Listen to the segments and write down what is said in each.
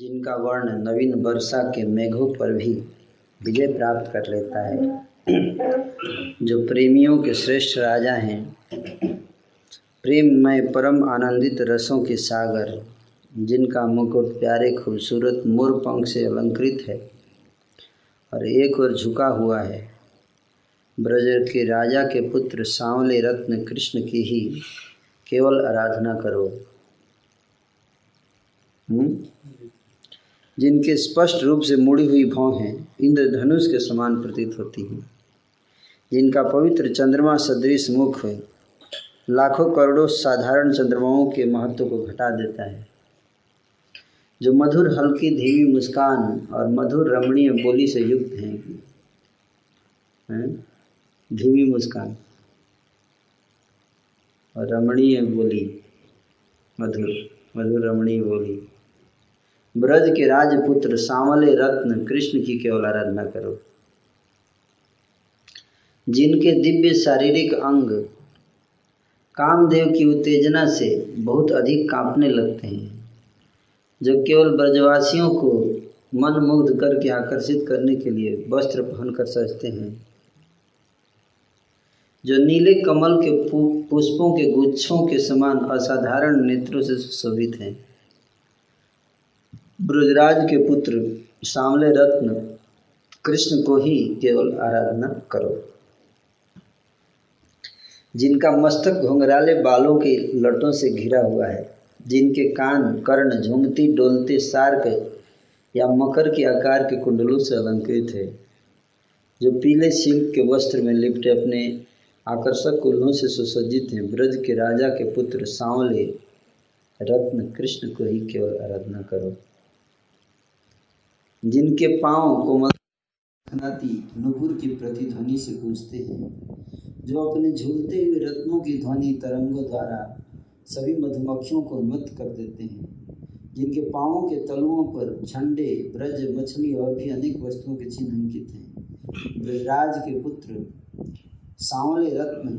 जिनका वर्ण नवीन वर्षा के मेघों पर भी विजय प्राप्त कर लेता है जो प्रेमियों के श्रेष्ठ राजा हैं प्रेम में परम आनंदित रसों के सागर, जिनका मुकुट प्यारे खूबसूरत मोर पंख से अलंकृत है और एक और झुका हुआ है, ब्रज के राजा के पुत्र सांवले रत्न कृष्ण की ही केवल आराधना करो हुँ? जिनके स्पष्ट रूप से मुड़ी हुई भौं हैं, इंद्रधनुष के समान प्रतीत होती हैं। जिनका पवित्र चंद्रमा सदृश मुख है, लाखों करोड़ों साधारण चंद्रमाओं के महत्व को घटा देता है। जो मधुर हल्की धीमी मुस्कान और मधुर रमणीय बोली से युक्त हैं धीमी मुस्कान और रमणीय बोली, मधुर मधुर रमणीय बोली। ब्रज के राजपुत्र सांवले रत्न कृष्ण की केवल आराधना करो। जिनके दिव्य शारीरिक अंग कामदेव की उत्तेजना से बहुत अधिक कांपने लगते हैं, जो केवल ब्रजवासियों को मन मुग्ध करके आकर्षित करने के लिए वस्त्र पहनकर सजते हैं, जो नीले कमल के पुष्पों के गुच्छों के समान असाधारण नेत्रों से सुशोभित हैं। ब्रजराज के पुत्र सामले रत्न कृष्ण को ही केवल आराधना करो। जिनका मस्तक घुंघराले बालों के लटों से घिरा हुआ है, जिनके कान कर्ण झुमती डोलते सार्क या मकर के आकार के कुंडलों से अलंकृत है, जो पीले सिल्क के वस्त्र में लिपटे अपने आकर्षक कुल्हों से सुसज्जित हैं, ब्रज के राजा के पुत्र सांवले रत्न कृष्ण को ही केवल आराधना करो। जिनके पाँव कोमल खनाती नुपुर की प्रतिध्वनि से गूंजते हैं, जो अपने झूलते हुए रत्नों की ध्वनि तरंगों द्वारा सभी मधुमक्खियों को नृत्य कर देते हैं, जिनके पांवों के तलुओं पर झंडे, ब्रज, मछली और भी अनेक वस्तुओं के चिन्ह अंकित हैं। ब्रजराज के पुत्र सांवले रत्न,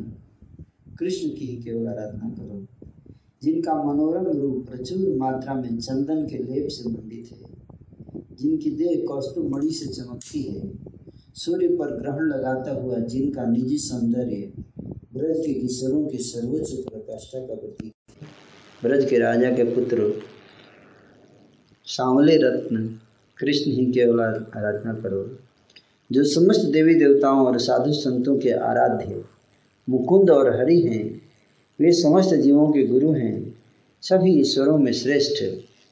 कृष्ण की ही केवल आराधना करो, जिनका मनोरम रूप प्रचुर मात्रा में चंदन के लेप से मंडित है। जिनकी देह कौस्तु मणि से चमकती है, सूर्य पर ग्रहण लगाता हुआ जिनका निजी सौंदर्य ब्रज के किशोरों की सर्वोच्च प्रकाष्ठा का प्रतीक ब्रज के राजा के पुत्र सांवले रत्न कृष्ण ही केवल आराधना करो। जो समस्त देवी देवताओं और साधु संतों के आराध्य, मुकुंद और हरि हैं, वे समस्त जीवों के गुरु हैं, सभी ईश्वरों में श्रेष्ठ।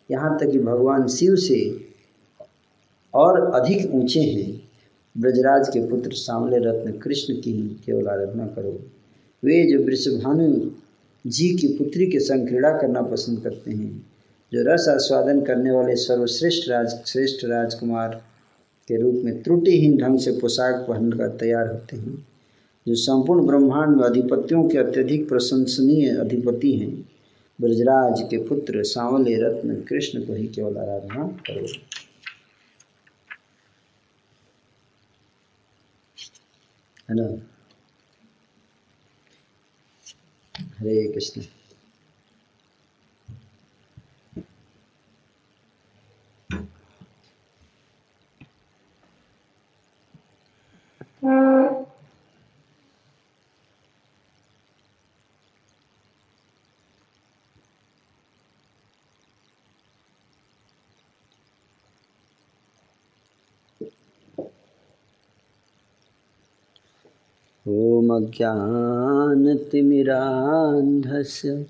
यहाँ तक कि भगवान शिव से और अधिक ऊँचे हैं। ब्रजराज के पुत्र सामले रत्न कृष्ण की ही केवल आराधना करो। वे जो वृषभानु जी की पुत्री के संग क्रीड़ा करना पसंद करते हैं, जो रस आस्वादन करने वाले सर्वश्रेष्ठ राज, श्रेष्ठ राजकुमार के रूप में त्रुटिहीन ढंग से पोशाक पहनकर तैयार होते हैं, जो संपूर्ण ब्रह्मांड में अधिपतियों के अत्यधिक प्रशंसनीय अधिपति हैं। ब्रजराज के पुत्र सांवले रत्न कृष्ण को ही केवल आराधना करो। है ना? हरे कृष्ण। ॐ ज्ञानतिमिरान्धस्य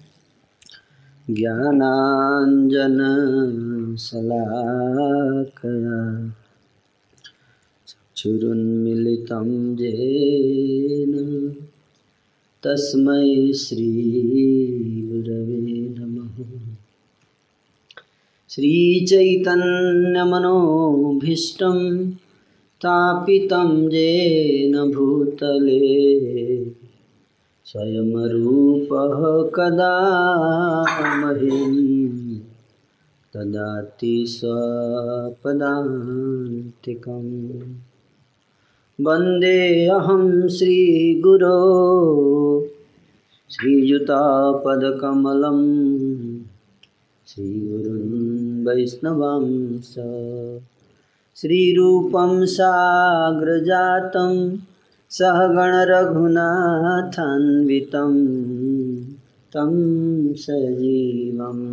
ज्ञानाञ्जनशलाकया चक्षुरुन्मिलितं येन। तस्मै श्रीगुरवे नमः। श्रीचैतन्यमनोभीष्टं स्थापितं येन भूतले। स्वयंरूपः कदा मह्यं ददाति स्वपदान्तिकम् वन्देऽहं श्रीगुरो श्रीयुतापदकमलं श्रीगुरुन् वैष्णवांस श्रीरूपं साग्रजातं सहगणरघुनाथान्वितं तं सजीवम्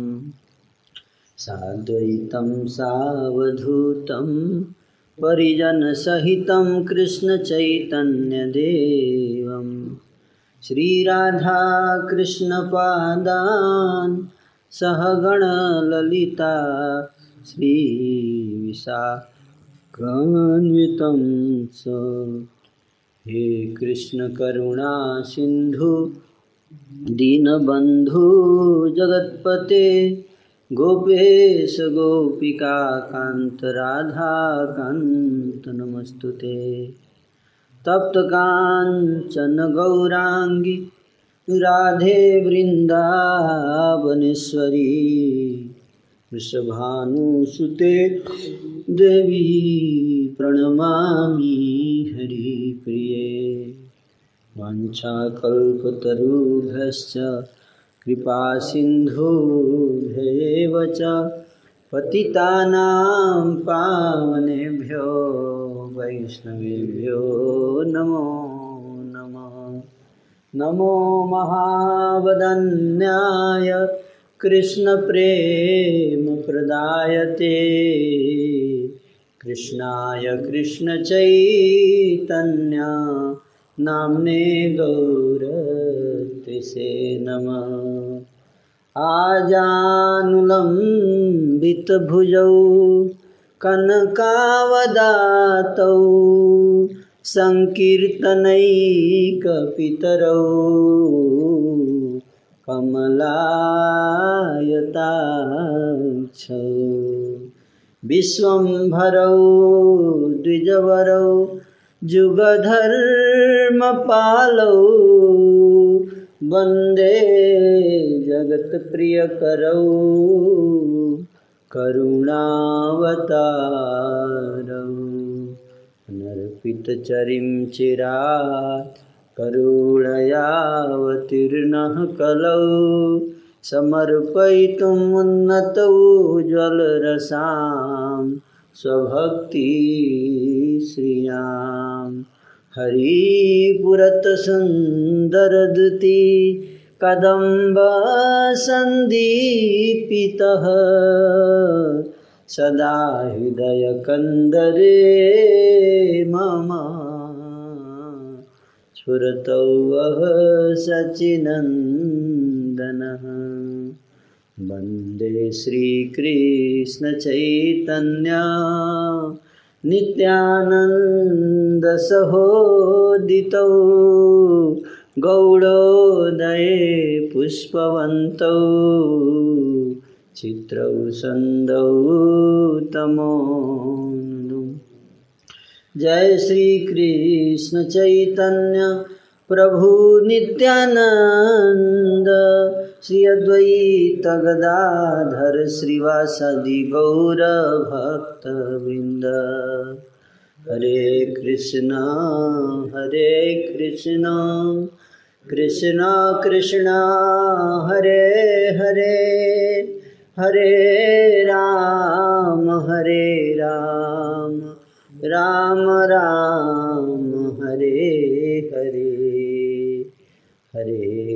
साद्वैतं सावधूतं परिजनसहितं कृष्णचैतन्यदेवं श्रीराधाकृष्णपादान् सहगणललिता श्रीविशाखान्वितं स। हे कृष्णकरुणा सिन्धु, दीनबन्धु जगत्पते, गोपेश गोपिकान्त राधाकान्त नमस्तु ते तप्तकाञ्चन गौराङ्गी, राधे वृन्दावनेश्वरी, वृषभानुसुते। देवी प्रणमामि हरिप्रिये। वाञ्छाकल्पतरुभ्यश्च कृपासिन्धुभ्येव च पतितानां पावनेभ्यो वैष्णवेभ्यो नमो नमः। नमो महावदन्याय कृष्णप्रेमप्रदायते। कृष्णाय कृष्णचैतन्या नाम्ने गौरतिसे नमः। आजानुलम्बितभुजौ कनकावदातौ सङ्कीर्तनैकपितरौ कमलायताक्षौ। विश्वम्भरौ द्विजवरौ जुगधर्मपालौ वंदे जगत्प्रियकरौ करुणावतारौ। नर्पितचरिं चिरात् करुणयावतीर्णः कलौ। समर्पयितुम् उन्नतौ ज्वलरसां स्वभक्तिश्रियाम् हरिपुरतसुन्दरदुति कदम्बसन्दीपितः सदा हृदयकन्दरे मम। स्फुरतौ वः सचिनन्दनः। वंदे श्रीकृष्णचैतन्या। नित्यानन्दसहोदितौ। गौडोदये पुष्पवन्तौ। चित्रौ सन्दौ तमो जय श्रीकृष्ण चैतन्य प्रभु नित्यानन्द। श्री अद्वैत गदाधर श्रीवासदि गौरभक्तवृन्द। हरे कृष्ण हरे कृष्ण कृष्ण कृष्ण, हरे हरे हरे राम हरे राम राम राम, हरे हरे हरे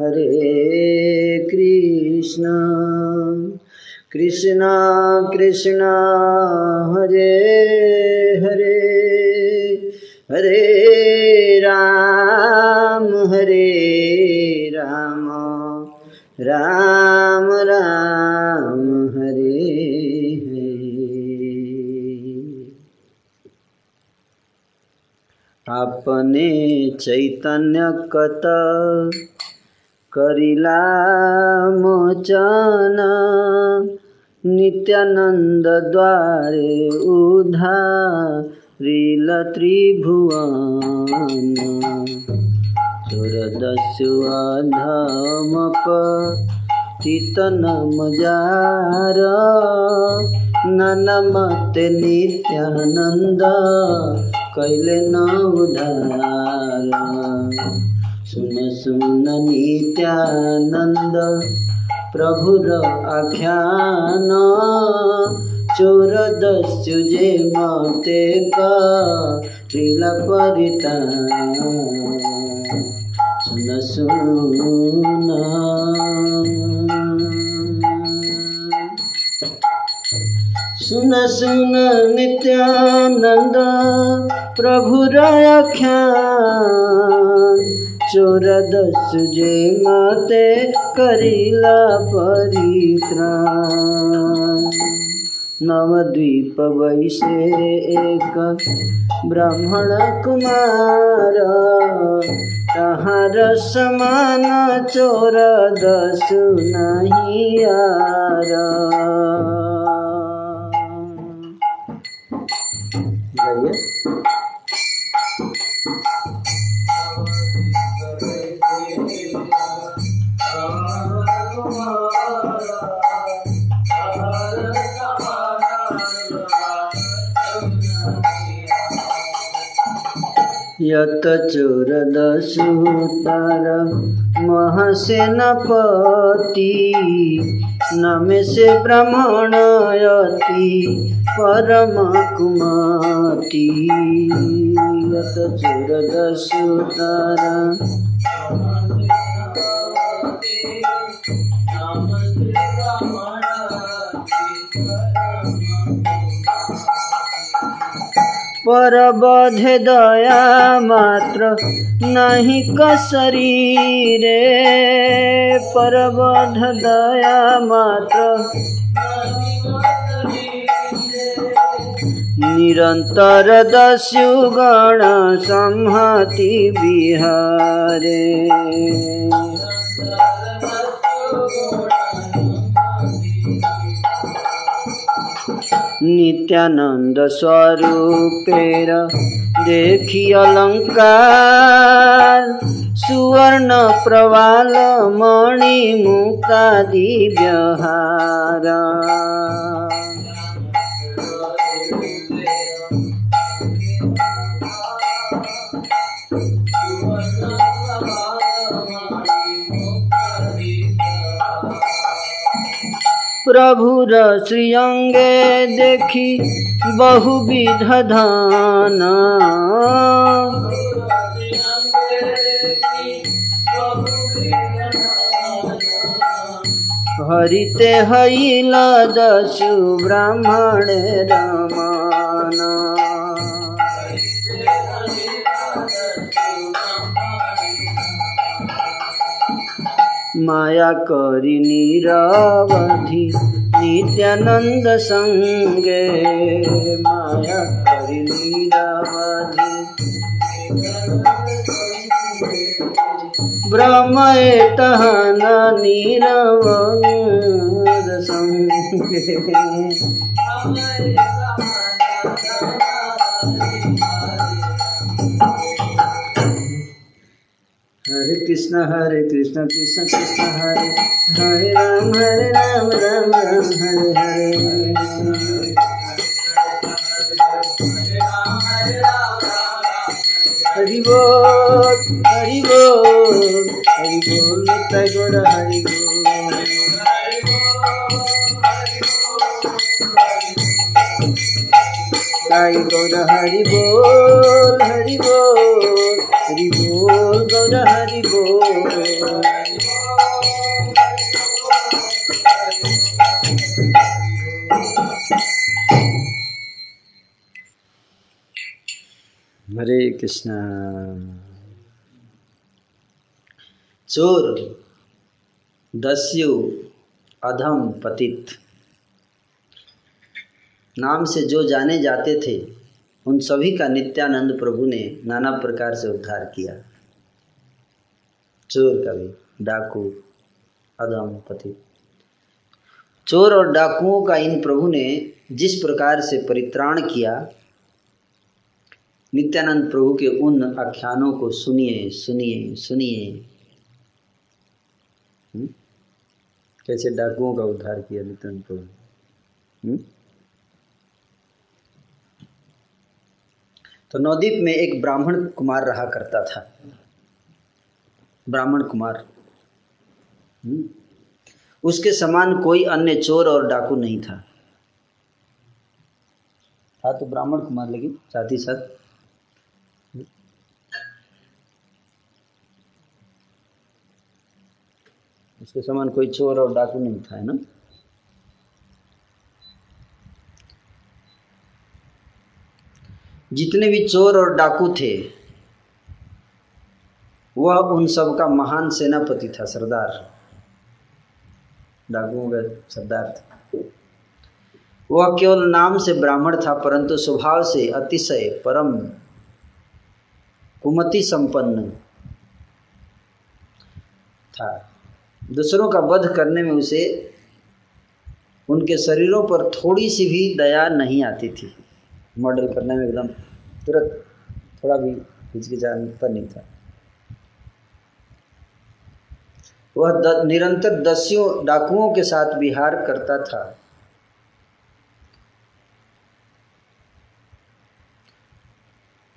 हरे कृष्णा। कृष्णा कृष्णा, हरे हरे। हरे राम हरे राम। राम राम, हरे हरे। आपने चैतन्य कत करिला मोचन। नित्यानन्द द्वारे उधा उधारिल त्रिभुवन। सुरदस्यु चितनम जार ननमते नित्यानन्द कैले न उधार सुन सुन नित्यानन्द प्रभुर आख्यान। चोर दस्यु जे मते सुन सुन सुन सुन नित्यानन्द प्रभु आख्यान। चोर दस्यु जे मते करिला परित्राण। नवद्वीप वैसे एक ब्राह्मण कुमार। तहार समान चोर दस नहीं गाइए यत चोरदसूतर महसेनपति नमे से ब्राह्मणयति परम कुमति यत चोरदसूतर परबधे दया मात्र नहीं कसरीरे परबध दया मात्र निरन्तर दस्युगण संहति विहारे नित्यानंद स्वरूपेर देखी अलङ्कार सुवर्ण प्रवाल मणि मुक्तादि प्रभुर श्रियंगे देखी बहुविध धान। हरिते हई दस्यु ब्राह्मण रमान। माया करी निरवधि नित्यानंद संगे। माया करी निरवधि ब्रह्म तहन निरवंग संगे। हरे कृष्ण हरे कृष्ण कृष्ण कृष्ण, हरे हरे राम हरे राम राम राम, हरे हरे। हरि बोल हरि बोल हरि बोल, नित्य गौर हरि बोल। हरि गौर हरि बोल हरि बोल हरि बोल, गौर हरि बोल। हरे कृष्ण। चोर, दस्यु, अधम पतित। नाम से जो जाने जाते थे, उन सभी का नित्यानंद प्रभु ने नाना प्रकार से उद्धार किया चोर का भी डाकू, अधम पतित चोर और डाकुओं का इन प्रभु ने जिस प्रकार से परित्राण किया, नित्यानंद प्रभु के उन आख्यानों को सुनिए सुनिए सुनिए हम्म? कैसे डाकुओं का उद्धार किया नित्यानंद प्रभु हम्म? तो नवदीप में एक ब्राह्मण कुमार रहा करता था। ब्राह्मण कुमार। हम्म? उसके समान कोई अन्य चोर और डाकू नहीं था। था तो ब्राह्मण कुमार, लेकिन साथ ही साथ। उसके समान कोई चोर और डाकू नहीं था, है ना? जितने भी चोर और डाकू थे, वह उन सब का महान सेनापति था, सरदार। डाकुओं का सरदार था। वह केवल नाम से ब्राह्मण था, परंतु स्वभाव से अतिशय परम, कुमति संपन्न था। दूसरों का वध करने में उसे, उनके शरीरों पर थोड़ी सी भी दया नहीं आती थी। मर्डर करने में एकदम तुरंत थोड़ा भी हिचकिचाता नहीं था। वह द, निरंतर दस्यों डाकुओं के साथ विहार करता था।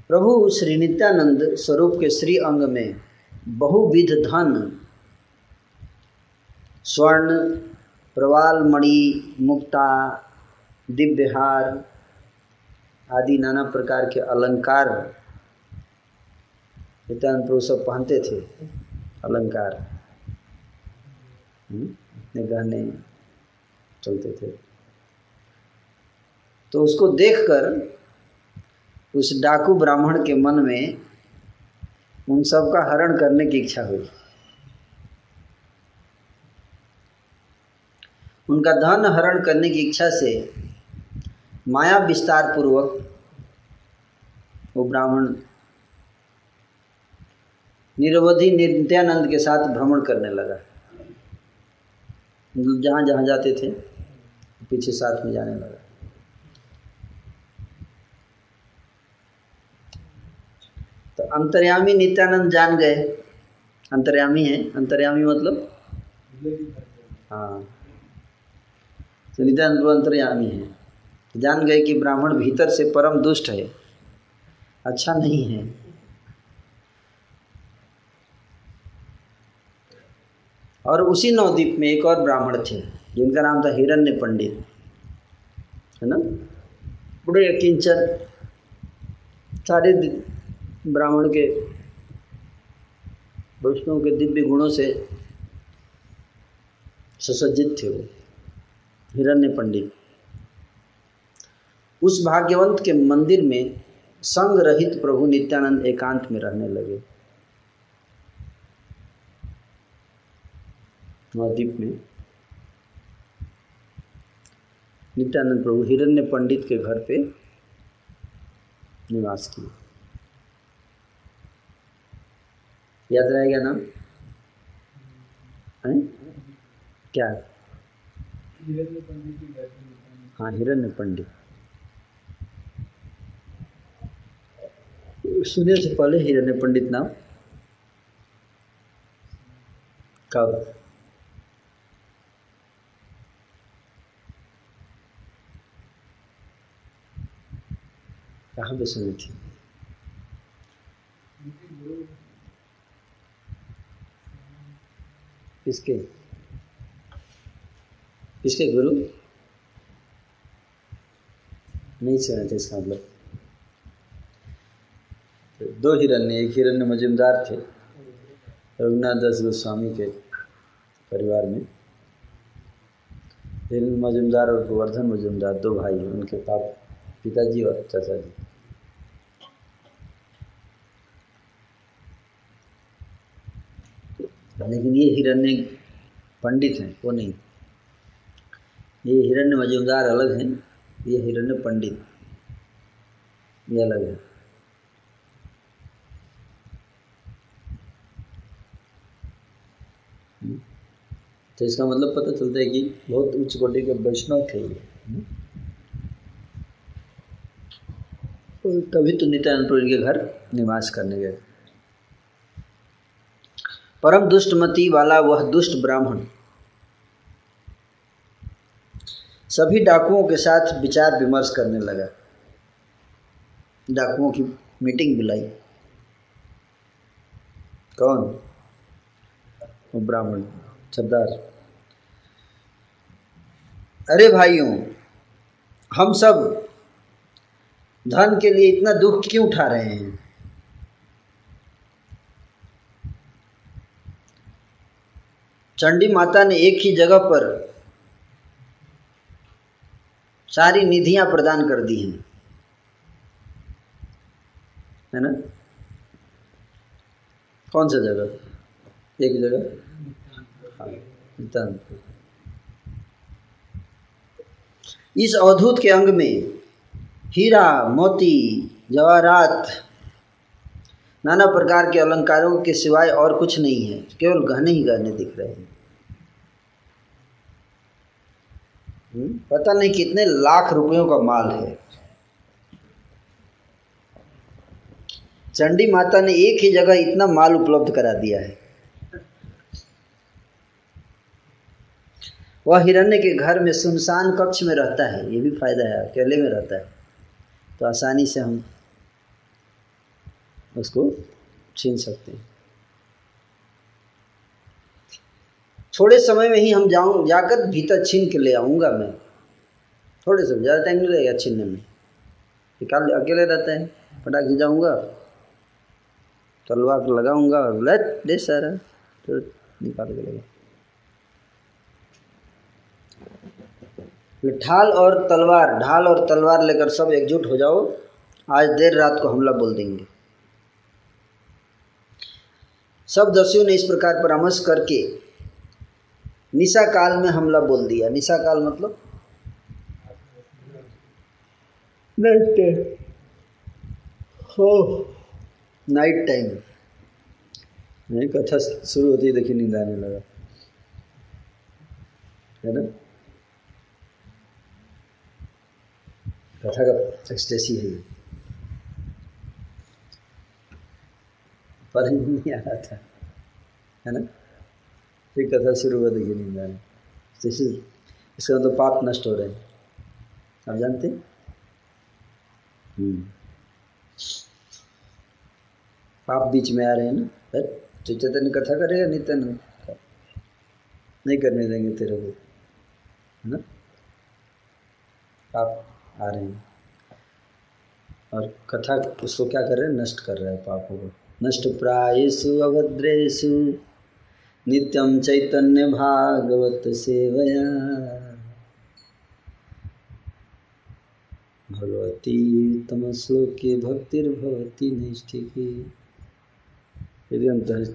प्रभु श्री नित्यानंद स्वरूप के श्री अंग में बहुविध धन स्वर्ण प्रवाल मणि मुक्ता दिव्यहार आदि नाना प्रकार के अलंकार नित्यानंद प्रभु सब पहनते थे। अलंकार। इतने गहने चलते थे। तो उसको देखकर उस डाकू ब्राह्मण के मन में उन सब का हरण करने की इच्छा हुई। उनका धन हरण करने की इच्छा से माया विस्तार पूर्वक वो ब्राह्मण निरवधि नित्यानंद के साथ भ्रमण करने लगा। जहाँ जहाँ जाते थे, पीछे साथ में जाने लगा। तो अंतर्यामी नित्यानंद जान गए। अंतर्यामी है? अंतर्यामी मतलब? हाँ। तो नित्यानंद अंतर्यामी है। जान गए कि ब्राह्मण भीतर से परम दुष्ट है। अच्छा नहीं है। और उसी नवद्वीप में एक और ब्राह्मण थे, जिनका नाम था हिरण्य पंडित। है ना? बड़े किंचन सारे ब्राह्मण के वैष्णव के दिव्य गुणों से सुसज्जित थे वो, हिरण्य पंडित। उस भाग्यवंत के मंदिर में संग रहित प्रभु नित्यानंद एकांत में रहने लगे। नवद्वीप में नित्यानंद प्रभु हिरण्य पंडित के घर पे निवास किए। याद रहेगा नाम? है? क्या? हाँ हिरण्य पंडित। सुने से पहले हिरण्य पंडित नाम। का? कहाँ पे सुनी थी? गुरु? नहीं सुना थे इसका मतलब। दो हिरण्य, एक हिरण्य मजुमदार थे रघुनाथ दास गोस्वामी के परिवार में। हिरण्य मजुमदार और गोवर्धन मजुमदार, दो भाई हैं, उनके पाप, पिताजी और चाचा जी लेकिन ये हिरण्य पंडित हैं, वो नहीं। ये हिरण्य मजुमदार अलग हैं, ये हिरण्य पंडित, ये अलग है। तो इसका मतलब पता चलता है कि बहुत उच्च कोटि के वैष्णव थे ये। तभी तो नित्यानंद प्रभु के घर निवास करने गए। परम दुष्टमती वाला वह दुष्ट ब्राह्मण। सभी डाकुओं के साथ विचार विमर्श करने लगा। डाकुओं की मीटिंग बुलाई। कौन? ब्राह्मण। सरदार। अरे भाइयों, हम सब धन के लिए इतना दुख क्यों उठा रहे हैं? चंडी माता ने एक ही जगह पर सारी निधियाँ प्रदान कर दी हैं। है ना? कौन सा जगह? एक जगह? हाँ इस अवधूत के अंग में हीरा मोती जवाहरात नाना प्रकार के अलंकारों के सिवाय और कुछ नहीं है केवल गहने ही गहने दिख रहे हैं। हम्म, पता नहीं कितने लाख रुपयों का माल है। चंडी माता ने एक ही जगह इतना माल उपलब्ध करा दिया है। वह हिरण्य के घर में सुनसान कक्ष में रहता है। ये भी फ़ायदा है, अकेले में रहता है। तो आसानी से हम उसको छीन सकते हैं। थोड़े समय में ही हम जाऊँ, जाकर भीतर छीन के ले आऊँगा मैं। थोड़े समय, ज़्यादा टाइम नहीं लगेगा छीनने में। निकाल, अकेले रहते हैं से जाऊँगा, तलवार लगाऊँगा, और लेट दे सारा तो निकाल के लगा ढाल और तलवार ढाल और तलवार लेकर सब एकजुट हो जाओ आज देर रात को हमला बोल देंगे। सब दस्युओं ने इस प्रकार परामर्श करके निशा काल में हमला बोल दिया। निशा काल मतलब? नाइट टाइम हो नाइट टाइम नहीं कथा शुरू होती देखिए नींद आने लगा। है ना? कथा का एक्सटेसी है। पर नहीं आ रहा था। है ना? फिर कथा शुरू हुआ देखिए नींद आने जैसे इसका मतलब पाप नष्ट हो रहे हैं। आप जानते हम्म। पाप बीच में आ रहे हैं ना? तो चैतन्य कथा करेगा नित्यानंद नहीं करने देंगे तेरे को। है ना? पाप आ रहे हैं। और कथा, उसको क्या कर रहे हैं? नष्ट कर रहे हैं पापों को। नष्ट प्रायसु अभद्रेशु नित्यम चैतन्य भागवत सेवया। भगवती तम श्लोके भक्तिर्भवती नैष्ठिकी। यदि अंत है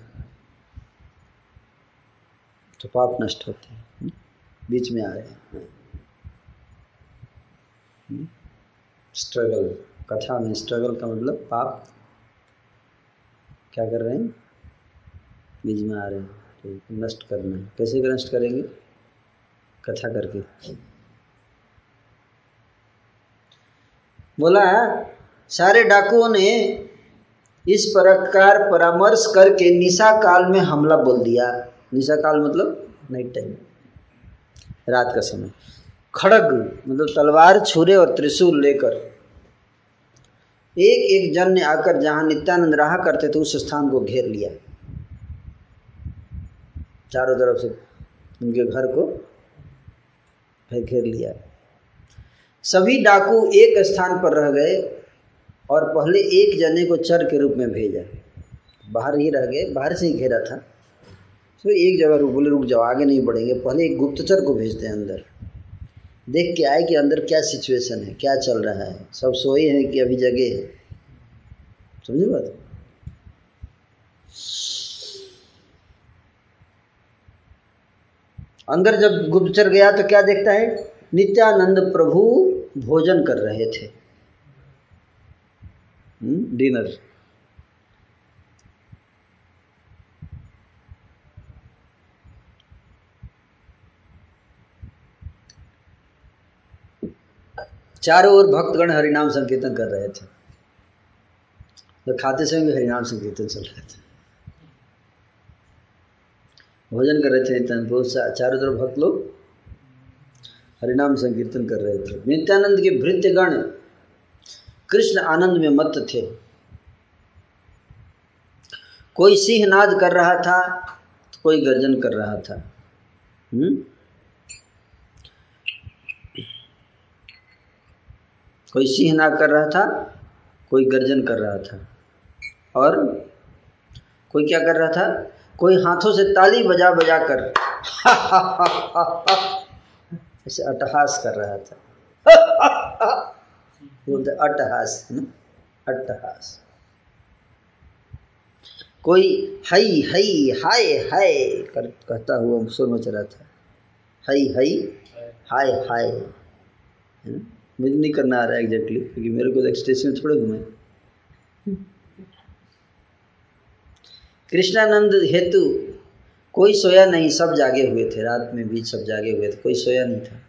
तो पाप नष्ट होते हैं? बीच में आ रहे हैं। स्ट्रगल? कथा में स्ट्रगल का मतलब पाप। क्या कर रहे हैं? बीच में आ रहे हैं। तो नष्ट करना है। कैसे नष्ट करेंगे? कथा करके। बोला, सारे डाकुओं ने इस प्रकार परामर्श करके निशा काल में हमला बोल दिया। निशा काल मतलब नाइट टाइम रात का समय। खड़ग मतलब तलवार छुरे और त्रिशूल लेकर। एक एक जन ने आकर जहाँ नित्यानंद रहा करते थे, उस स्थान को घेर लिया। चारों तरफ़ से उनके घर को घेर लिया। सभी डाकू एक स्थान पर रह गए और पहले एक जने को चर के रूप में भेजा। बाहर ही रह गए, बाहर से ही घेरा था। तो एक जगह रुक बोले, रुक जाओ, आगे नहीं बढ़ेंगे। पहले एक गुप्तचर को भेजते हैं अंदर। देख के आए कि अंदर क्या सिचुएशन है, क्या चल रहा है। सब सोए हैं कि अभी जगह है। समझे बात? अंदर जब गुप्तचर गया तो क्या देखता है? नित्यानंद प्रभु भोजन कर रहे थे। डिनर चारों ओर भक्तगण हरिनाम संकीर्तन कर रहे थे। तो खाते समय भी हरिनाम संकीर्तन चल रहे थे। भोजन कर रहे थे सा चारों तरफ़ भक्त लोग हरिनाम संकीर्तन कर रहे थे। नित्यानंद के भृत्य गण कृष्ण आनंद में मत थे। कोई सिंह नाद कर रहा था तो कोई गर्जन कर रहा था। हुँ? कोई सिंह नाद कर रहा था, कोई गर्जन कर रहा था। और कोई क्या कर रहा था? कोई हाथों से ताली बजा बजा कर ऐसे अटहास कर रहा था। बोलते अटहास, है ना? अट्टहास कोई हई हई, हाय हाय कर, कहता हुआ सुर मच रहा था। हई हई, हाय हाय, है ना? मुझे नहीं करना आ रहा है एग्जैक्टली क्योंकि मेरे को तो स्टेशन थोड़े घूमे कृष्णानंद हेतु कोई सोया नहीं, सब जागे हुए थे। रात में भी सब जागे हुए थे, कोई सोया नहीं था।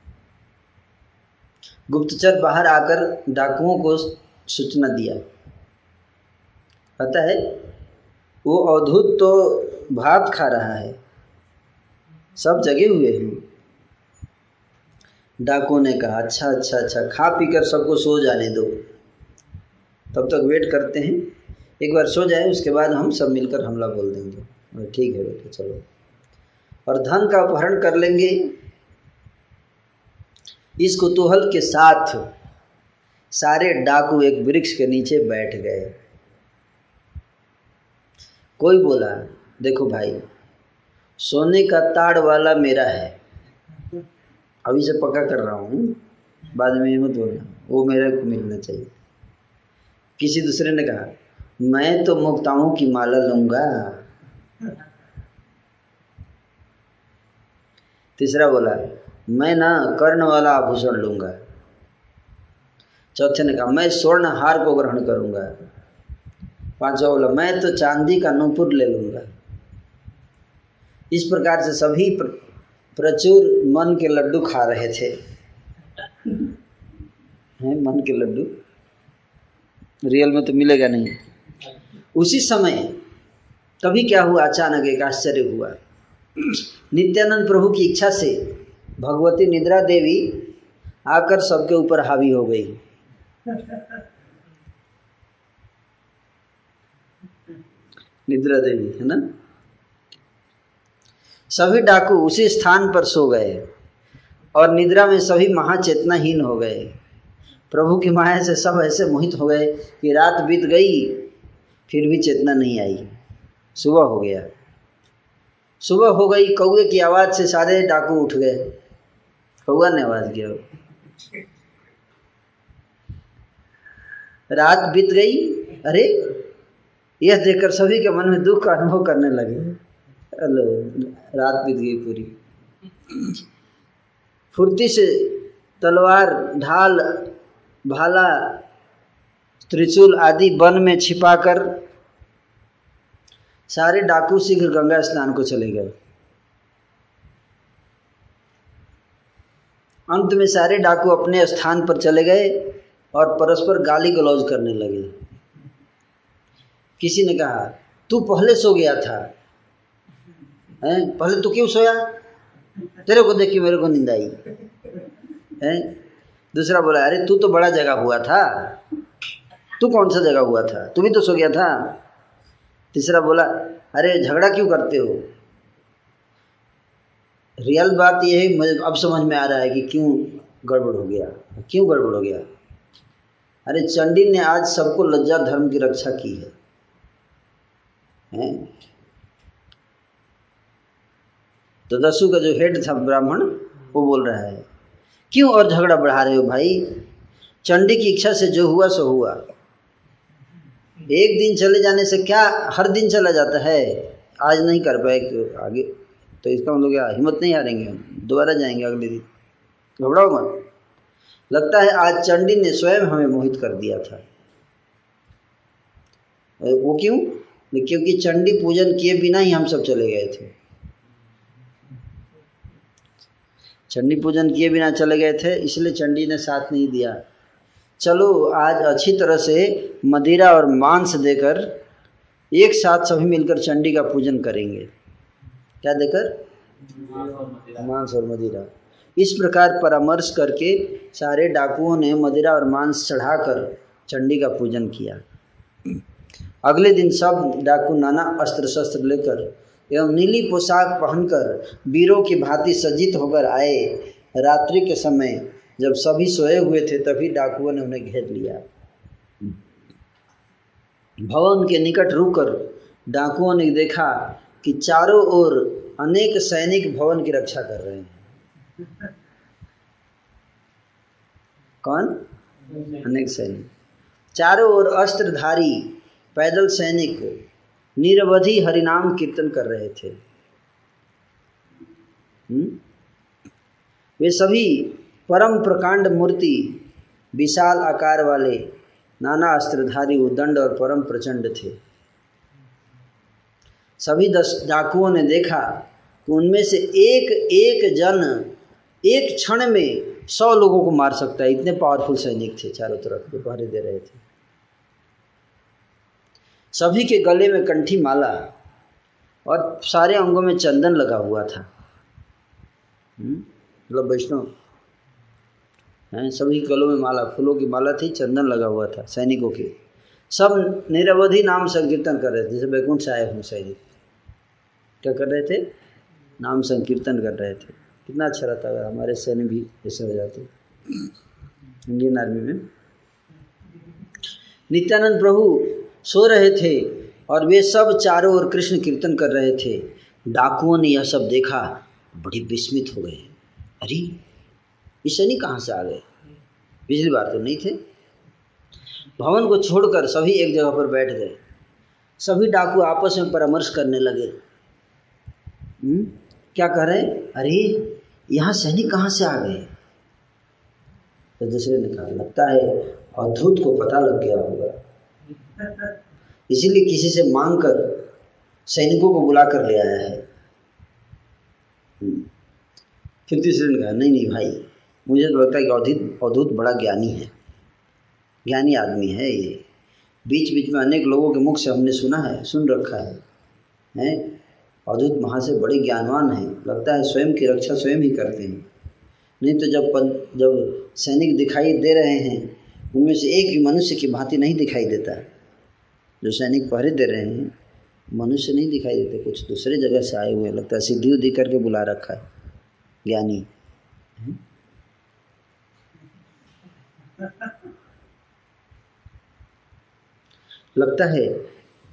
गुप्तचर बाहर आकर डाकुओं को सूचना दिया। पता है, वो अवधूत तो भात खा रहा है, सब जगे हुए हैं। डाकुओं ने कहा अच्छा अच्छा अच्छा खा पी कर सबको सो जाने दो। तब तक वेट करते हैं। एक बार सो जाए, उसके बाद हम सब मिलकर हमला बोल देंगे। ठीक है बेटे, चलो। और धन का अपहरण कर लेंगे। इस कुतूहल के साथ सारे डाकू एक वृक्ष के नीचे बैठ गए। कोई बोला, देखो भाई, सोने का ताड़ वाला मेरा है। अभी से पक्का कर रहा हूँ, बाद में मत बोलना। वो मेरे को मिलना चाहिए। किसी दूसरे ने कहा, मैं तो मुक्ताओं की माला लूँगा। तीसरा बोला, मैं ना कर्ण वाला आभूषण लूँगा। चौथे ने कहा, मैं स्वर्ण हार को ग्रहण करूँगा। पांचवा बोला, मैं तो चांदी का नूपुर ले लूँगा। इस प्रकार से सभी प्रचुर मन के लड्डू खा रहे थे। हैं, मन के लड्डू? रियल में तो मिलेगा नहीं। उसी समय तभी क्या हुआ? अचानक एक आश्चर्य हुआ। नित्यानंद प्रभु की इच्छा से भगवती निद्रा देवी आकर सबके ऊपर हावी हो गई। निद्रा देवी, है ना? सभी डाकू उसी स्थान पर सो गए और निद्रा में सभी महाचेतनाहीन हो गए। प्रभु की माया से सब ऐसे मोहित हो गए कि रात बीत गई, फिर भी चेतना नहीं आई। सुबह हो गया। सुबह हो गई कौए की आवाज़ से सारे डाकू उठ गए। कौआ ने आवाज़ किया। रात बीत गई, अरे, यह देखकर सभी के मन में दुख का अनुभव करने लगे। रात बीत गई पूरी। फुर्ती से तलवार, ढाल, भाला, त्रिशूल आदि वन में छिपाकर सारे डाकू शीघ्र गंगा स्नान को चले गए। अंत में सारे डाकू अपने स्थान पर चले गए और परस्पर गाली गलौज करने लगे। किसी ने कहा, तू पहले सो गया था। हैं? पहले तू क्यों सोया? तेरे को देख के मेरे को नींद आई। हैं? दूसरा बोला, अरे तू तो बड़ा जगह हुआ था। तू कौन सा जगह हुआ था? तू भी तो सो गया था। तीसरा बोला, अरे झगड़ा क्यों करते हो? रियल बात यह है, मुझे अब समझ में आ रहा है कि क्यों गड़बड़ हो गया। क्यों गड़बड़ हो गया? अरे चंडी ने आज सबको लज्जा धर्म की रक्षा की है। हैं? तो दसू का जो हेड था ब्राह्मण, वो बोल रहा है, क्यों और झगड़ा बढ़ा रहे हो भाई? चंडी की इच्छा से जो हुआ, सो हुआ। एक दिन चले जाने से क्या हर दिन चला जाता है? आज नहीं कर पाए आगे तो इसका मतलब क्या, हिम्मत नहीं हारेंगे हम, दोबारा जाएँगे अगले दिन। घबराओ मत। लगता है आज चंडी ने स्वयं हमें मोहित कर दिया था। वो क्यों? क्योंकि चंडी पूजन किए बिना ही हम सब चले गए थे। चंडी पूजन किए बिना चले गए थे, इसलिए चंडी ने साथ नहीं दिया। चलो, आज अच्छी तरह से मदिरा और मांस देकर एक साथ सभी मिलकर चंडी का पूजन करेंगे। क्या देकर? मांस और मदिरा। इस प्रकार परामर्श करके सारे डाकुओं ने मदिरा और मांस चढ़ाकर चंडी का पूजन किया। अगले दिन सब डाकू नाना अस्त्र शस्त्र लेकर एवं नीली पोशाक पहनकर वीरों की भांति सज्जित होकर आए। रात्रि के समय जब सभी सोए हुए थे, तभी डाकुओं ने उन्हें घेर लिया। भवन के निकट रुककर डाकुओं ने देखा कि चारों ओर अनेक सैनिक भवन की रक्षा कर रहे हैं। कौन? अनेक सैनिक। चारों ओर अस्त्रधारी, पैदल सैनिक निरवधि हरिनाम कीर्तन कर रहे थे हुँ? हम्म? वे सभी परम प्रकांड मूर्ति, विशाल आकार वाले, नाना अस्त्रधारी उदंड और परम प्रचंड थे सभी दस डाकुओं ने देखा कि उनमें से एक एक जन एक क्षण में सौ लोगों को मार सकता है इतने पावरफुल सैनिक थे, चारों तरफ़ जो पहरे दे रहे थे सभी के गले में कंठी माला और सारे अंगों में चंदन लगा हुआ था। हम्म? मतलब वैष्णव। हैं? सभी गलों में माला, फूलों की माला थी, चंदन लगा हुआ था सैनिकों के। सब निरवधि नाम संकीर्तन कर रहे थे, जैसे बैकुंठ से आए हूँ सैनिक क्या कर रहे थे? नाम संकीर्तन कर रहे थे। कितना अच्छा रहता अगर हमारे सैनिक भी ऐसे हो जाते इंडियन आर्मी में। नित्यानंद प्रभु सो रहे थे और वे सब चारों ओर कृष्ण कीर्तन कर रहे थे। डाकुओं ने यह सब देखा, बड़ी विस्मित हो गए। अरे ये शनि कहाँ से आ गए? पिछली बार तो नहीं थे। भवन को छोड़कर सभी एक जगह पर बैठ गए। सभी डाकू आपस में परामर्श करने लगे। हुँ? हम्म? क्या कह रहे अरे, यहाँ सैनिक कहाँ से आ गए? तो दूसरे ने कहा, लगता है अद्भुत को पता लग गया होगा। इसीलिए किसी से मांग कर सैनिकों को बुला कर ले आया है। हम्म। फिर तीसरे ने कहा नहीं नहीं भाई मुझे तो लगता है कि अवधूत अवधूत बड़ा ज्ञानी है। ज्ञानी आदमी है ये। बीच बीच में अनेक लोगों के मुख से हमने सुना है सुन रखा है। हैं? अवधूत से बड़े ज्ञानवान हैं। लगता है स्वयं की रक्षा स्वयं ही करते हैं। नहीं तो जब पद, जब सैनिक दिखाई दे रहे हैं उनमें से एक भी मनुष्य की भांति नहीं दिखाई देता। जो सैनिक पहरे दे रहे हैं, मनुष्य नहीं दिखाई देते, कुछ दूसरे जगह से आए हुए लगता है सिद्धि उद्धि करके बुला रखा है, ज्ञानी। लगता है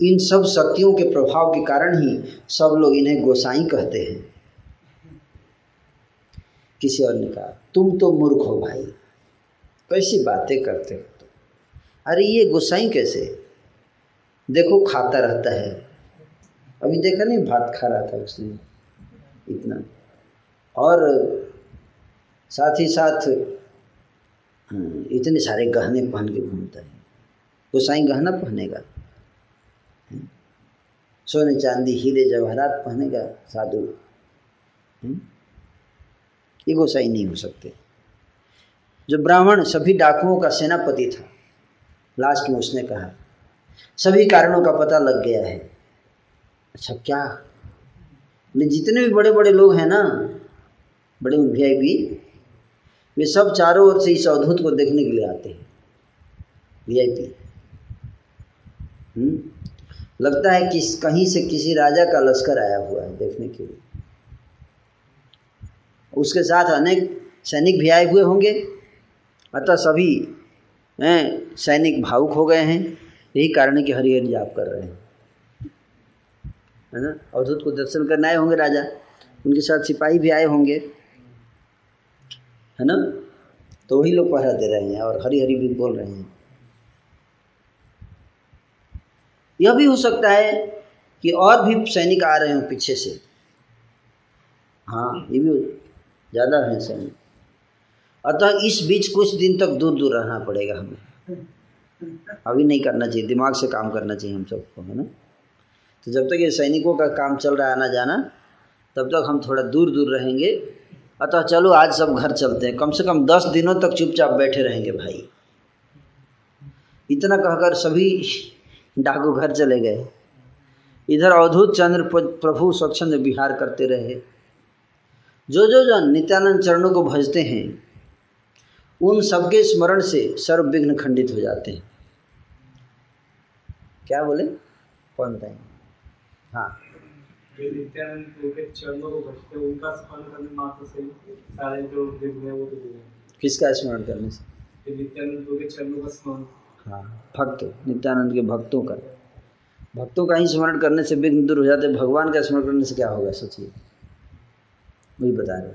इन सब शक्तियों के प्रभाव के कारण ही सब लोग इन्हें गोसाई कहते हैं। किसी और ने कहा, तुम तो मूर्ख हो भाई, कैसी बातें करते हो? तो अरे, ये गोसाई कैसे? देखो खाता रहता है। अभी देखा नहीं भात खा रहा था उसने। इतना। और साथ ही साथ हाँ, इतने सारे गहने पहन के घूमता है। गोसाई गहना पहनेगा। हाँ, सोने चांदी हीरे जवाहरात पहनेगा साधु। हाँ, ये गोसाई नहीं हो सकते। जो ब्राह्मण सभी डाकुओं का सेनापति था लास्ट में उसने कहा सभी कारणों का पता लग गया है। अच्छा क्या? जितने भी बड़े बड़े लोग हैं ना, बड़े वी पी वे सब चारों ओर से इस अवधूत को देखने के लिए आते हैं। वीआईपी हम्म? लगता है कि कहीं से किसी राजा का लश्कर आया हुआ है देखने के लिए। उसके साथ अनेक सैनिक भी आए हुए होंगे। अतः सभी सैनिक भावुक हो गए हैं। यही कारण है कि हरि हरि जाप कर रहे हैं। है ना? अवधूत को दर्शन करने आए होंगे राजा। उनके साथ सिपाही भी आए होंगे। है ना? तो वही लोग पहरा दे रहे हैं और हरी हरी भी बोल रहे हैं। यह भी हो सकता है कि और भी सैनिक आ रहे हो पीछे से। हाँ ये भी ज़्यादा है सैनिक। अतः इस बीच कुछ दिन तक दूर दूर रहना पड़ेगा हमें। अभी नहीं करना चाहिए, दिमाग से काम करना चाहिए हम सबको, है ना? तो जब तक ये सैनिकों का काम चल रहा है आना जाना, तब तक हम थोड़ा दूर दूर रहेंगे। अतः चलो, आज सब घर चलते हैं। कम से कम दस दिनों तक चुपचाप बैठे रहेंगे भाई। इतना कहकर सभी डाकू घर चले गए। इधर अवधूत चंद्र प्रभु स्वच्छंद विहार करते रहे। जो जो जन नित्यानंद चरणों को भजते हैं, उन सबके स्मरण से सर्व विघ्न खंडित हो जाते हैं। क्या बोले? कौन बताए हाँ। किसका स्मरण करने से? हाँ भक्त नित्यानंद के भक्तों का। भक्तों का ही स्मरण करने से विघ्न दूर हो जाते भगवान का स्मरण करने से क्या होगा सोचिए। वही बता रहे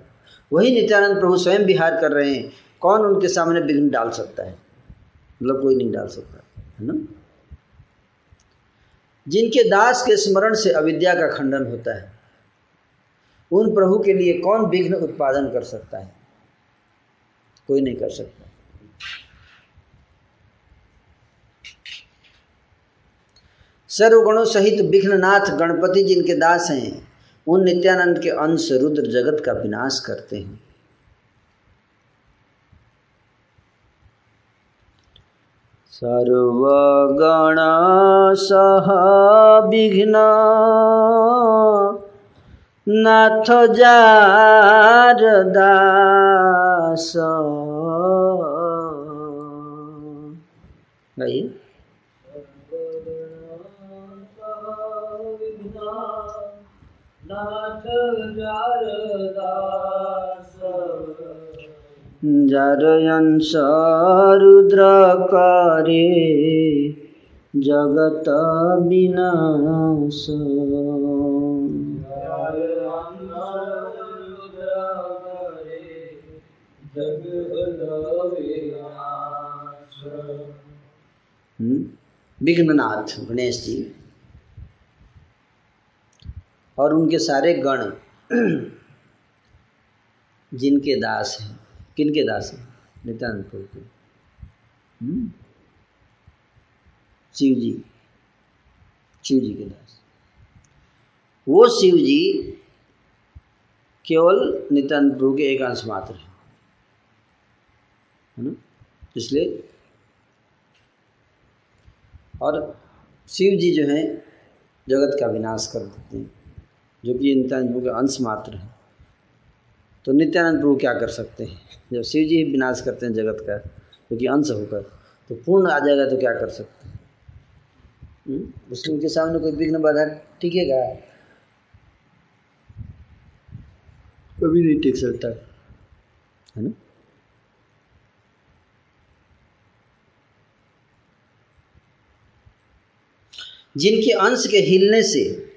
वही नित्यानंद प्रभु स्वयं विहार कर रहे हैं। कौन उनके सामने विघ्न डाल सकता है? मतलब कोई नहीं डाल सकता है ना? जिनके दास के स्मरण से अविद्या का खंडन होता है, उन प्रभु के लिए कौन विघ्न उत्पादन कर सकता है? कोई नहीं कर सकता। सर्वगुणों सहित विघ्ननाथ गणपति जिनके दास हैं, उन नित्यानंद के अंश रुद्र जगत का विनाश करते हैं। सर्वगण सह विघ्न नाथ जार दास गाइए। जरयंस रुद्र करे जगत विनाश विघ्ननाथ गणेश जी और उनके सारे गण जिनके दास हैं। किनके दास हैं? नित्यानंद प्रभु के। हम्म? शिव जी शिव जी के दास। वो शिव जी केवल नित्यानंद प्रभु के एक अंश मात्र है। ना? इसलिए और शिव जी जो है, जगत का विनाश कर देते हैं, जो कि नित्यानंद प्रभु का अंश मात्र है। तो नित्यानंद प्रभु क्या कर सकते हैं? जब शिव जी विनाश करते हैं जगत का क्योंकि कि अंश होकर तो पूर्ण आ जाएगा तो क्या कर सकते हैं? हम्म? उनके सामने कोई विघ्न बाधा टिकेगा? कभी नहीं टिक सकता। है ना? जिनके अंश के हिलने से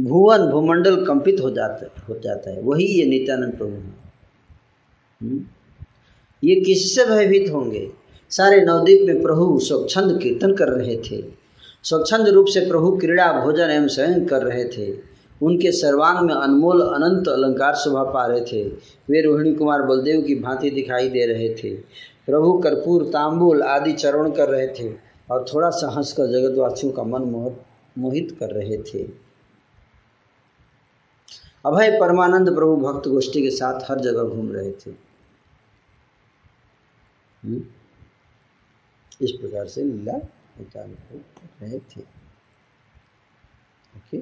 भुवन भूमंडल कंपित हो जाता हो जाता है। वही ये नित्यानंद प्रभु हैं। हम्म? ये किससे भयभीत होंगे? सारे नवद्वीप में प्रभु स्वच्छंद कीर्तन कर रहे थे। स्वच्छंद रूप से प्रभु क्रीड़ा भोजन एवं शयन कर रहे थे। उनके सर्वांग में अनमोल, अनंत अलंकार शोभा पा रहे थे। वे रोहिणी कुमार बलदेव की भांति दिखाई दे रहे थे। प्रभु कर्पूर, तांबुल आदि चरण कर रहे थे और थोड़ा सा हंसकर जगतवासियों का मन मोहित कर रहे थे। अभय परमानंद प्रभु भक्त गोष्ठी के साथ हर जगह घूम रहे थे। हम्म? इस प्रकार से लीला रहे थे। ओके?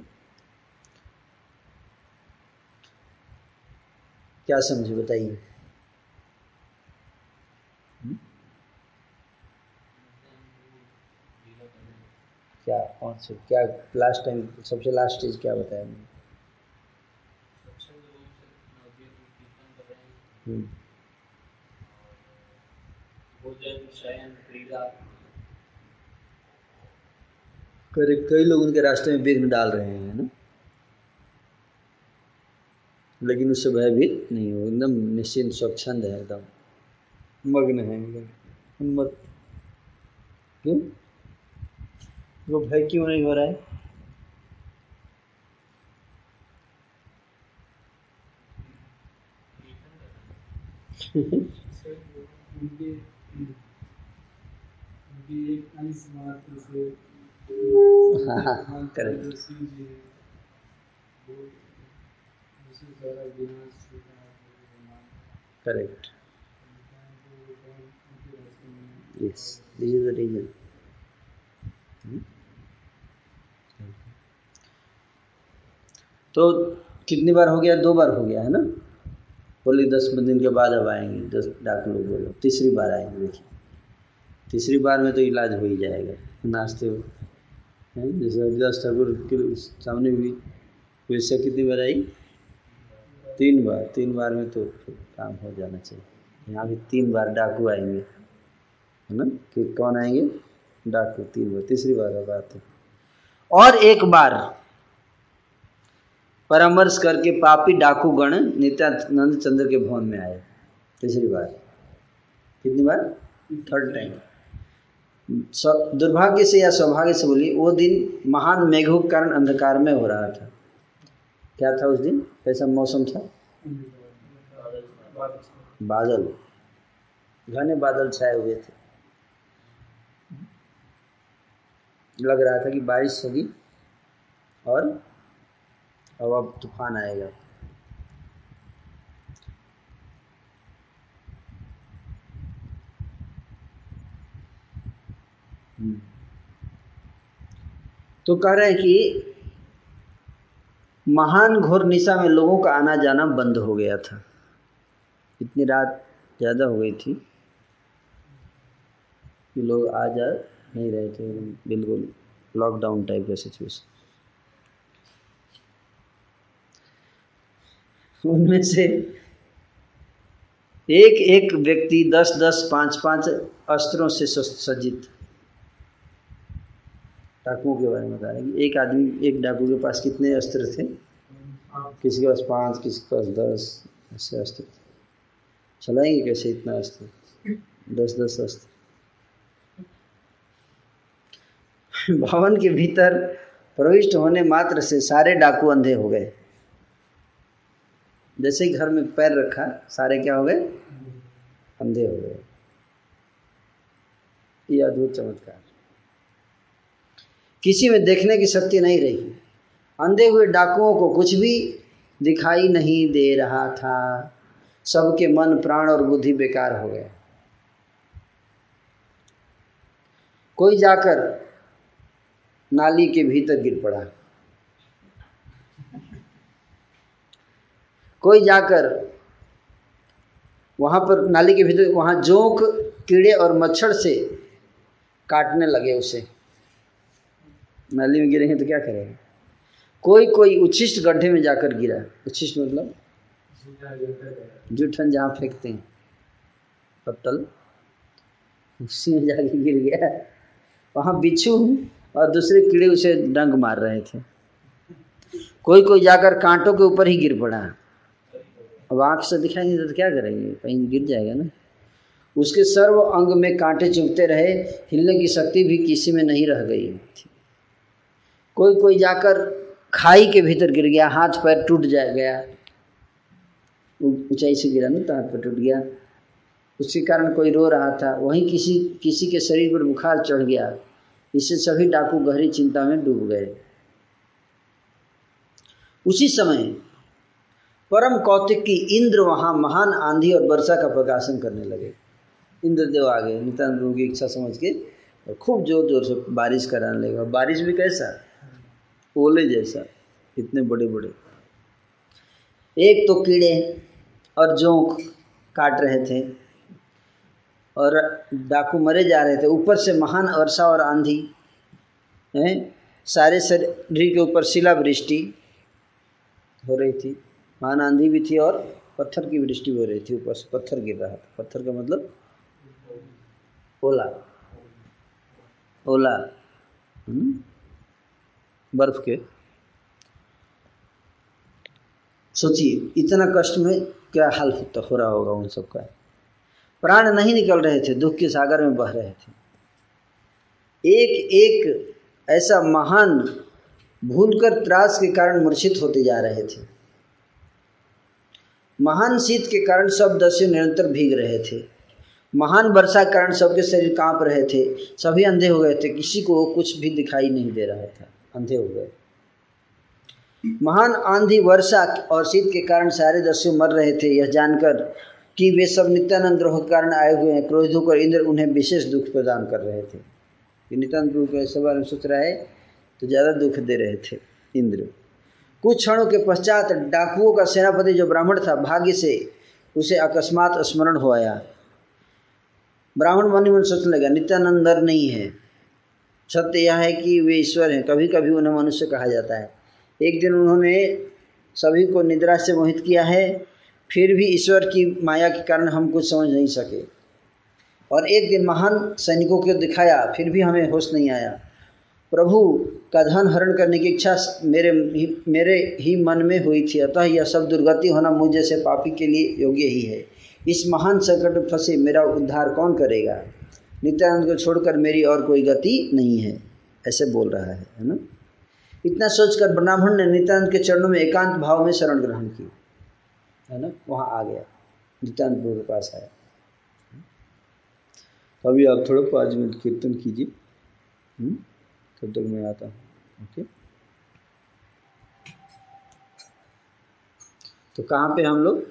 क्या समझे बताइए? हम्म? क्या, कौन से, क्या लास्ट टाइम सबसे लास्ट चीज़ क्या बताया मैंने करेक्ट कई लोग उनके रास्ते में विघ्न डाल रहे हैं ना? लेकिन उससे भयभीत नहीं हो, एकदम निश्चिंत, स्वच्छंद है, एकदम। मग्न है, एकदम। क्यों? वो भय क्यों नहीं हो रहा है? से correct correct yes this is the reason. तो कितनी बार हो गया? दो बार हो गया है ना? बोले, दस पंद्रह दिन के बाद अब आएँगे। दस डॉक्टर लोग बोलो, तीसरी बार आएँगे, देखिए। तीसरी बार में तो इलाज हो ही जाएगा। नाश्ते हैं जैसे हरिदास ठाकुर के सामने भी वैसे कितनी बार आई? तीन बार। तीन बार में तो काम हो जाना चाहिए। यहाँ भी तीन बार डाकू आएँगे, है ना? कि कौन आएँगे? डाकू, तीन बार। तीसरी बार बात है। और एक बार परामर्श करके पापी डाकू गण नित्यानंद चंद्र के भवन में आए। तीसरी बार। कितनी बार? थर्ड टाइम दुर्भाग्य से या सौभाग्य से बोलिए, वो दिन महान मेघों के कारण अंधकार में हो रहा था। क्या था उस दिन? कैसा मौसम था? बादल। घने बादल छाए हुए थे। लग रहा था कि बारिश होगी और अब अब तूफ़ान आएगा। हम्म। तो कह रहे हैं कि महान घोर निशा में लोगों का आना जाना बंद हो गया था। इतनी रात ज़्यादा हो गई थी कि लोग आ जा नहीं रहे थे। बिल्कुल लॉकडाउन टाइप का सिचुएशन उनमें से एक एक व्यक्ति दस दस, पाँच पाँच अस्त्रों से सज्जित। डाकुओं के बारे में बता रहे एक आदमी, एक डाकू के पास कितने अस्त्र थे? किसी के पास पाँच, किसी के पास दस, ऐसे अस्त्र थे। चलाएँगे कैसे इतना अस्त्र? दस दस अस्त्र। भवन के भीतर प्रविष्ट होने मात्र से सारे डाकू अंधे हो गए। जैसे ही घर में पैर रखा, सारे क्या हो गए? अंधे हो गए। ये अद्भुत चमत्कार। किसी में देखने की शक्ति नहीं रही। अंधे हुए डाकुओं को कुछ भी दिखाई नहीं दे रहा था। सबके मन, प्राण और बुद्धि बेकार हो गए। कोई जाकर नाली के भीतर गिर पड़ा। कोई जाकर वहाँ पर नाली के भीतर, वहाँ जोंक कीड़े और मच्छर से काटने लगे उसे। नाली में गिरेंगे तो क्या करेंगे कोई कोई उच्छिष्ट गड्ढे में जाकर गिरा। उच्छिष्ट मतलब? जूठन जहाँ फेंकते हैं। पत्तल। उसी में जाके गिर गया। वहाँ बिच्छू और दूसरे कीड़े उसे डंग मार रहे थे। कोई कोई जाकर कांटों के ऊपर ही गिर पड़ा। अब आँख से दिखाएँगे तो क्या करेंगे? कहीं गिर जाएगा ना। उसके सर्व अंग में कांटे चुभते रहे, हिलने की शक्ति भी किसी में नहीं रह गई। थी कोई कोई जाकर खाई के भीतर गिर गया, हाथ पैर टूट जा गया। ऊंचाई से गिरा ना तो हाथ पैर टूट गया। उसके कारण कोई रो रहा था। वहीं किसी किसी के शरीर पर बुखार चढ़ गया। इससे सभी डाकू गहरी चिंता में डूब गए। उसी समय परम कौतिक की इंद्र वहाँ महान आंधी और वर्षा का प्रकाशन करने लगे। इंद्रदेव आ गए। प्रभु की इच्छा समझ के और खूब ज़ोर ज़ोर से बारिश कराने लगे। और बारिश भी कैसा? ओले जैसा, इतने बड़े बड़े एक तो कीड़े और जोंक काट रहे थे और डाकू मरे जा रहे थे। ऊपर से महान वर्षा और आंधी, हैं, सारे शरीर के ऊपर शिला वृष्टि हो रही थी। महान आंधी भी थी और पत्थर की वृष्टि हो रही थी ऊपर से, पत्थर गिर रहा था। पत्थर का मतलब ओला। ओला। हम्म? बर्फ़ के। सोचिए, इतना कष्ट में क्या हाल हो रहा होगा उन सबका? प्राण नहीं निकल रहे थे, दुख के सागर में बह रहे थे। एक एक ऐसा महान, भूलकर त्रास के कारण मूर्छित होते जा रहे थे। महान शीत के कारण सब दस्यु निरंतर भीग रहे थे। महान वर्षा कारण सबके शरीर काँप रहे थे। सभी अंधे हो गए थे। किसी को कुछ भी दिखाई नहीं दे रहा था। अंधे हो गए। महान आंधी वर्षा और शीत के कारण सारे दस्यु मर रहे थे। यह जानकर कि वे सब नित्यानंद द्रोह के कारण आए हुए हैं। क्रोध होकर इंद्र उन्हें विशेष दुख प्रदान कर रहे थे। नित्यानंद प्रभु को में सोच रहा है तो ज़्यादा दुख दे रहे थे इंद्र। कुछ क्षणों के पश्चात डाकुओं का सेनापति जो ब्राह्मण था, भाग्य से उसे अकस्मात स्मरण हो आया। ब्राह्मण मन मन सोचने लगा नित्यानंद नर नहीं है। सत्य यह है कि वे ईश्वर हैं कभी कभी उन्हें मनुष्य कहा जाता है। एक दिन उन्होंने सभी को निद्रा से मोहित किया है, फिर भी ईश्वर की माया के कारण हम कुछ समझ नहीं सके। और एक दिन महान सैनिकों को दिखाया, फिर भी हमें होश नहीं आया। प्रभु का धन हरण करने की इच्छा मेरे ही मेरे ही मन में हुई थी। अतः यह सब दुर्गति होना मुझ जैसे पापी के लिए योग्य ही है। इस महान संकट में फंसे मेरा उद्धार कौन करेगा? नित्यानंद को छोड़कर मेरी और कोई गति नहीं है, ऐसे बोल रहा है है ना? इतना सोचकर ब्राह्मण ने नित्यानंद के चरणों में एकांत भाव में शरण ग्रहण की, है ना? वहाँ आ गया। नित्यानंद प्रभु के पास आया। अभी आप थोड़ा पाँच मिनट कीर्तन कीजिए। हम्म? तक मैं आता हूँ। ओके? तो कहाँ पे हम लोग?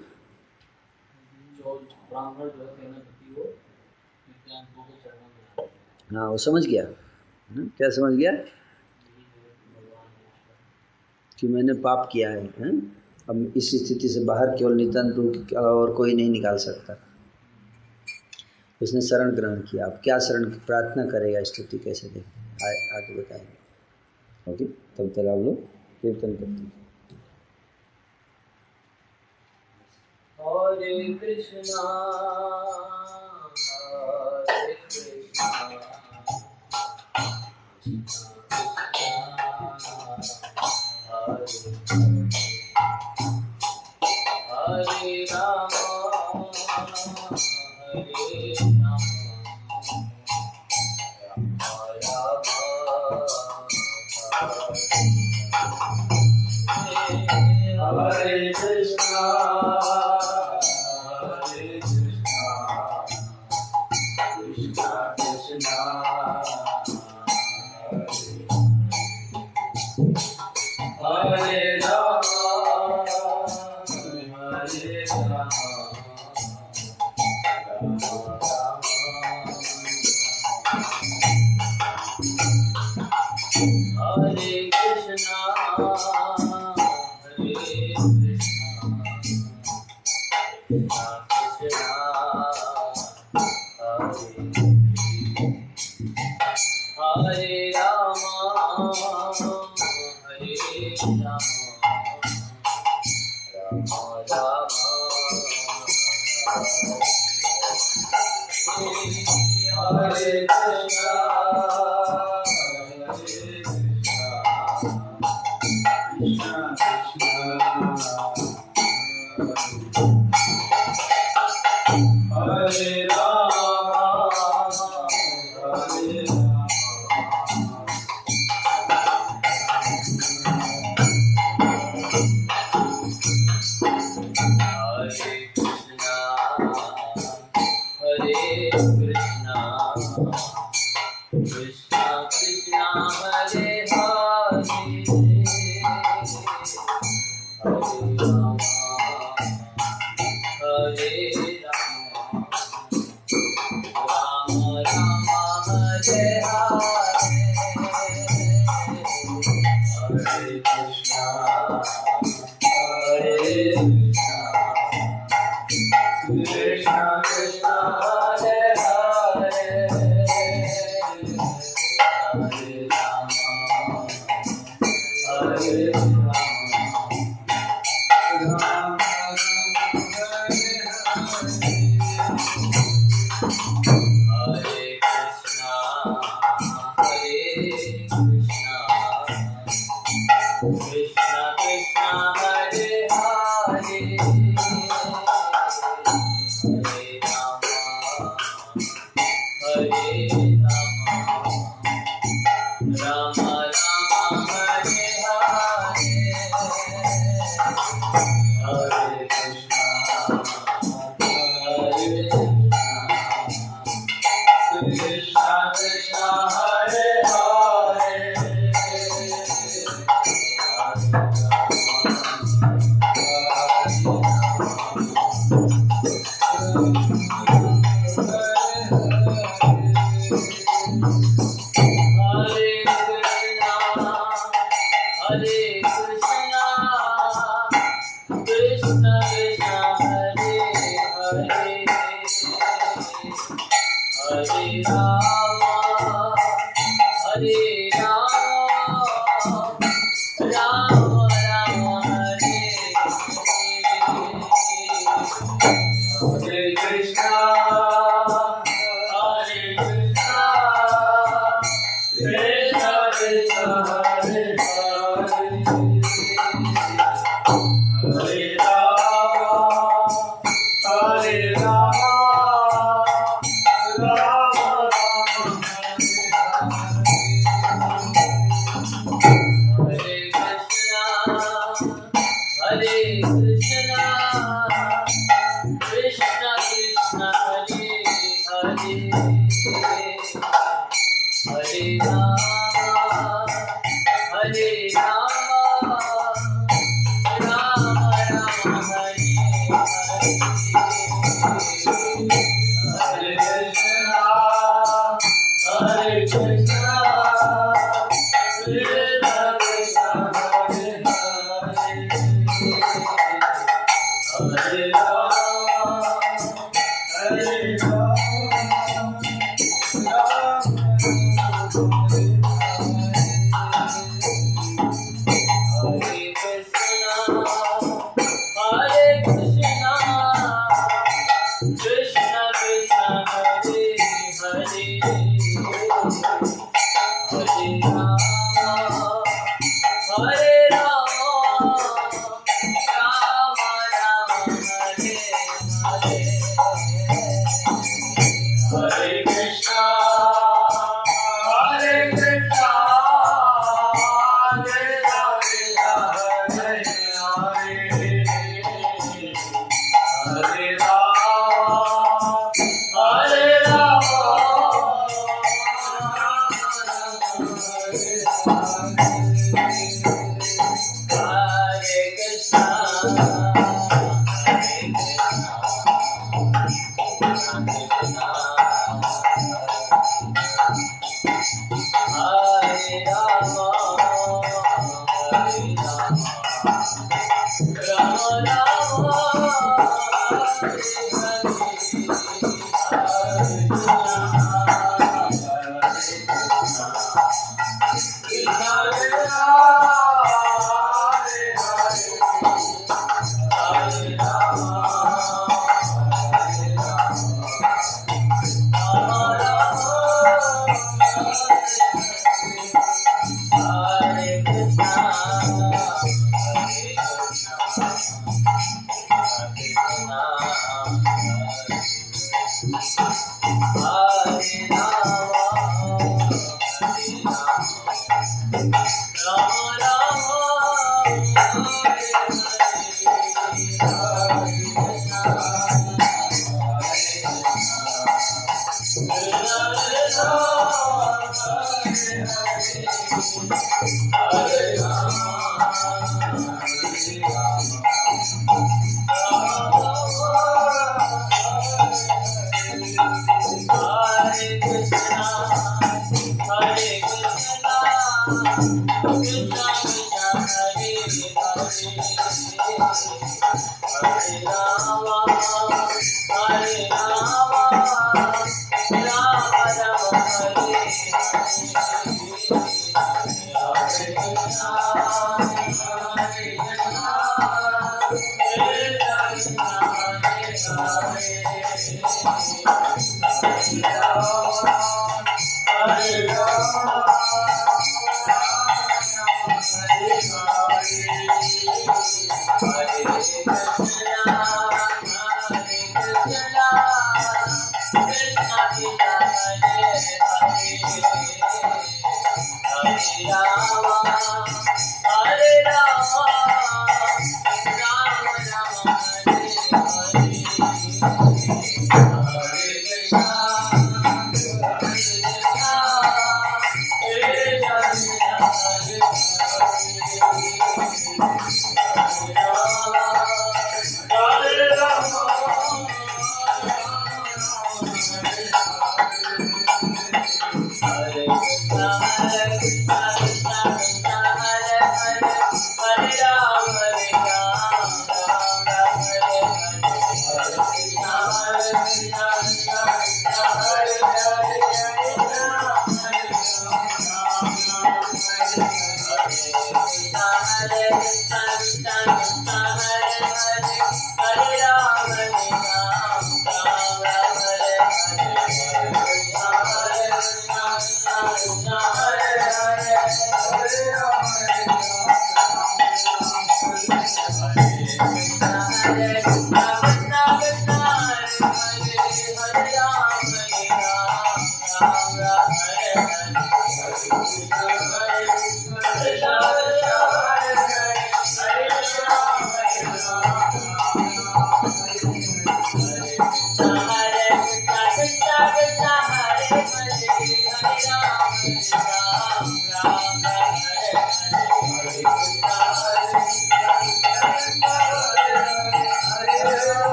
हाँ वो समझ गया। है? क्या समझ गया? कि मैंने पाप किया है, है? अब इस स्थिति से बाहर केवल नित्यानंद प्रभु और कोई नहीं निकाल सकता। उसने शरण ग्रहण किया। अब क्या शरण प्रार्थना करेगा स्थिति कैसे देखें आए आगे बताएँगे। ओके तब तक आप लोग कीर्तन करते हैं हरे कृष्णा हरे कृष्णा।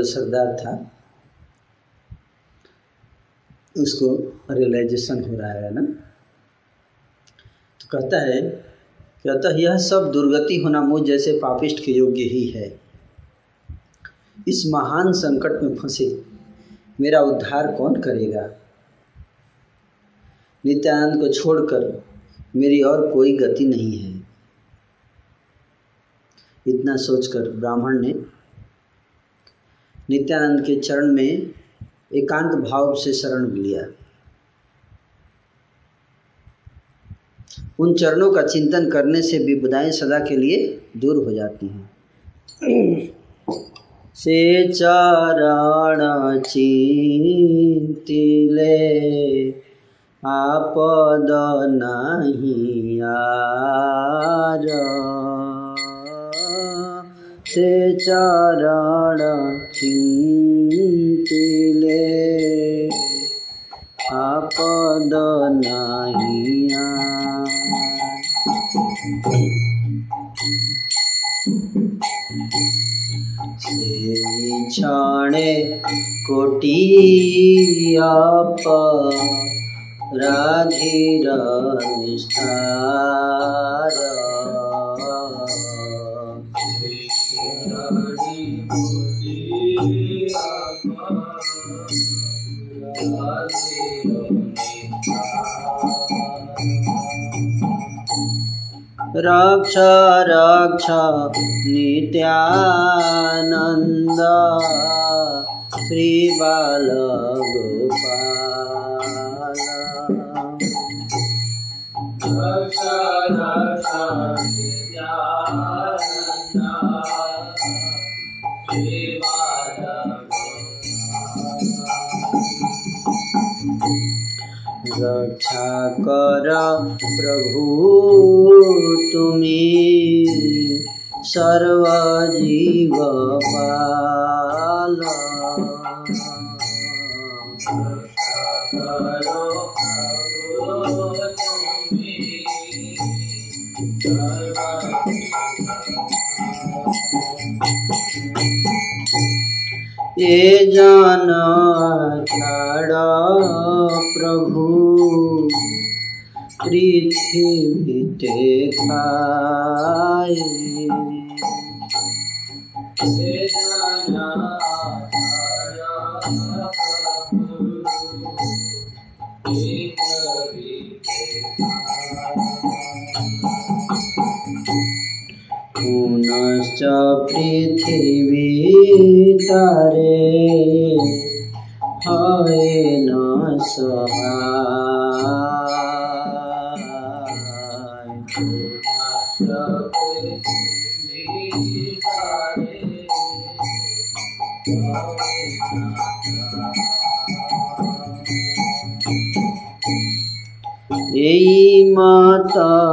जो सरदार था, उसको रियलाइजेशन हो रहा है ना? तो कहता है कि अतः यह सब दुर्गति होना मुझ जैसे पापिष्ट के योग्य ही है। इस महान संकट में फंसे मेरा उद्धार कौन करेगा? नित्यानंद को छोड़कर मेरी और कोई गति नहीं है। इतना सोचकर ब्राह्मण ने नित्यानंद के चरण में एकांत भाव से शरण लिया। उन चरणों का चिंतन करने से विपदाएँ सदा के लिए दूर हो जाती हैं। से चरण चिंतिले आपद नहीं आर से चरण चिंतिले आपद नहीं आर से क्षणे कोटि आप राधीर निस्तार। रक्ष रक्ष नित्यानन्द श्रीबालगोपाल रक्षा रक्षा करा प्रभु तुम्हें सर्वजीव पाला ए जाना छाड़ा प्रभु। पृथ्वी देखाए ए जाना पुनश्च पृथिवी তারে হয় না এই মাতা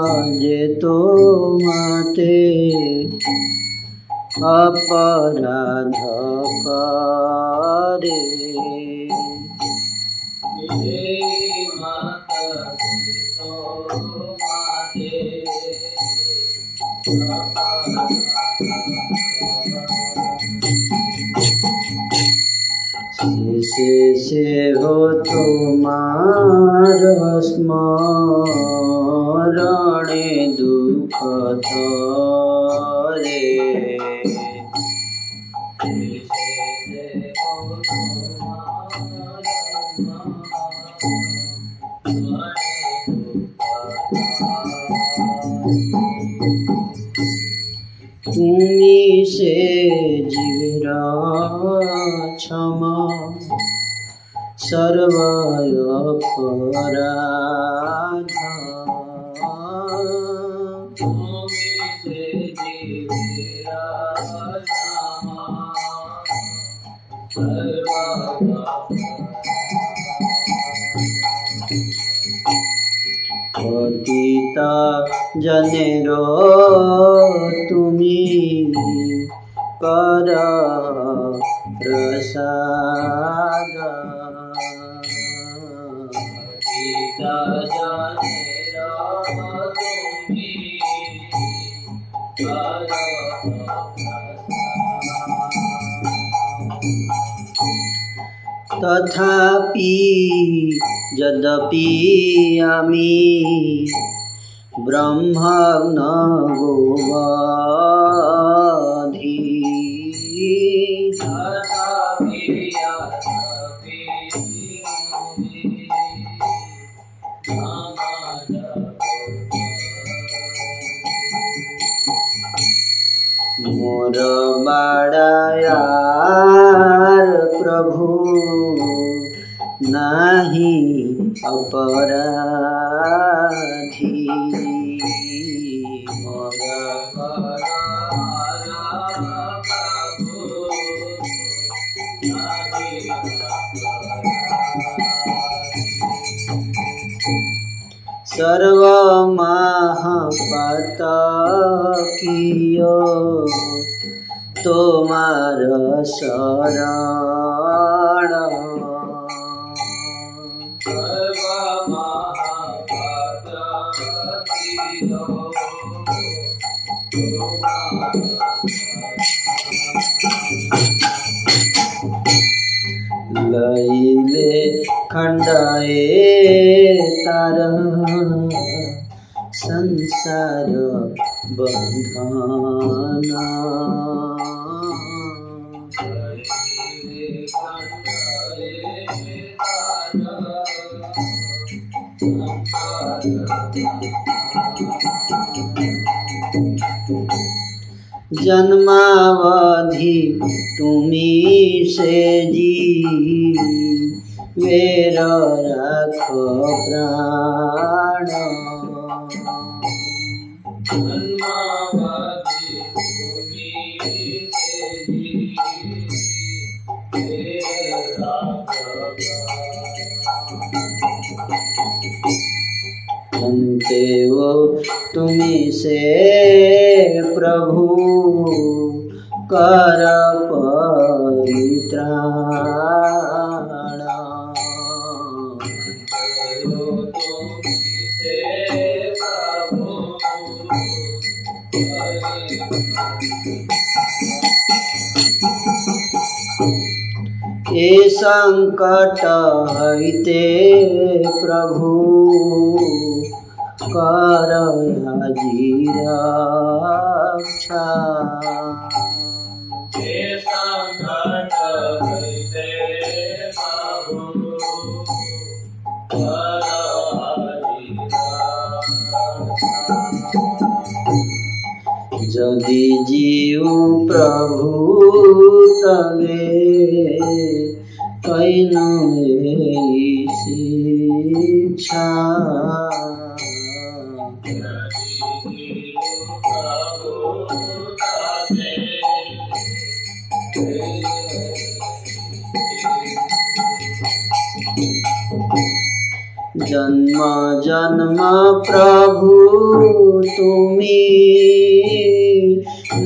तुमी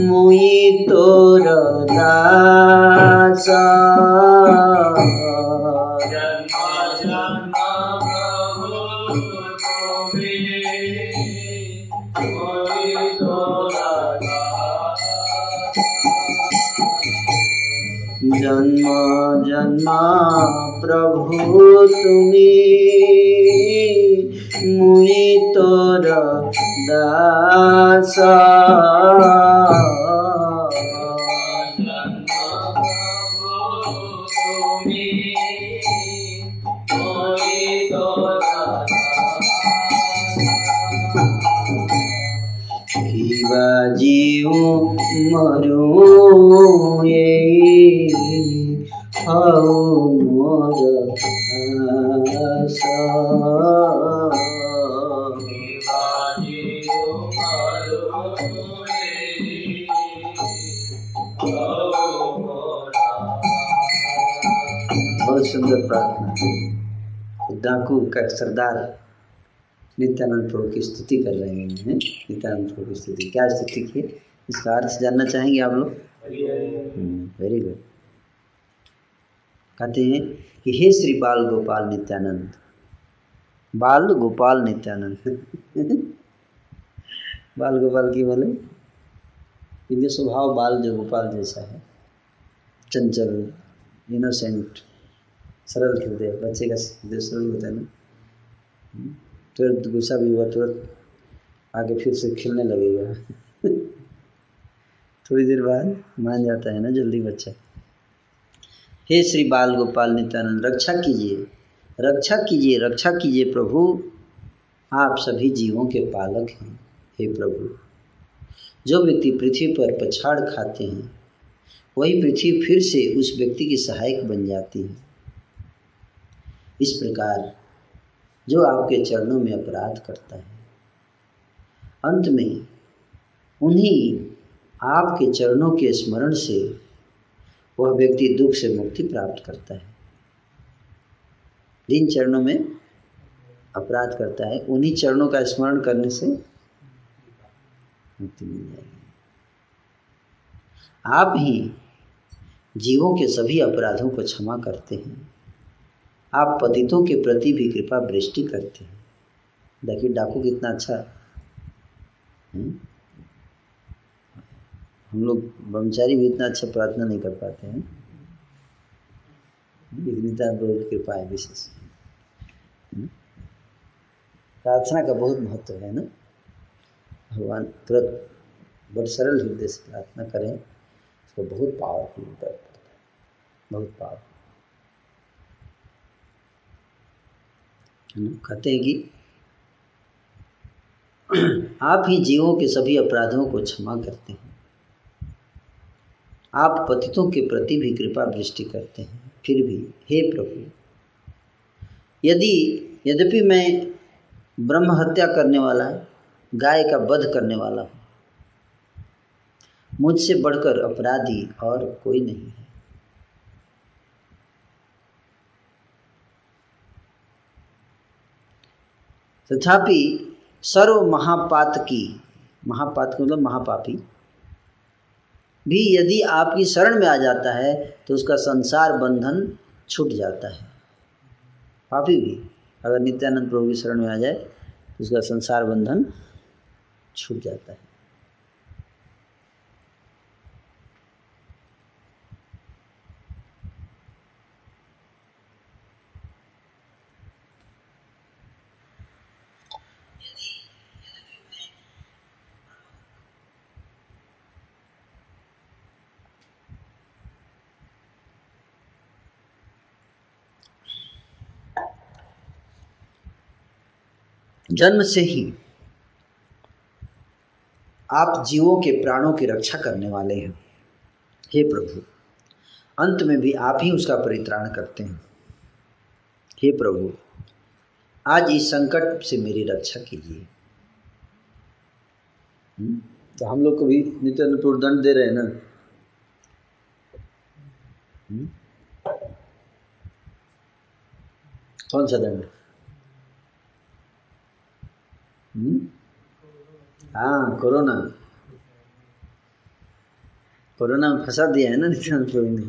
मुई तोर दास जन्म जन्म प्रभु तुम्हें दास का सरदार नित्यानंद प्रभु की स्तुति कर रहे हैं? नित्यानंद प्रभु की स्तुति। क्या स्तुति की? इसका अर्थ जानना चाहेंगे आप लोग? वेरी गुड कहते हैं कि हे श्री बाल गोपाल नित्यानंद, बाल गोपाल नित्यानंद। बाल गोपाल की बोले, इनके स्वभाव बाल जो गोपाल जैसा है, चंचल इनोसेंट सरल हृदय, बच्चे का हृदय सरल होता है ना? तुरंत गुस्सा भी हुआ, तुरंत आगे फिर से खेलने लगेगा। थोड़ी देर बाद मान जाता है ना जल्दी बच्चा। हे श्री बाल गोपाल नित्यानंद, रक्षा कीजिए रक्षा कीजिए रक्षा कीजिए प्रभु। आप सभी जीवों के पालक हैं, हे प्रभु। जो व्यक्ति पृथ्वी पर पछाड़ खाते हैं, वही पृथ्वी फिर से उस व्यक्ति की सहायक बन जाती है। इस प्रकार जो आपके चरणों में अपराध करता है। अंत में, उन्हीं आपके चरणों के स्मरण से वह व्यक्ति दुख से मुक्ति प्राप्त करता है। जिन चरणों में अपराध करता है, उन्हीं चरणों का स्मरण करने से मुक्ति मिल जाएगी। आप ही जीवों के सभी अपराधों को क्षमा करते हैं। आप पतितों के प्रति भी कृपा वृष्टि करते हैं। देखिए, डाकू कितना अच्छा। है हम लोग ब्रह्मचारी भी इतना अच्छा प्रार्थना नहीं कर पाते हैं। कृपा है विशेष। प्रार्थना का बहुत महत्व है ना? भगवान तुरंत बड़ सरल हृदय से प्रार्थना करें, उसको बहुत पावरफुल पड़ता है। बहुत पावरफुल है ना कहते हैं कि आप ही जीवों के सभी अपराधों को क्षमा करते हैं। आप पतितों के प्रति भी कृपा दृष्टि करते हैं। फिर भी, हे प्रभु, यदि, यद्यपि मैं ब्रह्म हत्या करने वाला, गाय का वध करने वाला हूँ, मुझसे बढ़कर अपराधी और कोई नहीं है। तथापि सर्व महापात की महापात की मतलब महापापी, भी यदि आपकी शरण में आ जाता है तो उसका संसार बंधन छूट जाता है। पापी भी, अगर नित्यानंद प्रभु की शरण में आ जाए तो उसका संसार बंधन छूट जाता है। जन्म से ही आप जीवों के प्राणों की रक्षा करने वाले हैं हे प्रभु, अंत में भी आप ही उसका परित्राण करते हैं हे प्रभु, आज इस संकट से मेरी रक्षा कीजिए हम्म? तो हम लोग को भी नित्य दंड दे रहे हैं ना हम्म? कौन सा दंड? हाँ कोरोना। कोरोना में फंसा दिया है ना नित्यानंद प्रभु ने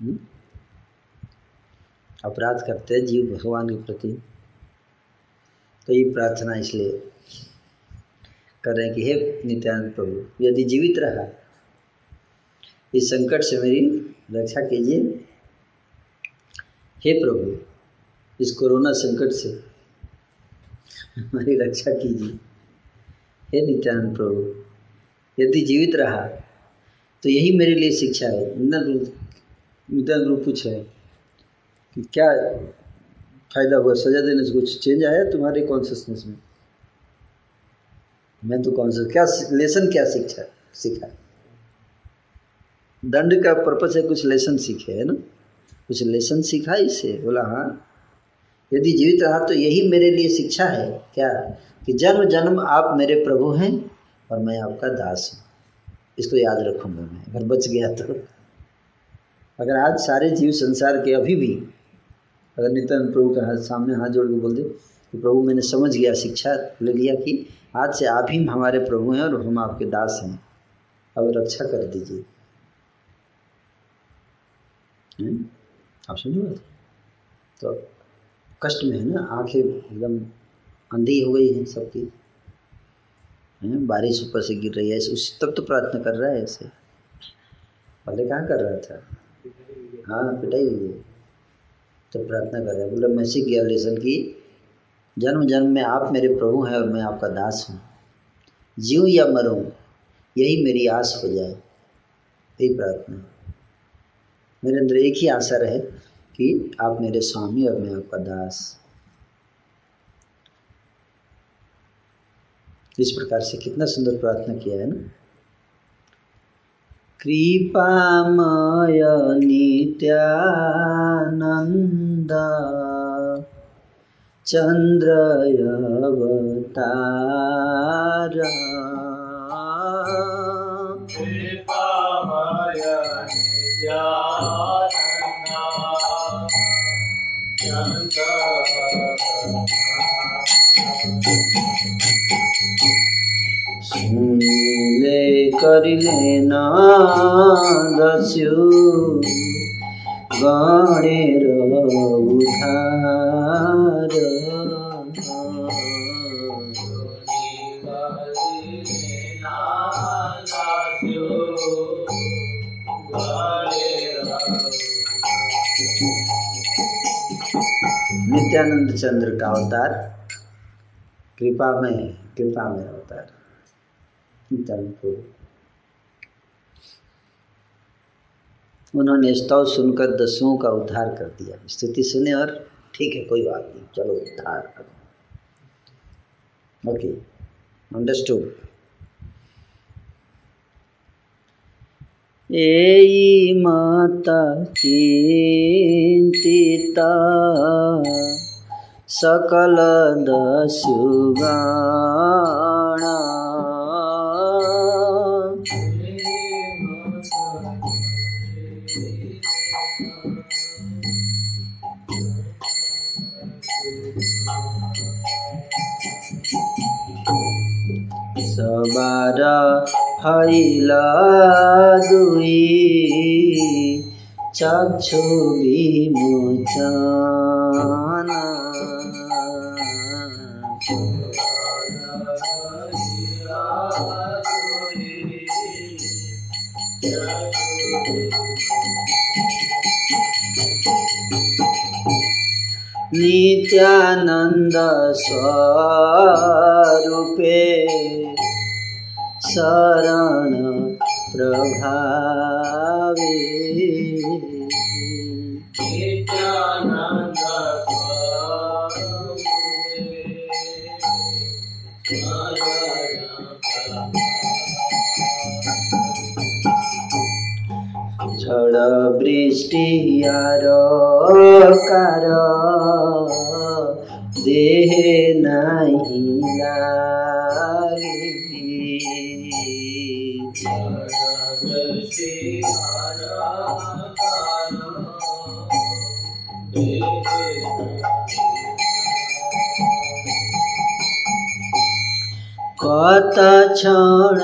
हम्म? अपराध करते हैं जीव भगवान के प्रति। तो ये प्रार्थना इसलिए कर रहे हैं कि हे नित्यानंद प्रभु, यदि जीवित रहा, इस संकट से मेरी रक्षा कीजिए। हे प्रभु इस कोरोना संकट से। हमारी रक्षा कीजिए। हे नित्यानंद प्रभु, यदि जीवित रहा तो यही मेरे लिए शिक्षा है। नित्यानंद रूप पूछ है कि क्या फ़ायदा हुआ? सजा देने से कुछ चेंज आया तुम्हारे कॉन्शियसनेस में? मैं तो कॉन्सियस क्या लेसन क्या शिक्षा, सीखा? दंड का पर्पस है कुछ लेसन सीखे, है ना? कुछ लेसन सीखा इससे बोला हाँ। यदि जीवित रहा तो यही मेरे लिए शिक्षा है। क्या? कि जन्म जन्म आप मेरे प्रभु हैं और मैं आपका दास हूँ। इसको याद रखूँगा मैं। अगर बच गया तो। अगर आज सारे जीव संसार के अभी भी, अगर नित्यानंद प्रभु का हाथ सामने हाथ जोड़ के बोल दे कि प्रभु, मैंने समझ गया, शिक्षा ले लिया कि आज से आप ही हमारे प्रभु हैं और हम आपके दास हैं। अब रक्षा कर दीजिए। आप समझ बात? तो कष्ट में है ना, आँखें एकदम अंधी हो गई हैं सबकी। है, बारिश ऊपर से गिर रही है उस तब तो प्रार्थना कर रहा है ऐसे। पहले कहाँ कर रहा था? हाँ पिटाई हुई है। तो प्रार्थना कर रहा है, बोला, मैं सीख गया लेसन की जन्म जन्म में आप मेरे प्रभु हैं और मैं आपका दास हूँ। जीव या मरूँ, यही मेरी आस हो जाए। यही प्रार्थना। मेरे अंदर एक ही आशा रहे कि आप मेरे स्वामी और मैं आपका दास। इस प्रकार से कितना सुंदर प्रार्थना किया है ना? कृपा कृपामय नित्यानन्द चन्द्रयवतार सुनले करिले नदस्यु गणेर उठार नित्यानंद चंद्र का अवतार। कृपा में कृपा में अवतार। उन्होंने स्तव सुनकर दसुओं का उद्धार कर दिया। स्थिति सुने और ठीक है, कोई बात नहीं, चलो उद्धार करो। ओके अंडरस्टूड एई माता चिंतिता। सकल दस्युगाणा सबार हैला दुई चक्षु विमोचन नित्यानन्द स्वरूपे शरण प्रभावे। नित्यानन्द বৃষ্টিয়ার কার দেহে নাহি লাগে কত ছণ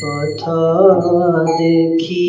পথ দেখি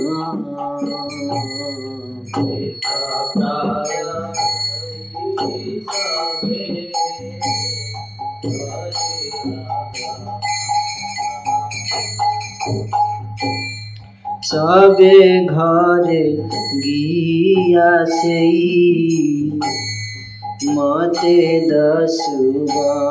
সবে ঘরে গিয়া সেই মতে দশুবার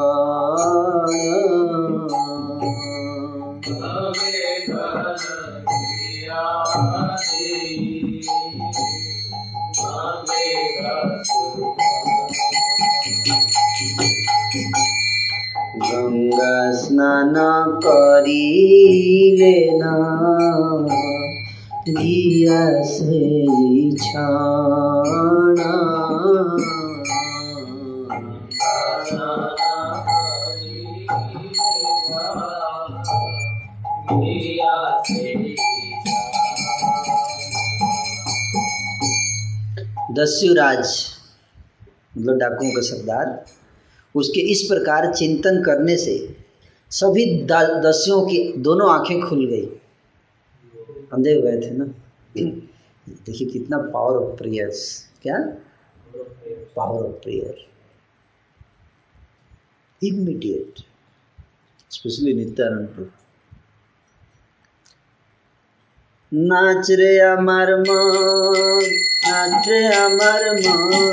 গঙ্গা স্নান করিলে না दिया से दस्युराज मतलब डाकुओं का सरदार, उसके इस प्रकार चिंतन करने से सभी दस्युओं की दोनों आँखें खुल गई। अंधे हो गए थे ना देखिए कितना पावर ऑफ प्रेयर्स क्या power of prayer immediate specially Nityananda Prabhu নাচ রে আমার মন নাচ রে আমার মন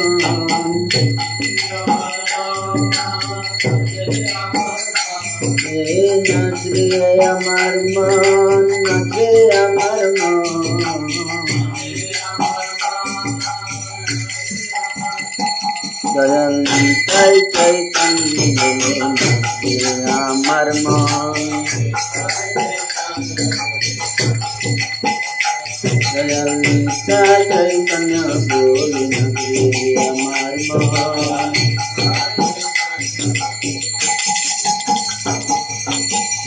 নাচ রে আমার মন নাচ রে আমার মন দয়াল চাই চাই কান্দিলে নাচ রে আমার মন দয়াল চাই চাই কান্না বলি নাচ রে আমার মন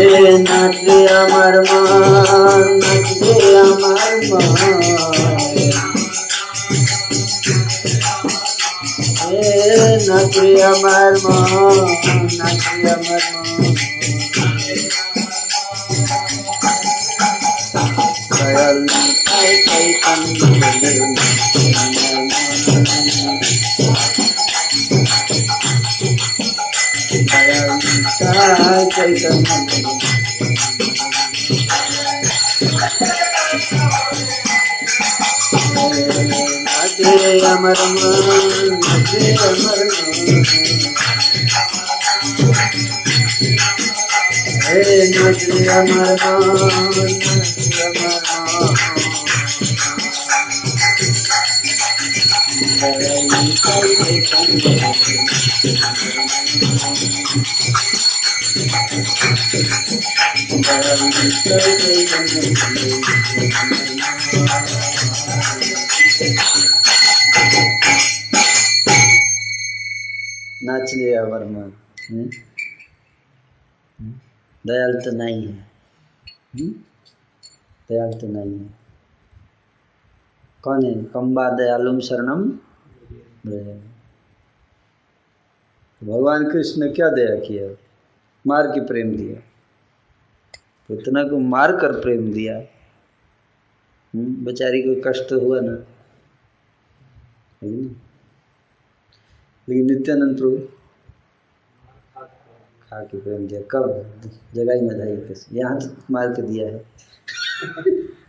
হে নাচে আমার মন নাচবে আমার মন হে নাচে আমার মন নাচে আমার মন দয়াল চাই চাই কান্দে Thank you. Ram, Ram. Ram, Ram. नाच लिया वर्मा हम्म? दयाल तो नहीं है। हम्म? दयाल तो नहीं है। कौन है? कम्बा दयालुम शरणम? भगवान कृष्ण ने क्या दया किया? मार के प्रेम दिया। तो इतना को मार कर प्रेम दिया। हम्म, बेचारी को कष्ट हुआ ना। लेकिन नित्यानंद प्रभु खा के प्रेम दिया। कब? जगह ही मजाई कैसे यहाँ तो मार के दिया है।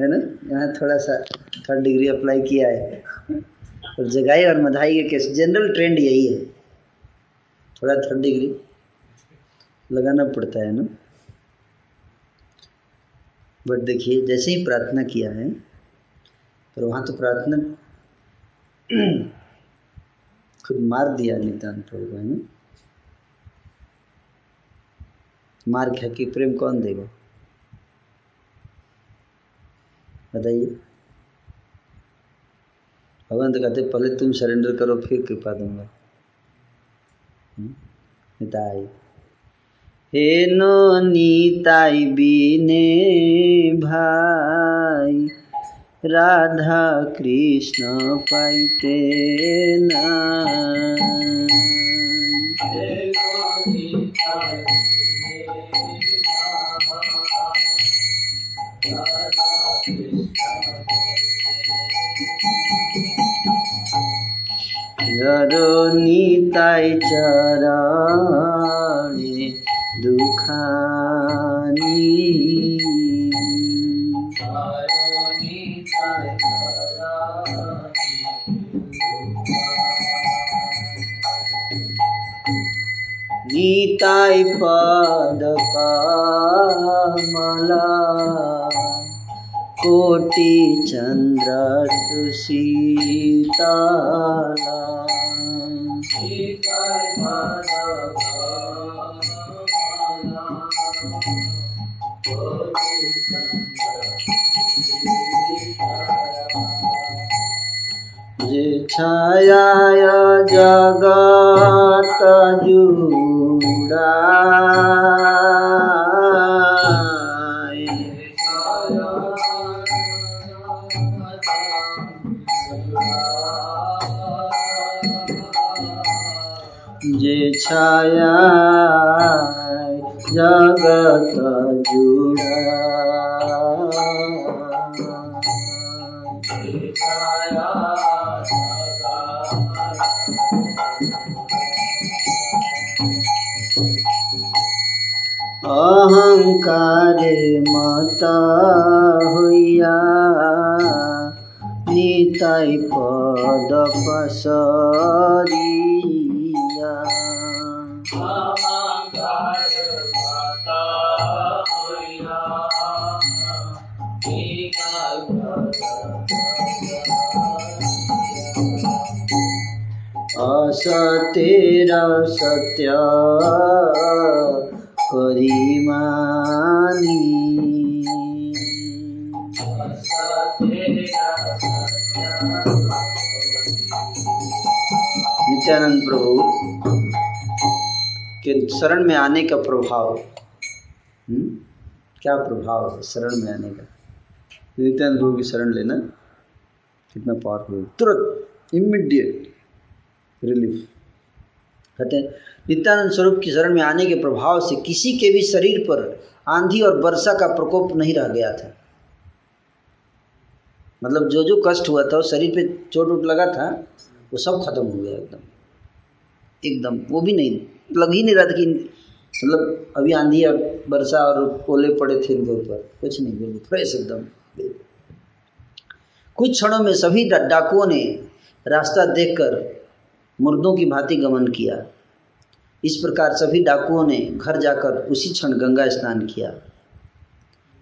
है ना? यहाँ थोड़ा सा थर्ड डिग्री अप्लाई किया है। और जगाई और मधाई के केस जनरल ट्रेंड यही है। थोड़ा थर्ड डिग्री लगाना पड़ता है ना। बट देखिए, जैसे ही प्रार्थना किया है, पर वहाँ तो प्रार्थना खुद मार दिया नितान प्रभु ना। मार खा के प्रेम कौन देगा? बताइए। भगवान तो कहते पहले तुम सरेंडर करो, फिर कृपा दूँगा। हम्म? निताई। हे नो नीताई बीने भाई, राधा कृष्ण पाइते ना। जरो निताई चरणे दुखानी। निताई पद कमला कोटि चंद्र सुशीतला। जे छायाय जगत जुड़ाय छाया जगत अहंकार मत होइया निताई पद पसरिया। असतेर सत्य करिमानी नित्यानंद प्रभु, के शरण में आने का प्रभाव हम्म? क्या प्रभाव है शरण में आने का? नित्यानंद प्रभु की शरण लेना कितना पावरफुल तुरंत इमीडिएट रिलीफ कहते हैं, नित्यानंद स्वरूप की शरण में आने के प्रभाव से किसी के भी शरीर पर आंधी और वर्षा का प्रकोप नहीं रह गया था। मतलब जो जो कष्ट हुआ था वो शरीर पे चोट उट लगा था, वो सब खत्म हो गया एकदम। एकदम, वो भी नहीं, लग ही नहीं रहा था कि मतलब अभी आंधी और वर्षा और ओले पड़े थे इनके ऊपर, कुछ नहीं, बिल्कुल फ्रेश एकदम। कुछ क्षणों में सभी डाकुओं ने रास्ता देखकर मुर्दों की भांति गमन किया। इस प्रकार सभी डाकुओं ने घर जाकर उसी क्षण गंगा स्नान किया।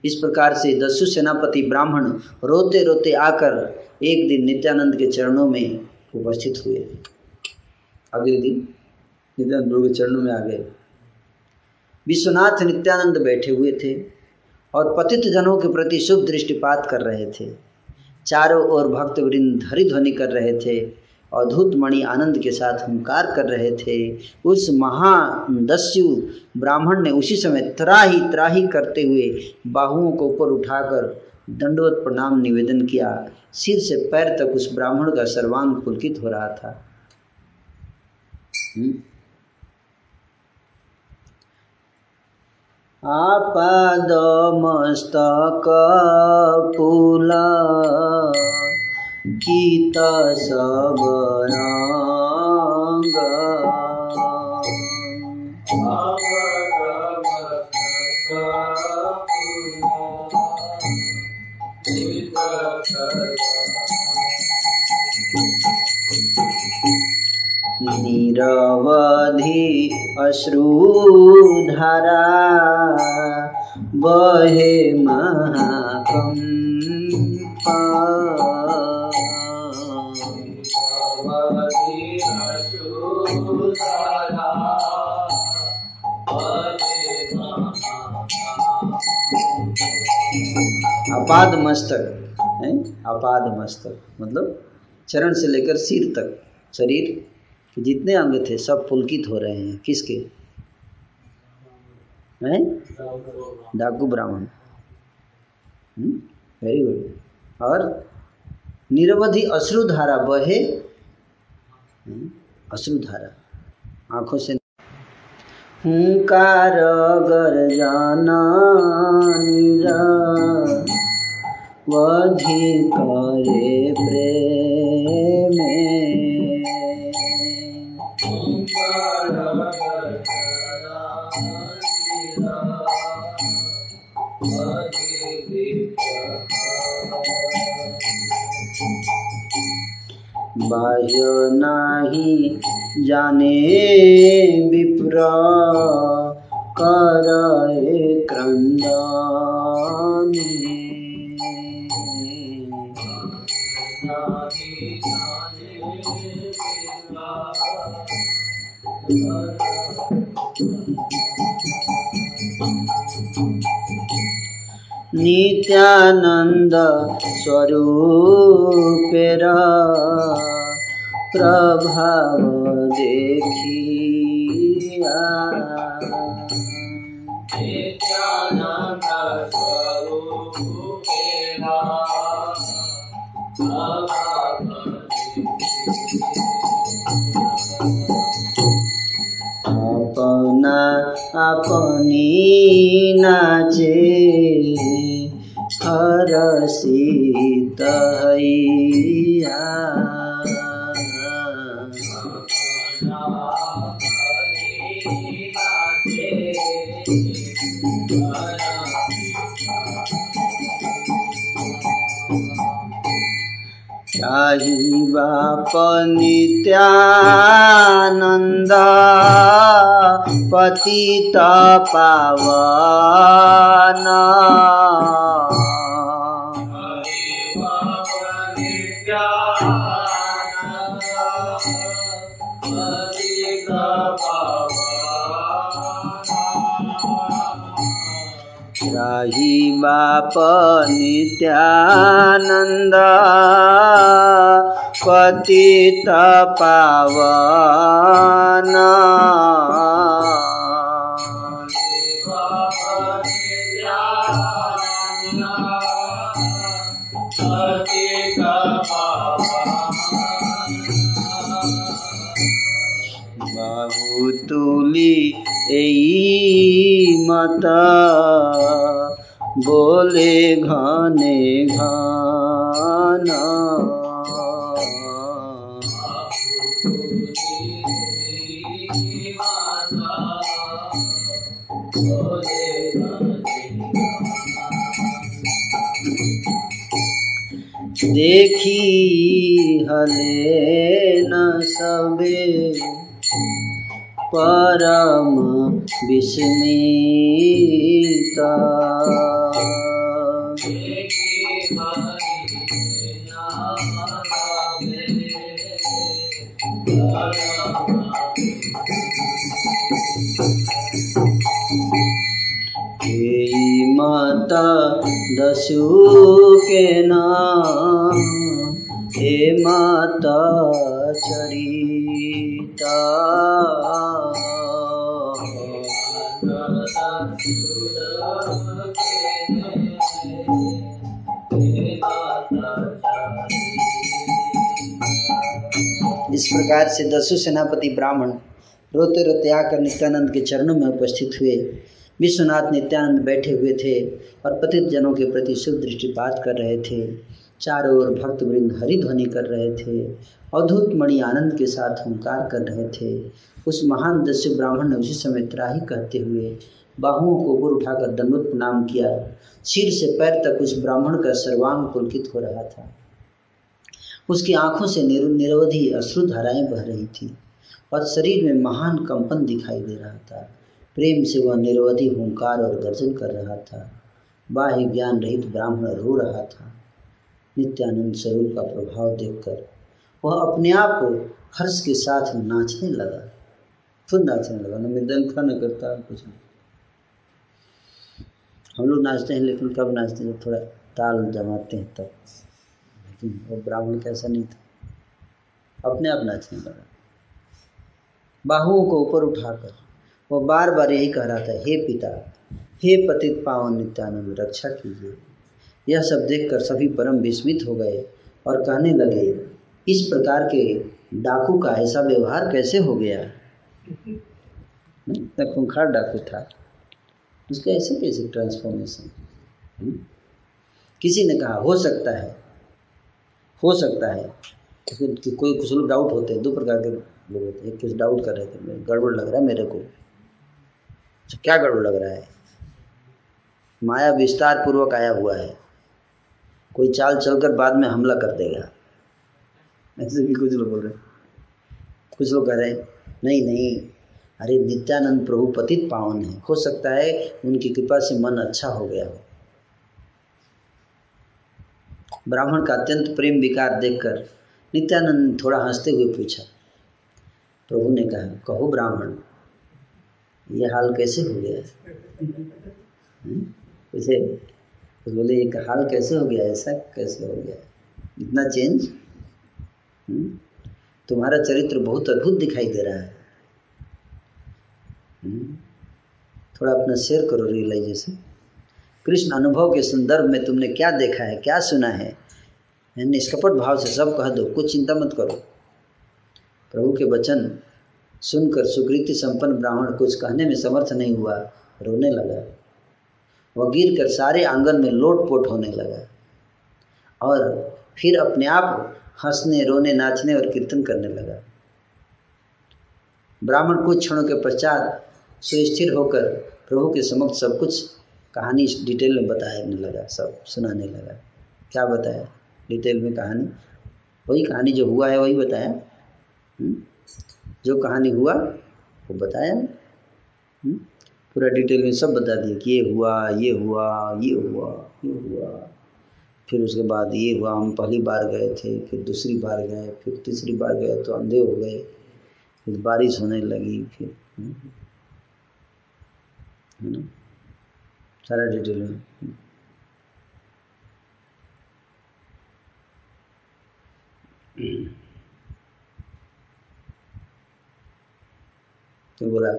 इस प्रकार से दस्यु सेनापति ब्राह्मण रोते रोते आकर एक दिन नित्यानंद के चरणों में उपस्थित हुए। अगले दिन नित्यानंद के चरणों में आ गए। विश्वनाथ नित्यानंद बैठे हुए थे और पतित जनों के प्रति शुभ दृष्टिपात कर रहे थे। चारों ओर भक्त वृंद हरिध्वनि कर रहे थे। अद्भुत मणि आनंद के साथ हंकार कर रहे थे। उस महादस्यु ब्राह्मण ने उसी समय त्राही त्राही करते हुए बाहुओं को ऊपर उठाकर दंडवत प्रणाम निवेदन किया। सिर से पैर तक उस ब्राह्मण का सर्वांग पुलकित हो रहा था। हम्म? आपाद मस्तक पुल। गीत सब रंग। निरवधि अश्रुधारा बहे महाकम्पा। अपाद मस्तक है? अपाद मस्तक मतलब चरण से लेकर सिर तक शरीर के जितने अंग थे सब पुलकित हो रहे हैं। किसके? हैं? डाकू ब्राह्मण। वेरी गुड और निरवधि अश्रुधारा बहे हम्म, अश्रुधारा आँखों से हुंकार गर्जना निरा वधि करे प्रेमे। बाह्य नाही जाने विप्र करे क्रंदनी। नित्यानंद स्वरूपेर प्रभाव देखिया। अपना अपनी नाचे हरसित हैया शाही बाप नित्यानंद पतित पावन शाही बाप नित्यानंद पतित पावन। बहुतुली मत बोले घने घन। देखी हले न सबे परम विस्मिता। माता दसु के नाम, हे माता चरिता। इस प्रकार से दसु सेनापति ब्राह्मण रोते रोते आकर नित्यानंद के चरणों में उपस्थित हुए। विश्वनाथ नित्यानंद बैठे हुए थे और पतित जनों के प्रति शुभ दृष्टिपात कर रहे थे। चारों ओर भक्त वृंद हरिध्वनि कर रहे थे अद्भुत मणि आनंद के साथ हुंकार कर रहे थे। उस महान दस्य ब्राह्मण ने उसी समय त्राही कहते हुए बाहुओं को ऊपर उठाकर दंडवत प्रणाम किया। सिर से पैर तक उस ब्राह्मण का सर्वांग पुलकित हो रहा था। उसकी आँखों से निर, निरवधि अश्रुधाराएँ बह रही थी और शरीर में महान कंपन दिखाई दे रहा था। प्रेम से वह निर्वधि हुंकार और गर्जन कर रहा था। बाह्य ज्ञान रहित ब्राह्मण रो रहा था। नित्यानंद स्वरूप का प्रभाव देखकर वह अपने आप को हर्ष के साथ नाचने लगा। खुद नाचने लगा। न मृदंग खा न करता कुछ नहीं। हम लोग नाचते हैं, लेकिन कब नाचते हैं? थोड़ा ताल जमाते हैं तब। लेकिन वो ब्राह्मण कैसा नहीं था। अपने आप नाचने लगा। बाहुओं को ऊपर उठाकर वो बार बार यही कह रहा था, हे पिता, हे पतित पावन नित्यानंद, रक्षा कीजिए। यह सब देखकर सभी परम विस्मित हो गए और कहने लगे, इस प्रकार के डाकू का ऐसा व्यवहार कैसे हो गया? इतना खूंखार डाकू था। उसका ऐसे कैसे ट्रांसफॉर्मेशन किसी ने कहा, हो सकता है, हो सकता है। कोई कुछ लोग डाउट होते हैं, दो प्रकार के लोग होते हैं कुछ डाउट कर रहे थे, गड़बड़ लग रहा है मेरे को। क्या गड़बड़ लग रहा है? माया विस्तार पूर्वक आया हुआ है। कोई चाल चलकर बाद में हमला कर देगा। ऐसे भी कुछ लोग बोल रहे कुछ लोग कह रहे हैं, नहीं नहीं, अरे नित्यानंद प्रभु पतित पावन है। हो सकता है उनकी कृपा से मन अच्छा हो गया हो। ब्राह्मण का अत्यंत प्रेम विकार देखकर नित्यानंद थोड़ा हँसते हुए पूछा, प्रभु ने कहा, कहो ब्राह्मण ये हाल कैसे हो गया? उसे तो बोले, एक हाल कैसे हो गया? ऐसा कैसे हो गया? इतना चेंज तुम्हारा चरित्र बहुत अद्भुत दिखाई दे रहा है। थोड़ा अपना शेयर करो रियलाइजेशन कृष्ण, अनुभव के संदर्भ में तुमने क्या देखा है, क्या सुना है? निष्कपट भाव से सब कह दो, कुछ चिंता मत करो। प्रभु के वचन सुनकर सुकृति संपन्न ब्राह्मण कुछ कहने में समर्थ नहीं हुआ, रोने लगा। वह गिर कर सारे आँगन में लोटपोट होने लगा और फिर अपने आप हंसने, रोने, नाचने और कीर्तन करने लगा। ब्राह्मण कुछ क्षणों के पश्चात सुस्थिर होकर प्रभु के समक्ष सब कुछ कहानी डिटेल में बताने लगा, सब सुनाने लगा। क्या बताया? डिटेल में कहानी? वही कहानी जो हुआ है, वही बताया। जो कहानी हुआ, वो बताया पूरा डिटेल में सब बता दिया कि ये हुआ ये हुआ ये हुआ ये हुआ। फिर उसके बाद ये हुआ, हम पहली बार गए थे, फिर दूसरी बार गए, फिर तीसरी बार गए तो अंधे हो गए। फिर बारिश होने लगी, फिर है ना? सारा डिटेल में तो बोला,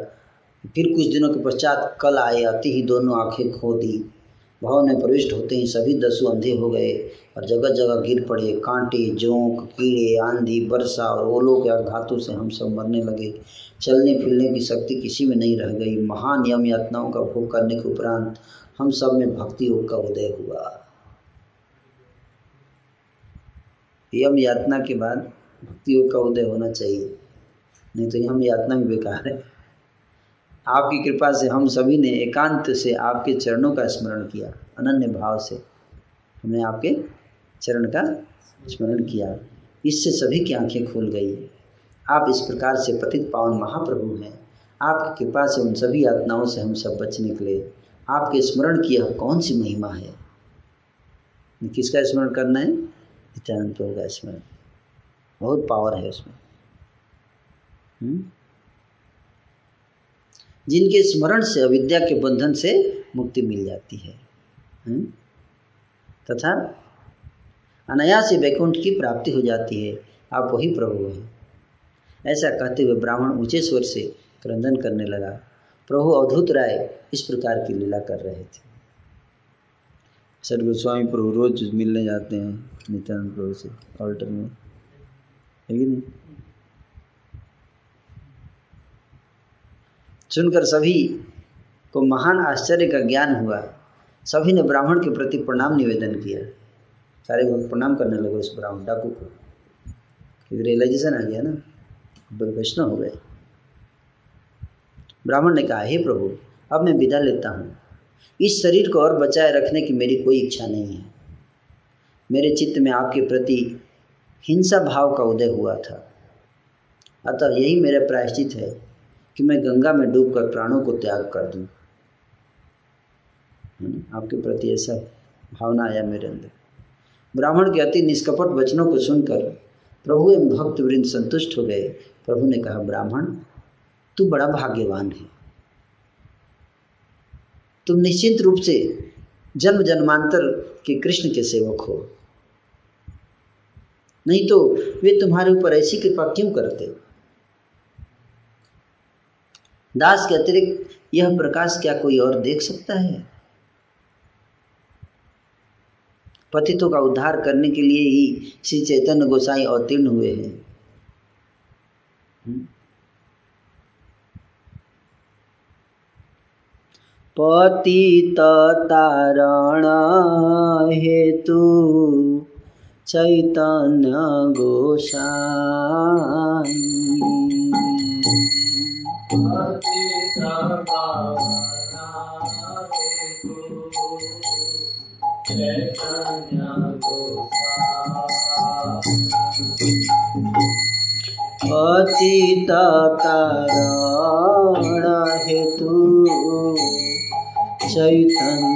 फिर कुछ दिनों के पश्चात कल आए, अति ही दोनों आँखें खो दी। भाव में प्रविष्ट होते ही सभी दसु अंधे हो गए और जगह जगह गिर पड़े। कांटे, जोंक, कीड़े, आंधी, वर्षा और ओलों के आघातों से हम सब मरने लगे। चलने फिरने की शक्ति किसी में नहीं रह गई। महान यम यातनाओं का भोग करने के उपरांत हम सब में भक्ति योग का उदय हुआ। यम यातना के बाद भक्ति योग का उदय होना चाहिए। नहीं तो हम यातना भी बेकार है। आपकी कृपा से हम सभी ने एकांत से आपके चरणों का स्मरण किया, अनन्य भाव से। हमने आपके चरण का स्मरण किया। इससे सभी की आँखें खुल गई आप इस प्रकार से पतित पावन महाप्रभु हैं। आपकी कृपा से उन सभी यातनाओं से हम सब बच निकले। आपके स्मरण की यह कौन सी महिमा है? किसका स्मरण करना है? नित्यानंद प्रभु का स्मरण। बहुत पावर है उसमें? जिनके स्मरण से अविद्या के बंधन से मुक्ति मिल जाती है। तथा अनायास ही वैकुंठ की प्राप्ति हो जाती है। आप वही प्रभु हैं। ऐसा कहते हुए ब्राह्मण ऊँचे स्वर से क्रंदन करने लगा। प्रभु अवधूत राय इस प्रकार की लीला कर रहे थे। सर गोस्वामी प्रभु रोज मिलने जाते हैं नित्यानंद प्रभु से ऑल्टर में। है कि नहीं? सुनकर सभी को महान आश्चर्य का ज्ञान हुआ। सभी ने ब्राह्मण के प्रति प्रणाम निवेदन किया। सारे लोग प्रणाम करने लगे उस ब्राह्मण डाकू को। क्योंकि रियलाइजेशन आ गया ना। वैष्णव हो गए। ब्राह्मण ने कहा, हे प्रभु, अब मैं विदा लेता हूँ। इस शरीर को और बचाए रखने की मेरी कोई इच्छा नहीं है। मेरे चित्त में आपके प्रति हिंसा भाव का उदय हुआ था। अतः यही मेरा प्रायश्चित है। कि मैं गंगा में डूबकर प्राणों को त्याग कर दूँ। आपके प्रति ऐसा भावना आया मेरे अंदर। ब्राह्मण के अति निष्कपट वचनों को सुनकर प्रभु एवं भक्त वृंद संतुष्ट हो गए। प्रभु ने कहा, ब्राह्मण, तू बड़ा भाग्यवान है। तुम निश्चित रूप से जन्म जन्मांतर के कृष्ण के सेवक हो। नहीं तो वे तुम्हारे ऊपर ऐसी कृपा क्यों करते? दास के अतिरिक्त यह प्रकाश क्या कोई और देख सकता है? पतितों का उद्धार करने के लिए ही श्री चैतन्य गोसाई अवतीर्ण हुए हैं। पतित तारण हेतु चैतन्य गोसाई। पतित तारण हेतु चैतन्य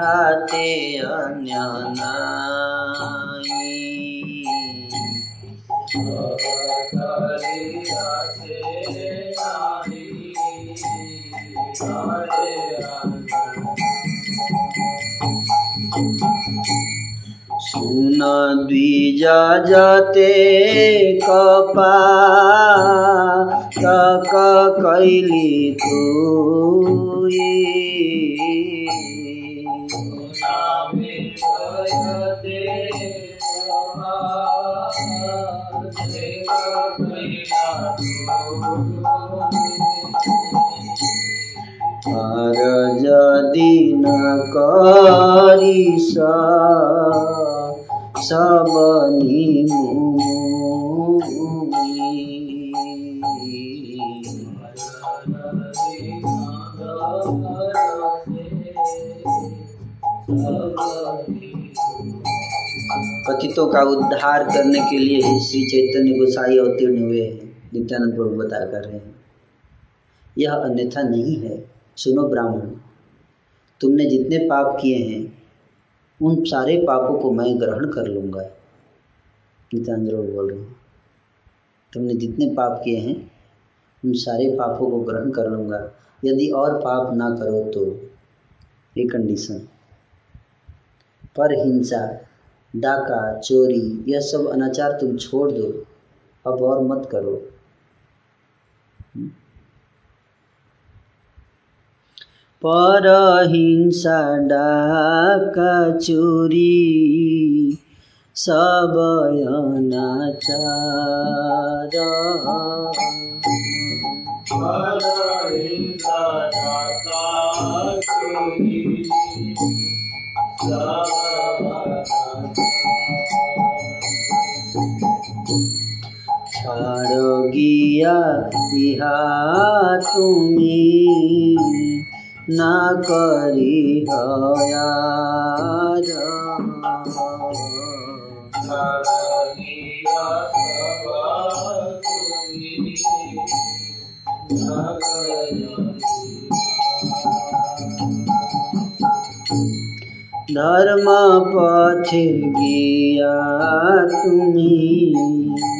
hati anyanai सुन द्विजा जते कपा तक कैली तुई আর যদি না করিস সব पतितों का उद्धार करने के लिए ही श्री चैतन्य गोसाई अवतीर्ण हुए हैं नित्यानंद प्रभु बता कर रहे हैं। यह अन्यथा नहीं है। सुनो ब्राह्मण, तुमने जितने पाप किए हैं, उन सारे पापों को मैं ग्रहण कर लूँगा। नित्यानंद प्रभु बोल रहे हैं, तुमने जितने पाप किए हैं, उन सारे पापों को ग्रहण कर लूँगा। यदि और पाप ना करो तो ये कंडीशन पर हिंसा डाका, चोरी, यह सब अनाचार तुम छोड़ दो। अब और मत करो। पर हिंसा डाका, चोरी, सब अनाचार। किया इहा तुम्ही ना करी धर्म पथ गिया तुम्ही।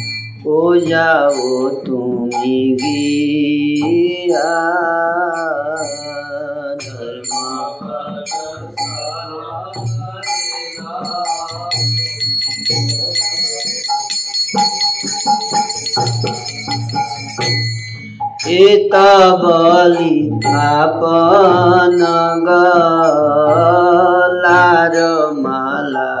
ओ जाओ तुम गिरा। एता बलि आपन गलार माला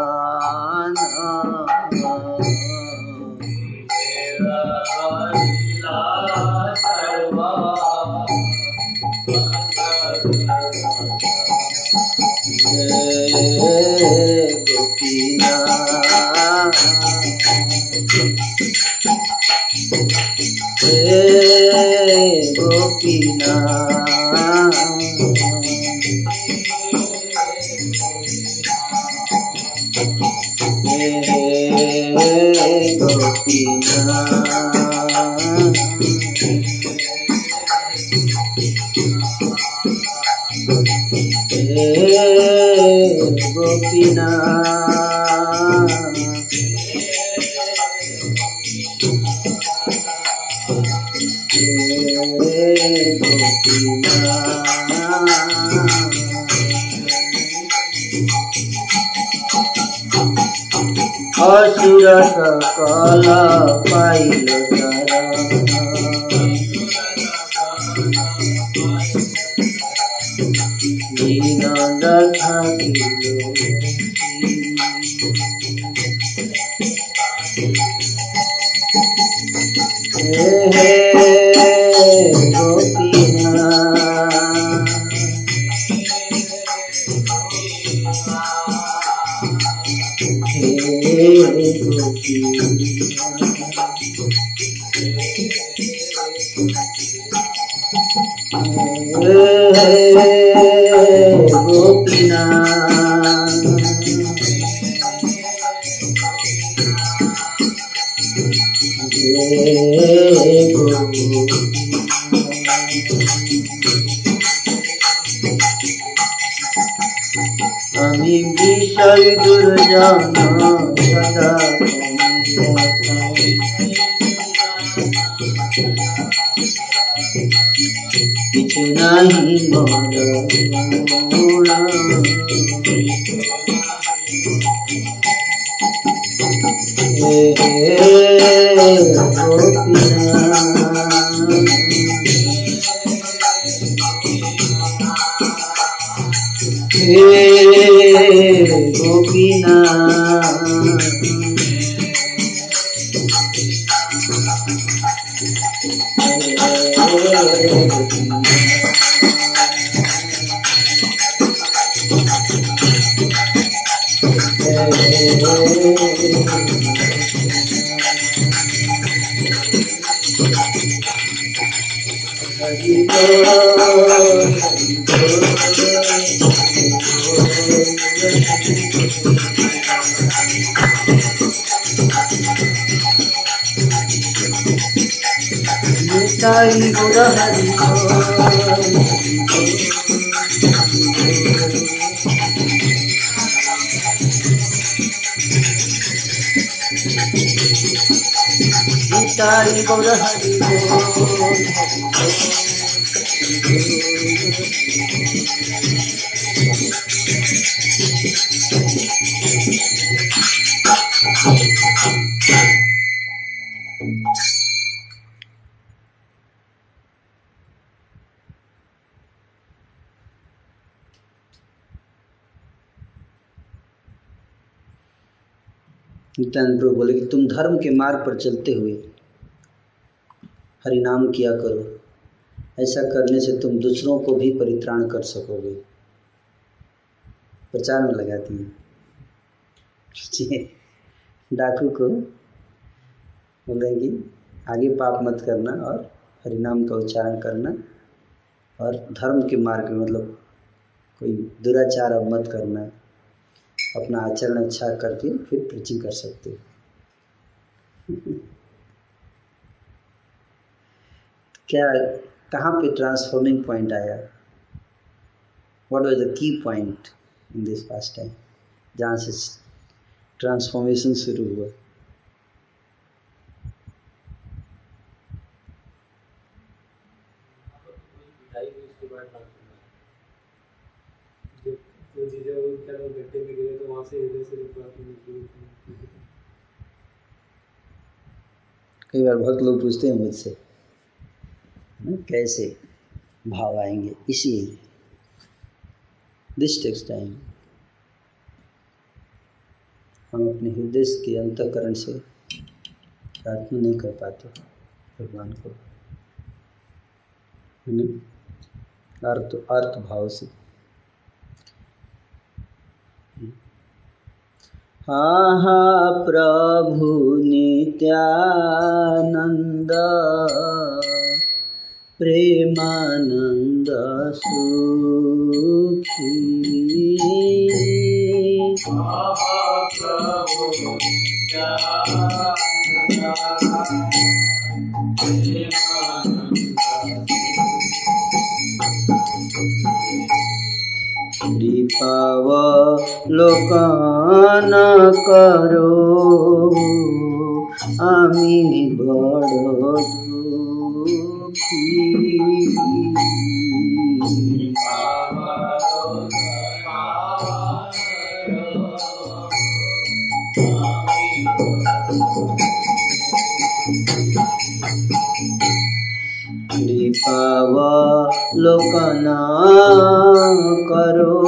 ಗೋಪಿನಾ Thank you. Asura ka kala paila मार्ग पर चलते हुए, हरिनाम किया करो। ऐसा करने से तुम दूसरों को भी परित्राण कर सकोगे। प्रचार में लगाती हैं। डाकू को बोल हैं कि आगे पाप मत करना और हरिनाम का उच्चारण करना और धर्म के मार्ग में मतलब कोई दुराचार अब मत करना। अपना आचरण अच्छा करके फिर प्रीचिंग कर सकते हो। क्या, कहाँ पे ट्रांसफॉर्मिंग पॉइंट आया? What was the key point in this fast time जहाँ से ट्रांसफॉर्मेशन शुरू हुआ पिटाई हुई उसके बाद डांस करना जो जो चीज़ें वो क्या वो गड्ढे में गिरे तो वहाँ से हृदय से जब बात होनी शुरू हुई कई बार भक्त लोग पूछते हैं मुझसे "हम्म, कैसे भाव आएँगे? इसी दिस टेक्स टाइम हम अपने हृदय के अंतकरण से प्रार्थना नहीं कर पाते भगवान को? अर्थ अर्थ भाव से। हा प्रभु नित्यानन्द प्रेमानन्द सुखी। कृपाव অবলোকন করো। আমি বড় দুঃখী। কৃপাব লোকনা করো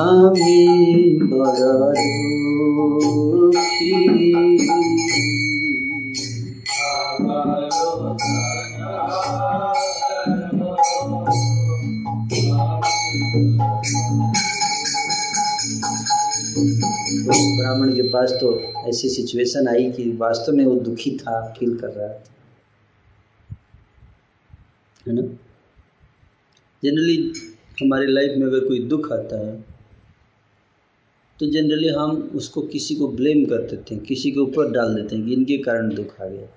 আমি বড় দুঃখী ब्राह्मण के पास तो ऐसी सिचुएशन आई कि वास्तव में वो दुखी था फील कर रहा था है ना? जनरली हमारी लाइफ में अगर कोई दुख आता है तो जनरली हम उसको किसी को ब्लेम कर देते हैं, किसी के ऊपर डाल देते हैं कि इनके कारण दुख आ गया।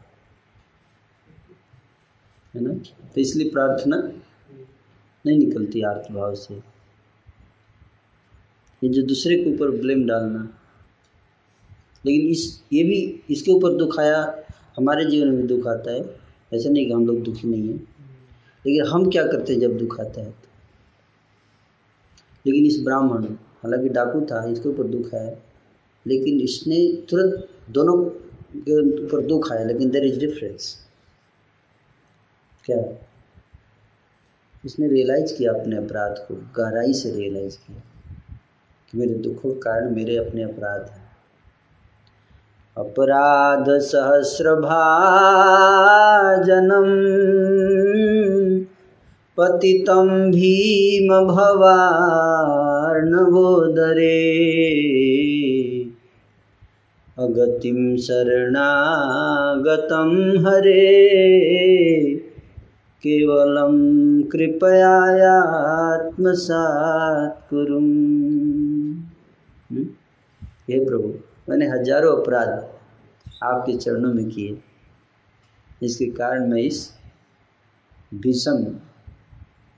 है ना? तो इसलिए प्रार्थना नहीं निकलती आर्थ भाव से। ये जो दूसरे के ऊपर ब्लेम डालना। लेकिन इस, ये भी इसके ऊपर दुख आया, हमारे जीवन में दुख आता है। ऐसा नहीं कि हम लोग दुखी नहीं हैं। लेकिन हम क्या करते हैं जब दुख आता है? लेकिन इस ब्राह्मण, हालाँकि डाकू था, इसके ऊपर दुख है लेकिन इसने तुरंत दोनों के ऊपर दुख आया, लेकिन देर इज़ डिफरेंस क्या? इसने रियलाइज़ किया अपने अपराध को, गहराई से रियलाइज़ किया कि मेरे दुखों के कारण मेरे अपने अपराध हैं। अपराध सहस्रभाजनम पतितं भीमभवार्णवोदरे। अगतिं शरणागतं हरे। केवलं कृपयात्मसात् कुरुम् हम्म? हे प्रभु, मैंने हज़ारों अपराध आपके चरणों में किए इसके कारण मैं इस भीषण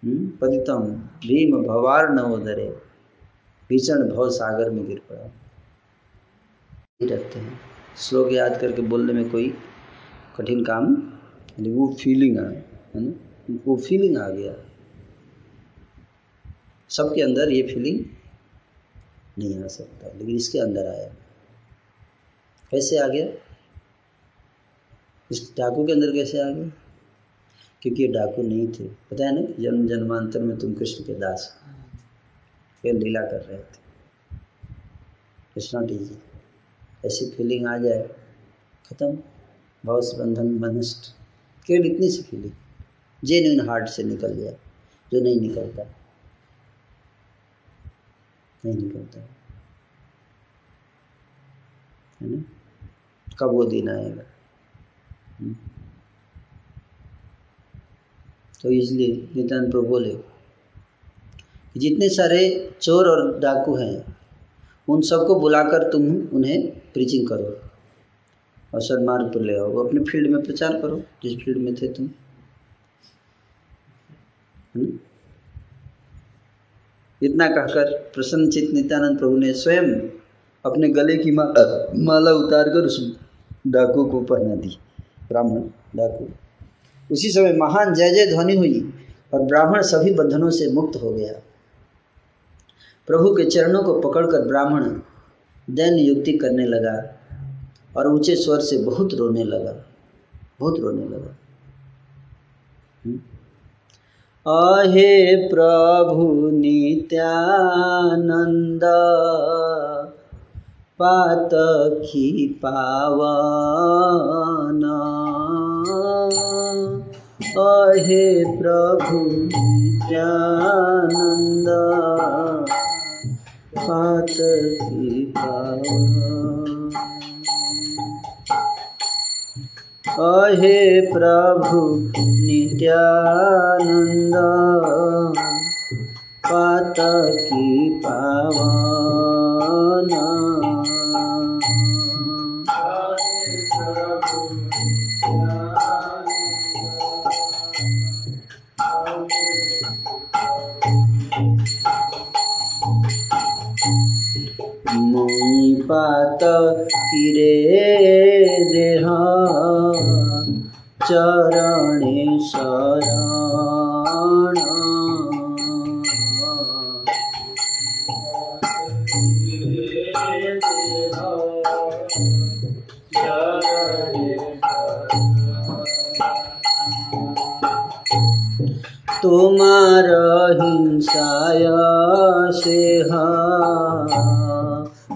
पतितम भीम भवार नवोदरे भीषण भव सागर में गिर पड़ा। रहते हैं। श्लोक याद करके बोलने में कोई कठिन काम नहीं। वो फीलिंग आ, है ना? वो फीलिंग आ गया। सबके अंदर ये फीलिंग नहीं आ सकता, लेकिन इसके अंदर आया। कैसे आ गया? इस डाकू के अंदर कैसे आ गया? क्योंकि ये डाकू नहीं थे। पता है ना जन्म जन्मांतर में तुम कृष्ण के दास हो। ये लीला कर रहे थे। कृष्णा टी जी ऐसी फीलिंग आ जाए। खत्म। भाव से बंधन मनिष्ठ। केवल इतनी सी फीलिंग जेन्यून हार्ट से निकल जाए जो नहीं निकलता। नहीं निकलता। है ना? कब वो दिन आएगा? हुँ? तो इसलिए नित्यानंद प्रभु बोले, जितने सारे चोर और डाकू हैं, उन सबको बुलाकर तुम उन्हें प्रीचिंग करो और सन्मार्ग पर ले आओ। अपने फ़ील्ड में प्रचार करो, जिस फ़ील्ड में थे तुम। इतना कहकर प्रसन्नचित नित्यानंद प्रभु ने स्वयं अपने गले की माला उतार कर उस डाकू को पहना दी। ब्राह्मण डाकू। उसी समय महान जय जय ध्वनि हुई और ब्राह्मण सभी बंधनों से मुक्त हो गया। प्रभु के चरणों को पकड़कर ब्राह्मण दैन युक्ति करने लगा और ऊँचे स्वर से बहुत रोने लगा, बहुत रोने लगा। अहे प्रभु नित्यानंद पातखी पावन। अहे प्रभु नित्यानंद पातखी पावन अहे प्रभु नित्यानंद पातकी पावन। पात किरे देह चरणे शरण তোমার হিংসায় সে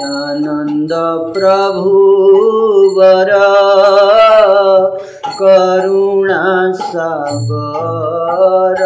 नित्यानन्द प्रभुवर करुणा सागर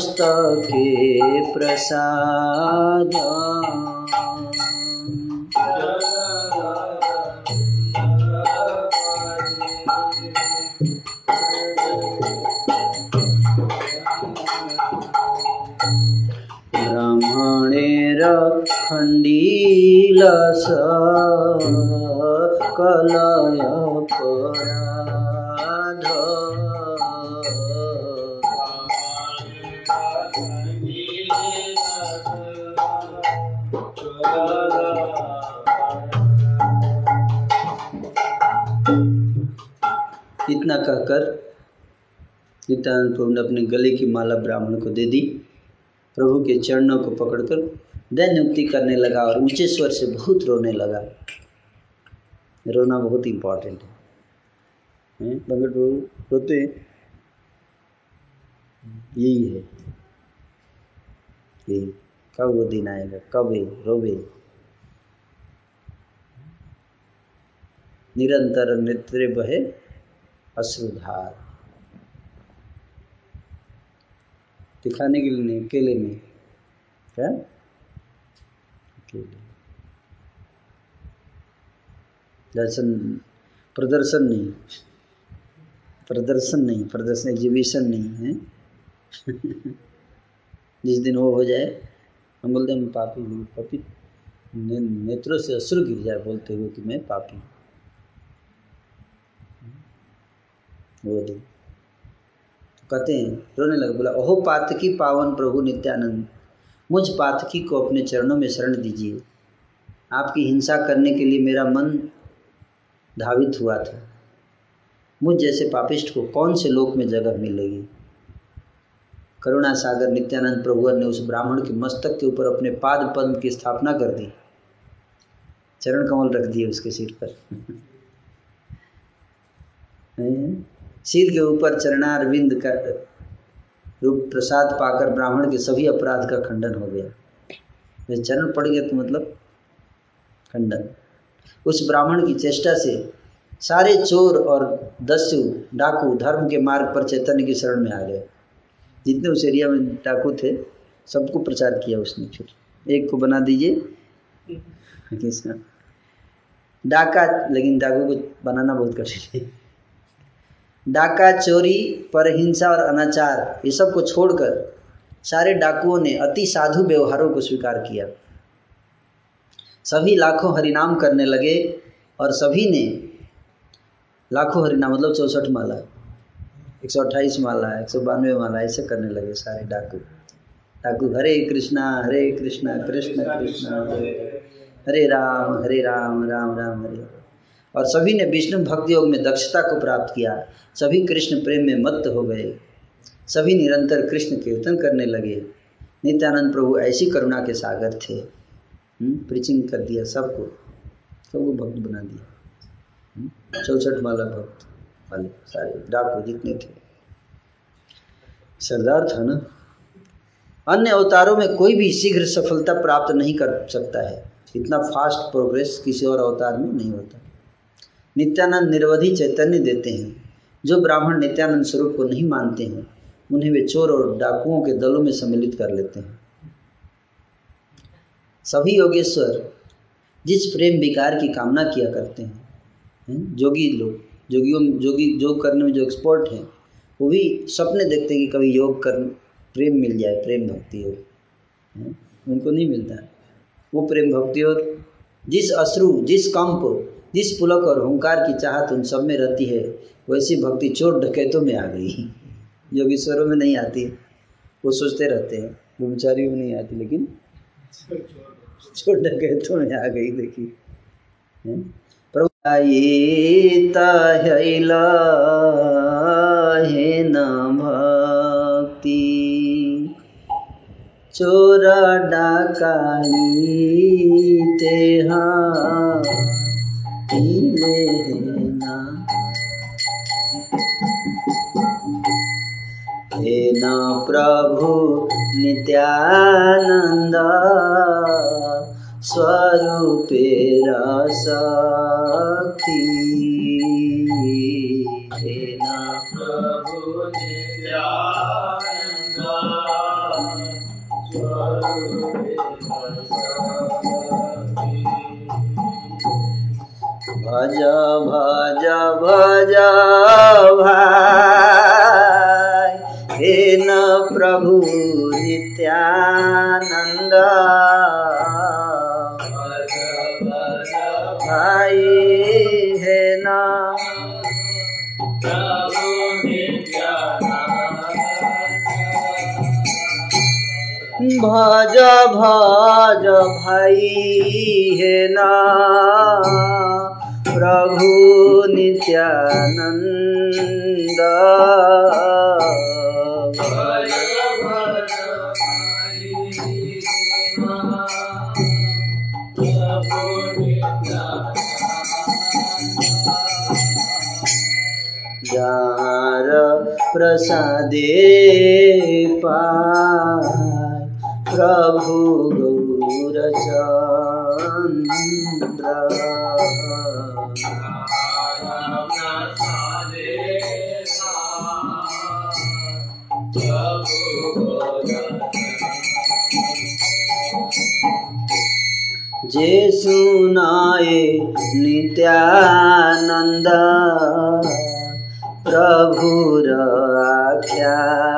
मस्तके प्रसाद। नित्यानंद प्रभु ने अपने गले की माला ब्राह्मण को दे दी। प्रभु के चरणों को पकड़कर दैन्योक्ति करने लगा और ऊँचे स्वर से बहुत रोने लगा। रोना बहुत इम्पोर्टेंट है? प्रकट प्रभु, रोते यही है। यही। कब वो दिन आएगा? कब रोवे निरंतर नेत्रे बहे अश्रुधार। दिखाने के लिए नहीं अकेले में क्या? अकेले। दर्शन प्रदर्शन नहीं। प्रदर्शन नहीं प्रदर्शन एग्जीबिशन नहीं है। जिस दिन वो हो जाए हम बोलते हैं पापी हूँ पापी ने, नेत्रों से अश्रु गिर जाए बोलते हुए कि मैं पापी हूँ। वो दिन कहते हैं, रोने लगे, बोला, ओहो, पातकी पावन प्रभु नित्यानंद, मुझ पातकी को अपने चरणों में शरण दीजिए। आपकी हिंसा करने के लिए मेरा मन धावित हुआ था। मुझ जैसे पापिष्ट को कौन से लोक में जगह मिलेगी? करुणा सागर नित्यानंद प्रभु ने उस ब्राह्मण के मस्तक के ऊपर अपने पाद पद्म की स्थापना कर दी। चरण कमल रख दिए उसके सिर पर। सिर के ऊपर चरणारविंद का रूप प्रसाद पाकर ब्राह्मण के सभी अपराध का खंडन हो गया। वे चरण पड़ गया तो मतलब खंडन। उस ब्राह्मण की चेष्टा से सारे चोर और दस्यु डाकू धर्म के मार्ग पर चैतन्य की शरण में आ गए। जितने उस एरिया में डाकू थे सबको प्रचार किया उसने फिर। एक को बना दीजिए। डाका लेकिन डाकू को बनाना बहुत कठिन है। डाका, चोरी पर हिंसा और अनाचार, ये सबको छोड़कर सारे डाकुओं ने अति साधु व्यवहारों को स्वीकार किया। सभी लाखों हरिनाम करने लगे और सभी ने लाखों हरिनाम मतलब चौसठ माला, एक सौ अट्ठाईस माला, एक सौ बानवे माला, ऐसे करने लगे सारे डाकू। डाकू, हरे कृष्णा हरे कृष्णा, कृष्ण कृष्णा, हरे हरे राम हरे राम राम राम, हरे। और सभी ने विष्णु भक्ति योग में दक्षता को प्राप्त किया। सभी कृष्ण प्रेम में मत्त हो गए। सभी निरंतर कृष्ण कीर्तन करने लगे। नित्यानंद प्रभु ऐसी करुणा के सागर थे। प्रीचिंग कर दिया सबको। सबको भक्त बना दिया। चौसठ वाला भक्त वाले सारे डाकू जितने थे। सरदार था ना? अन्य अवतारों में कोई भी शीघ्र सफलता प्राप्त नहीं कर सकता है। इतना फास्ट प्रोग्रेस किसी और अवतार में नहीं होता। नित्यानंद निर्वधि चैतन्य देते हैं, जो ब्राह्मण नित्यानंद स्वरूप को नहीं मानते हैं, उन्हें वे चोर और डाकुओं के दलों में सम्मिलित कर लेते हैं। सभी योगेश्वर जिस प्रेम विकार की कामना किया करते हैं जोगी लोग, जोगियों, जोगी योग करने में जो एक्सपर्ट हैं, वो भी सपने देखते हैं कि कभी योग कर, प्रेम मिल जाए, प्रेम भक्ति हो उनको नहीं मिलता। वो प्रेम भक्ति और जिस अश्रु, जिस कंप जिस पुलक और ओंकार की चाहत उन सब में रहती है, वैसी भक्ति चोर डकैतों में आ गई। योगेश्वरों में नहीं आती, वो सोचते रहते हैं ब्रह्मचारियों में नहीं आती, लेकिन चोर डकैतों में आ गई, देखिए। हैं? प्रभु है न भक्ति। चोरा डाकाई तेहा ना हे न प्रभु नित्यानन्द स्वरूपे शक्ति भज भज भज, भाई। न प्रभु नित्यानन्द। भाई, हे न भज भज, भाई, हे न प्रभु नित्यानन्द। जार प्रसादे पाय प्रभु गौरचन्द्र जे सुनाए नित्यानन्द प्रभुर आख्यान।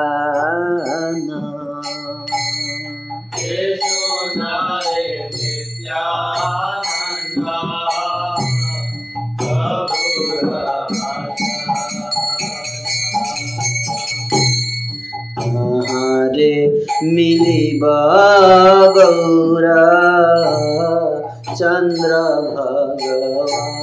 हरे मिलिब गौर चन्द्र भगवान।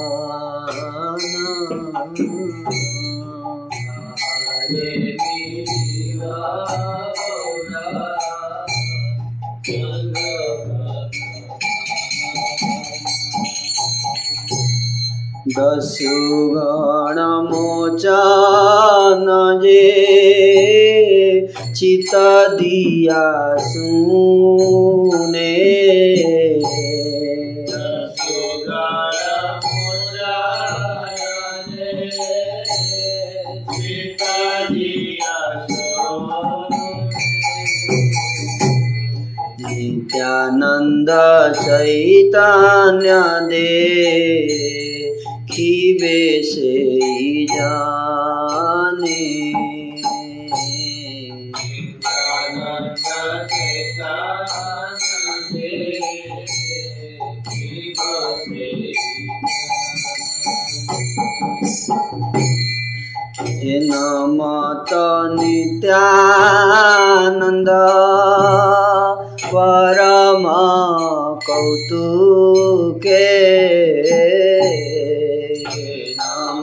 दस्युगण मोचन जे चित दिया सुने। नित्यानन्द चैतन्य दे खिबे से जाने। नमत नित्यानन्द परम कौतुके। नम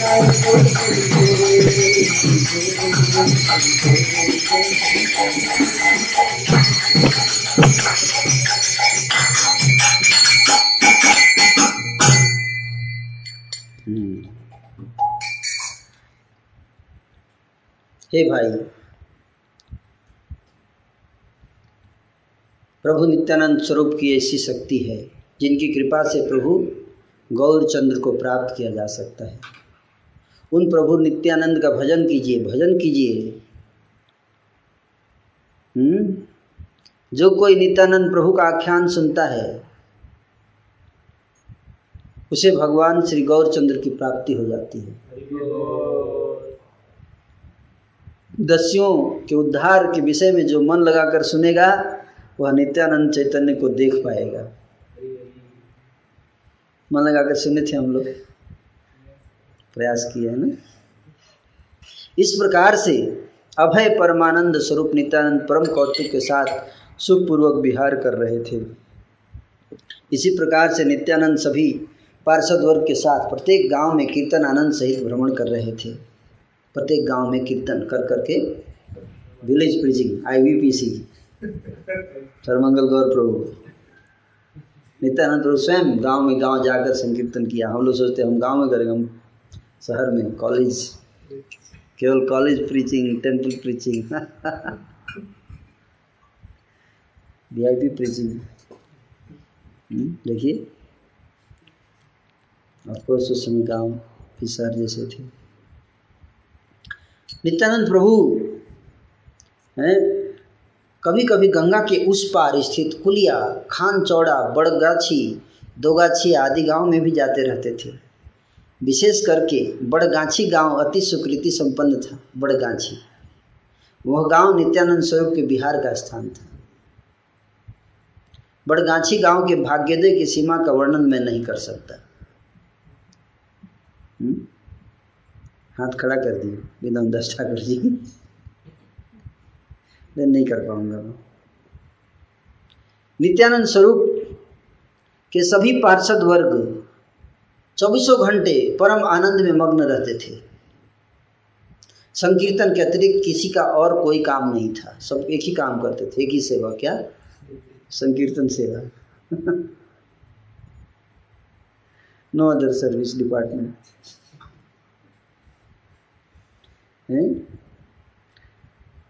हे भाई, प्रभु नित्यानंद स्वरूप की ऐसी शक्ति है, जिनकी कृपा से प्रभु गौर चंद्र को प्राप्त किया जा सकता है। उन प्रभु नित्यानंद का भजन कीजिए भजन कीजिए। हम्म? जो कोई नित्यानंद प्रभु का आख्यान सुनता है, उसे भगवान श्री गौरचंद्र की प्राप्ति हो जाती है। दस्युओं के उद्धार के विषय में जो मन लगाकर सुनेगा, वह नित्यानंद चैतन्य को देख पाएगा। मन लगाकर सुने थे हम लोग? प्रयास किए है ना? इस प्रकार से अभय परमानंद स्वरूप नित्यानंद परम कौतुक के साथ सुखपूर्वक विहार कर रहे थे। इसी प्रकार से नित्यानंद सभी पार्षद वर्ग के साथ प्रत्येक गाँव में कीर्तन आनंद सहित भ्रमण कर रहे थे। प्रत्येक गाँव में कीर्तन कर करके village preaching IVPC Sarvamangal Gaur Prabhu. Nityanand Prabhu स्वयं गाँव में गाँव जाकर संकीर्तन किया। हम लोग सोचते हम गाँव में करेंगे, हम शहर में कॉलेज, केवल college preaching temple preaching VIP preaching देखिए। ऑफकोर्स उस समय गाँव फिर शहर जैसे थे। नित्यानंद प्रभु, हैं? कभी कभी गंगा के उस पार स्थित कुलिया खान चौड़ा बड़गाछी, दोगाछी आदि गाँव में भी जाते रहते थे। विशेष करके बड़गाछी गाँव अति सुकृति संपन्न था बड़गाछी वह गाँव नित्यानंद स्वरूप के बिहार का स्थान था। बड़गाछी गाँव के भाग्योदय की सीमा का वर्णन मैं नहीं कर सकता। हुँ? हाथ खड़ा कर दिए, बिना दस ठाकुर जी। नहीं कर पाऊँगा। मैं नित्यानंद स्वरूप के सभी पार्षद वर्ग चौबीसों घंटे परम आनंद में मग्न रहते थे। संकीर्तन के अतिरिक्त किसी का और कोई काम नहीं था। सब एक ही काम करते थे, एक ही सेवा, क्या? संकीर्तन सेवा। No other service department.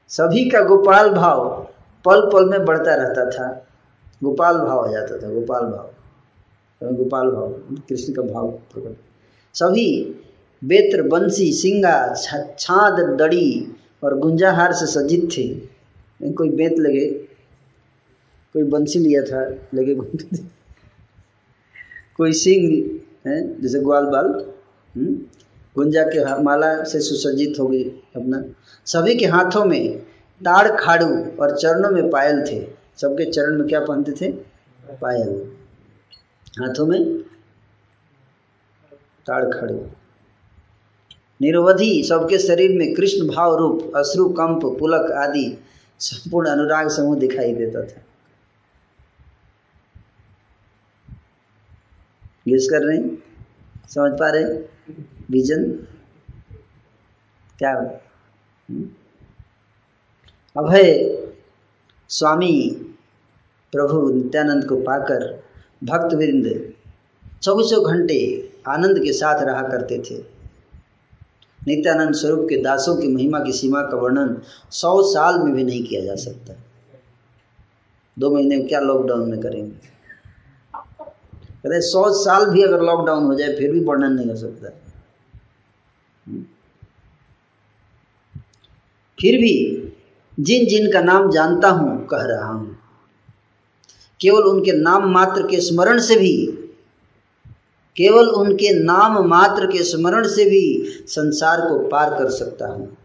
सभी का गोपाल भाव पल पल में बढ़ता रहता था। गोपाल भाव आ जाता था, गोपाल भाव। गोपाल भाव, कृष्ण का भाव प्रकट। सभी बेत्र, बंसी, सिंगा छाद, दड़ी और गुंजाहार से सज्जित थे। कोई बेत लगे, कोई बंसी लिया था, लगे कोई सिंह है, जैसे ग्वाल बाल गुंजा के माला से सुसज्जित हो गई अपना। सभी के हाथों में ताड़ खाड़ू और चरणों में पायल थे। सबके चरण में क्या पहनते थे? पायल। हाथों में? ताड़ खाड़ू। निरवधि, सबके शरीर में कृष्ण भाव रूप, अश्रु, कंप, पुलक आदि संपूर्ण अनुराग समूह दिखाई देता था। गेस कर रहे हैं? समझ पा रहे विजन क्या? अभय, स्वामी, प्रभु नित्यानंद को पाकर भक्तवृंद चौबीसों घंटे आनंद के साथ रहा करते थे। नित्यानंद स्वरूप के दासों की महिमा की सीमा का वर्णन सौ साल में भी नहीं किया जा सकता। दो महीने क्या लॉकडाउन में करेंगे? कहते सौ साल भी अगर लॉकडाउन हो जाए, फिर भी वर्णन नहीं हो सकता। फिर भी जिन जिन का नाम जानता हूँ, कह रहा हूँ। केवल उनके नाम मात्र के स्मरण से भी, केवल उनके नाम मात्र के स्मरण से भी संसार को पार कर सकता हूँ।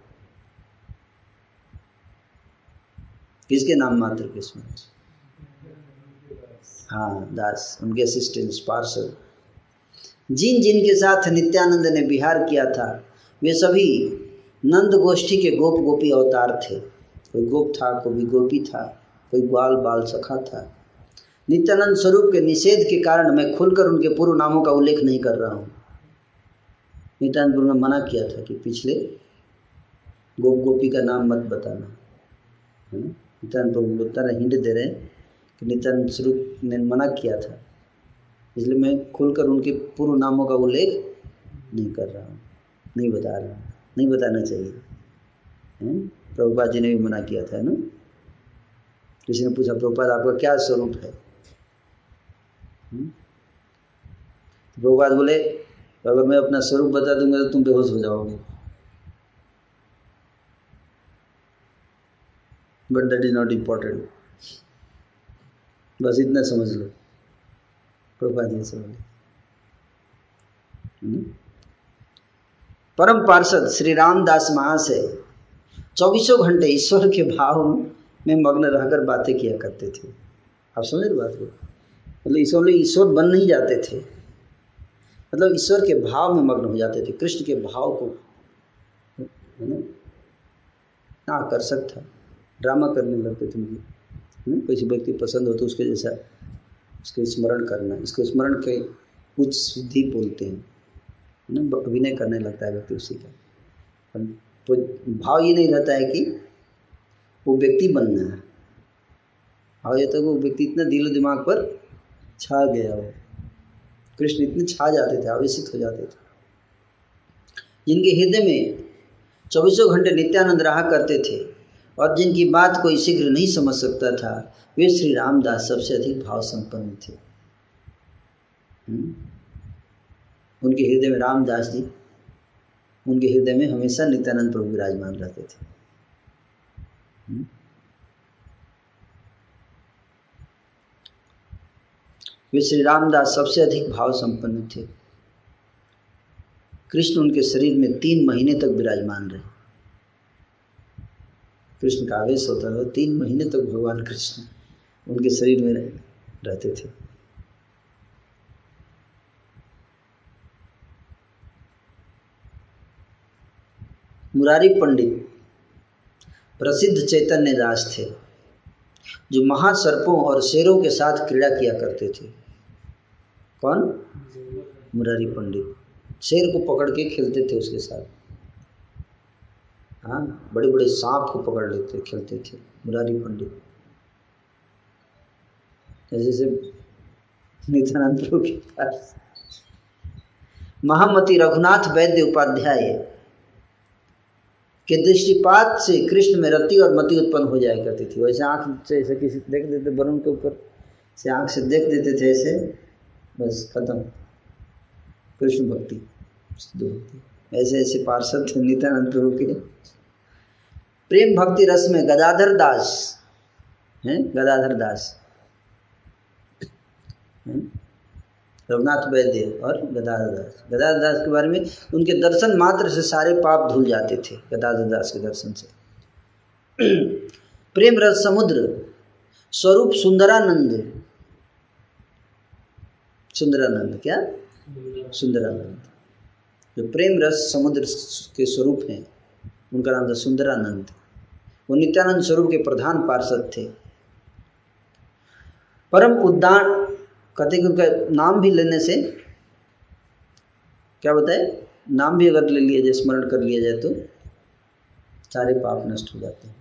किसके नाम मात्र के स्मरण से? हाँ दास, उनके असिस्टेंट पार्षद जिन जिन के साथ नित्यानंद ने बिहार किया था, वे सभी नंद गोष्ठी के गोप गोपी अवतार थे। कोई गोप था, कोई गोपी था, कोई ग्वाल बाल सखा था। नित्यानंद स्वरूप के निषेध के कारण मैं खुलकर उनके पूर्व नामों का उल्लेख नहीं कर रहा हूँ। नित्यानंद गुरु ने मना किया था कि पिछले गोप गोपी का नाम मत बताना। है ना? नित्यानंद प्रभु बताना हिंट दे रहे हैं कि नित्यानंद स्वरूप ने मना किया था। इसलिए मैं खुलकर उनके पूर्व नामों का उल्लेख नहीं कर रहा हूँ, नहीं बता रहा नहीं बताना चाहिए। हैं प्रभुपाद जी ने भी मना किया था ना? किसी ने पूछा, प्रभुपाद, आपका क्या स्वरूप है? प्रभुपाद बोले, अगर मैं अपना स्वरूप बता दूँगा तो तुम बेहोश हो जाओगे। But that is not important बस इतना समझ लो। प्रभुपाद जी से बोले। हम्म? परम पार्षद श्री रामदास महाशय चौबीसों घंटे ईश्वर के भाव में मग्न रहकर बातें किया करते थे। आप समझ रहे बात को? मतलब ईश्वर ईश्वर बन नहीं जाते थे। मतलब ईश्वर के भाव में मग्न हो जाते थे। कृष्ण के भाव को, है ना? आकर्षक था। ड्रामा करने लगते थे मुझे किसी व्यक्ति पसंद हो तो उसके जैसा उसके स्मरण करना, इसको स्मरण के कुछ शुद्धि बोलते हैं ना? अभिनय करने लगता है व्यक्ति उसी का। तो भाव ये नहीं रहता है कि वो व्यक्ति बनना है। भाव ये तो वो व्यक्ति इतना दिलो दिमाग पर छा गया हो कृष्ण इतने छा जाते थे, आवेशित हो जाते थे। जिनके हृदय में चौबीसों घंटे नित्यानंद रहा करते थे और जिनकी बात कोई शीघ्र नहीं समझ सकता था, वे श्री रामदास सबसे अधिक भाव संपन्न थे। हुँ? उनके हृदय में रामदास जी, उनके हृदय में हमेशा नित्यानंद प्रभु विराजमान रहते थे। वे श्री रामदास सबसे अधिक भाव संपन्न थे। कृष्ण उनके शरीर में तीन महीने तक विराजमान रहे। कृष्ण का आवेश होता था तीन महीने तक भगवान कृष्ण उनके शरीर में रहते थे। मुरारी पंडित प्रसिद्ध चैतन्य दास थे, जो महासर्पों और शेरों के साथ क्रीड़ा किया करते थे। कौन? मुरारी पंडित। शेर को पकड़ के खेलते थे उसके साथ। हाँ बड़े बड़े सांप को पकड़ लेते, खेलते थे मुरारी पंडित। जैसे नित्यानंद के पास। महामती रघुनाथ वैद्य उपाध्याय के दृष्टिपात से कृष्ण में रति और मति उत्पन्न हो जाया करती थी। वैसे आँख से ऐसे किसी देख देते वरुण के ऊपर से आँख से देख देते थे ऐसे। बस खत्म। कृष्ण भक्ति भक्ति। ऐसे ऐसे पार्षद थे, नित्यानंद प्रभु के। प्रेम भक्ति रस में गदाधर दास, हैं? गदाधर दास। रघुनाथ वैद्य और गदाधर दास। गदाधर दास के बारे में उनके दर्शन मात्र से सारे पाप धुल जाते थे, गदाधर दास के दर्शन से। प्रेम रस समुद्र, स्वरूप सुंदरानंद सुंदरानंद, क्या? सुंदरानंद। जो प्रेम रस समुद्र के स्वरूप हैं, उनका नाम था सुंदरानंद। वो नित्यानंद स्वरूप के प्रधान पार्षद थे। परम उद्दान, कहते कि उनका नाम भी लेने से, क्या बताए? नाम भी अगर ले लिया जाए, स्मरण कर लिया जाए तो सारे पाप नष्ट हो जाते हैं।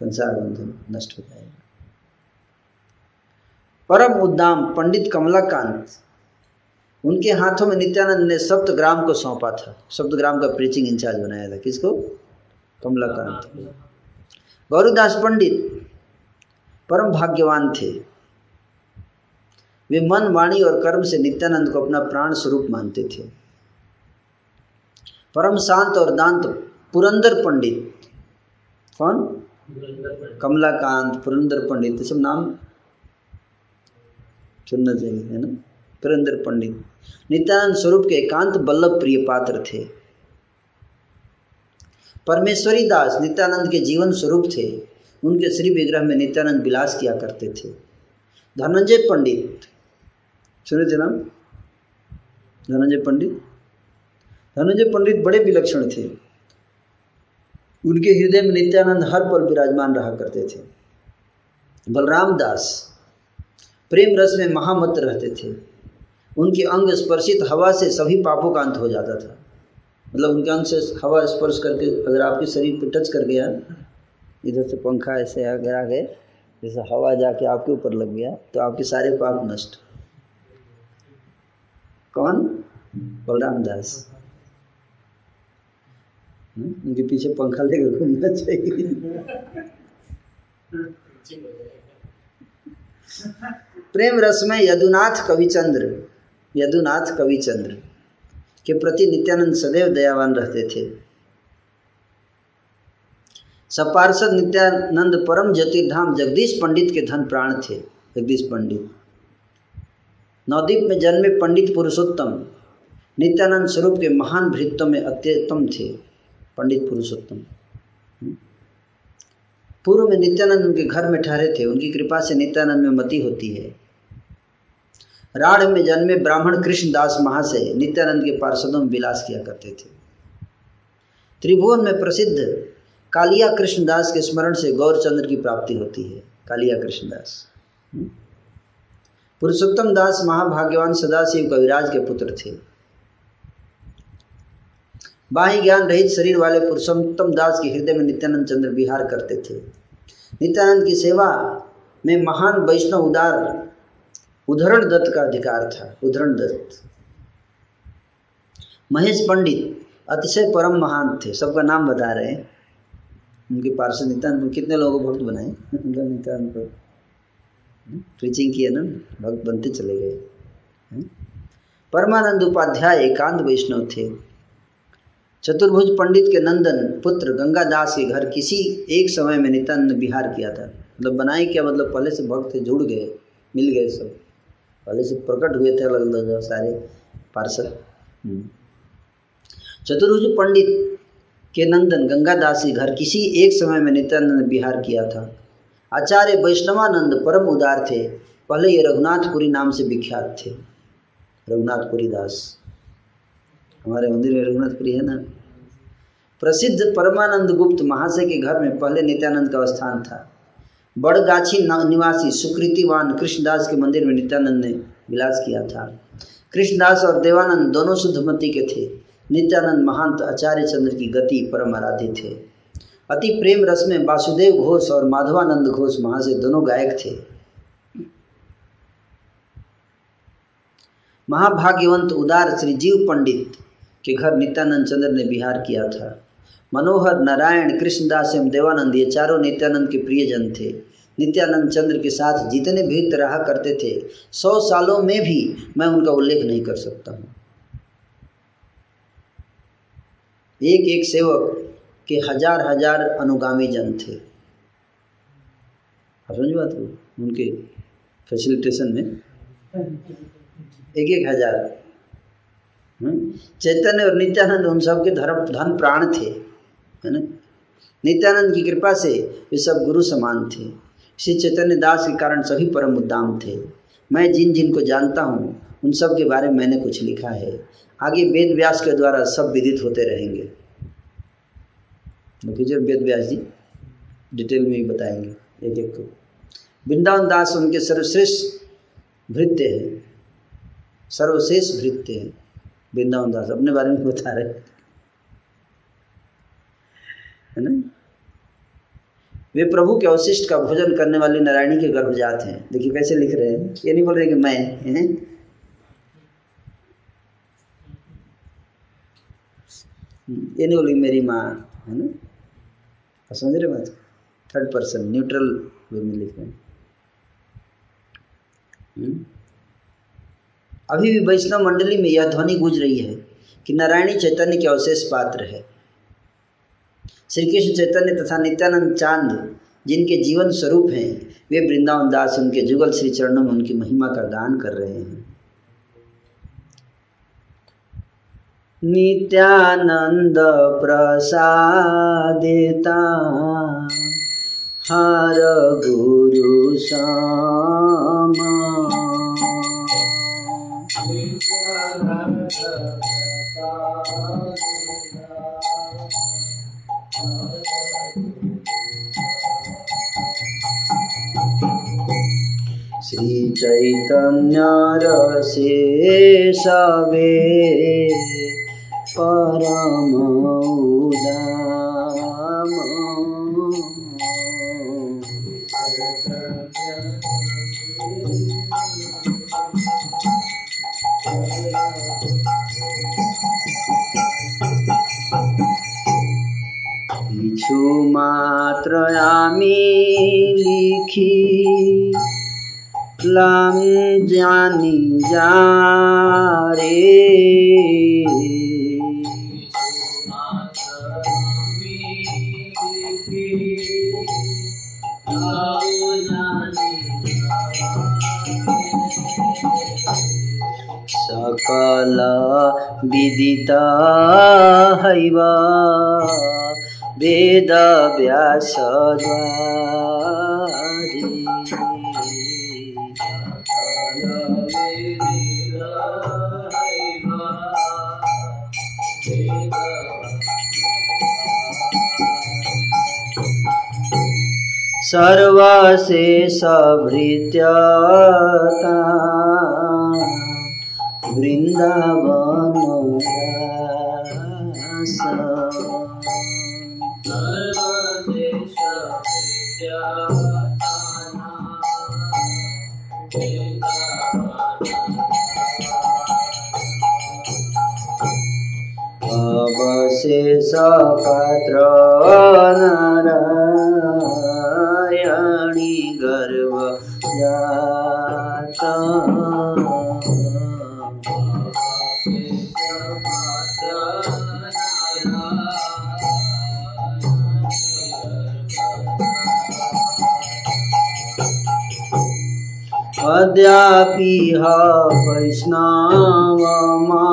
संसार बंधन नष्ट हो जाएगा। परम उद्दाम पंडित कमलाकांत। उनके हाथों में नित्यानंद ने सप्तग्राम को सौंपा था। सप्तग्राम का प्रीचिंग इंचार्ज बनाया था। किसको? कमलाकांत। गौरदास पंडित परम भाग्यवान थे। वे मन वाणी और कर्म से नित्यानंद को अपना प्राण स्वरूप मानते थे। परम शांत और दांत पुरंदर पंडित। कौन? कमलाकांत पुरंदर पंडित। सब नाम सुनना चाहिए है ना? पुरंदर पंडित। नित्यानंद स्वरूप के एकांत बल्लभ प्रिय पात्र थे। परमेश्वरी दास नित्यानंद के जीवन स्वरूप थे। उनके श्री विग्रह में नित्यानंद विलास किया करते थे। धनंजय पंडित। सुने थे नाम? धनंजय पंडित? धनंजय पंडित बड़े विलक्षण थे। उनके हृदय में नित्यानंद हर पल विराजमान रहा करते थे। बलराम दास प्रेम रस में महामत रहते थे। उनके अंग स्पर्शित हवा से सभी पापों का अंत हो जाता था। मतलब उनके अंग से हवा स्पर्श करके अगर आपके शरीर पर टच कर गया इधर से पंखा ऐसे अगर आ गए जैसे हवा जाके आपके ऊपर लग गया तो आपके सारे पाप नष्ट। कौन? बलराम दास। हम्म, उनके पीछे पंखा लेकर घूमना चाहिए। प्रेम रस में यदुनाथ कविचंद्र यदुनाथ कविचंद्र, के प्रति नित्यानंद सदैव दयावान रहते थे। सपार्षद नित्यानंद परम ज्योतिर्धाम जगदीश पंडित के धन प्राण थे, जगदीश पंडित। नवदीप में जन्मे पंडित पुरुषोत्तम, नित्यानंद स्वरूप के महान भृत्यों में अत्यतम थे, पंडित पुरुषोत्तम। पूर्व में नित्यानंद उनके घर में ठहरे थे, उनकी कृपा से नित्यानंद में मति होती है। राढ़ में जन्मे ब्राह्मण कृष्णदास महाशय नित्यानंद के पार्षदों में विलास किया करते थे। त्रिभुवन में प्रसिद्ध कालिया कृष्णदास के स्मरण से गौरचंद्र की प्राप्ति होती है, कालिया कृष्णदास। पुरुषोत्तम दास महाभाग्यवान सदाशिव कविराज के पुत्र थे। बाह्य ज्ञान रहित शरीर वाले पुरुषोत्तम दास के हृदय में नित्यानंद चंद्र विहार करते थे। नित्यानंद की सेवा में महान वैष्णव उदार उदाहरण दत्त का अधिकार था उदाहरण दत्त। महेश पंडित अतिशय परम महान थे, सबका नाम बता रहे हैं। उनके पार्षद नित्यानंद कितने लोगों को भक्त बनाए? नित्यानंद को प्रीचिंग किया ना, भक्त बनते चले गए। परमानंद उपाध्याय एकांत वैष्णव थे। चतुर्भुज पंडित के नंदन पुत्र गंगादास के घर किसी एक समय में नित्यानंद ने विहार किया था। मतलब बनाए क्या मतलब पहले से भक्त थे जुड़ गए मिल गए सब। पहले से प्रकट हुए थे अलग अलग सारे पार्षद। चतुर्भुज पंडित के नंदन गंगादास के घर किसी एक समय में नित्यानंद ने विहार किया था। आचार्य वैष्णवानंद परम उदार थे। पहले ये रघुनाथपुरी नाम से विख्यात थे। रघुनाथपुरी दास। हमारे मंदिर में रघुनाथपुरी है ना? प्रसिद्ध परमानंद गुप्त महाशय के घर में पहले नित्यानंद का स्थान था। बड़गाछी निवासी सुकृतिवान कृष्णदास के मंदिर में नित्यानंद ने विलास किया था। कृष्णदास और देवानंद दोनों शुद्धमती के थे। नित्यानंद महंत आचार्य चंद्र की गति परम आराध्य थे। अति प्रेम रस में वासुदेव घोष और माधवानंद घोष महाशय दोनों गायक थे। महाभाग्यवंत उदार श्री जीव पंडित के घर नित्यानंद चंद्र ने बिहार किया था। मनोहर, नारायण, कृष्णदास एवं देवानंद ये चारों नित्यानंद के प्रियजन थे। नित्यानंद चंद्र के साथ जितने भक्त रहा करते थे, सौ सालों में भी मैं उनका उल्लेख नहीं कर सकता हूँ। एक एक सेवक के हज़ार हज़ार अनुगामी जन थे। समझ बात को? उनके फैसिलिटेशन में? एक एक हज़ार। चैतन्य और नित्यानंद उन सब के धर्म, धन प्राण थे, है ना? नित्यानंद की कृपा से वे सब गुरु समान थे। श्री चैतन्य दास के कारण सभी परम उद्दाम थे। मैं जिन जिन को जानता हूँ, उन सब के बारे में मैंने कुछ लिखा है। आगे वेद व्यास के द्वारा सब विदित होते रहेंगे। वेद व्यास जी। डिटेल में ही बताएँगे। एक एक को वृंदावन दास उनके सर्वश्रेष्ठ भृत्य है। सर्वश्रेष्ठ भृत्य है। वृंदावन दास अपने बारे में बता रहे। है ना? वे प्रभु के अवशिष्ट का भोजन करने वाली नारायणी के गर्भजात हैं। देखिए कैसे लिख रहे हैं। ये नहीं बोल रहे कि मैं, है? ये नहीं बोलेगी मेरी माँ, है ना? समझ रहे बात? थर्ड पर्सन न्यूट्रल वे में लिख रहे हैं। अभी भी वैष्णव मंडली में यह ध्वनि गूंज रही है कि नारायणी चैतन्य के अवशेष पात्र है। श्री कृष्ण चैतन्य तथा नित्यानंद चाँद, जिनके जीवन स्वरूप हैं, वे वृंदावन दास, उनके जुगल श्री चरणों में उनकी महिमा का दान कर रहे हैं। नित्यानंद प्रसादिता हर गुरु सामा। श्रीचैतन्यरसे सवे परमौदाम কিছু মাত্র আমি लिखी। लम जानी जा रे सकल विदित हैवा वेद व्यासद्वारा सर्वाशेषवृत्यता अवशेष पत्र नर। कल्याणी गर्व जाता अद्यापि ह वैष्णवमा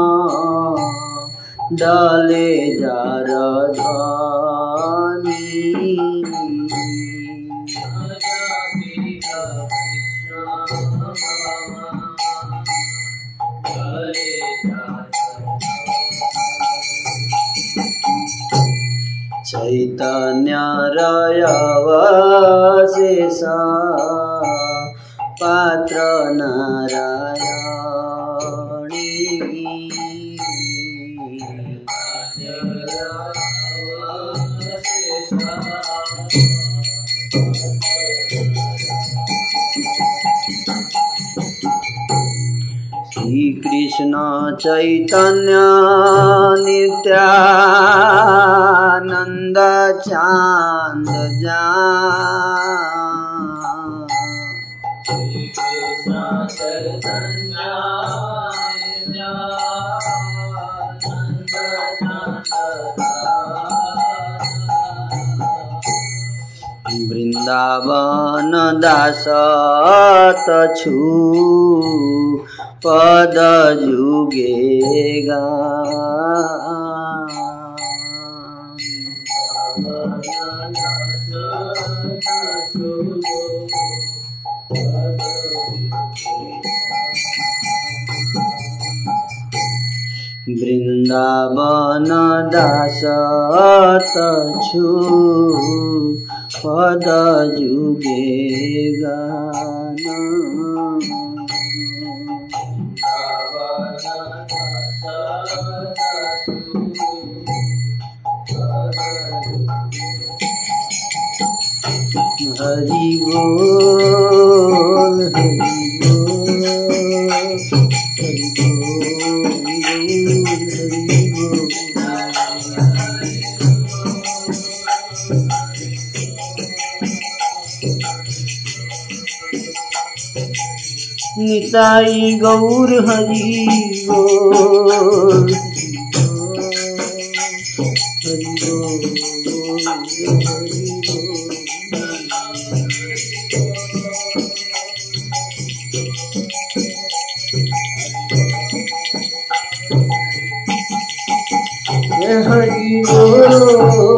डाले जा रधानी। रयवशेष पात्र नारायणी चैतन्य नित्यानन्द चान्द जा वृन्दावन दासत छु। पद जुगेगा वृंदावन दास छु पद जुगे गाना हरि बोल हरि हरि बोल निताई गौर हरि बोल। हरि बोल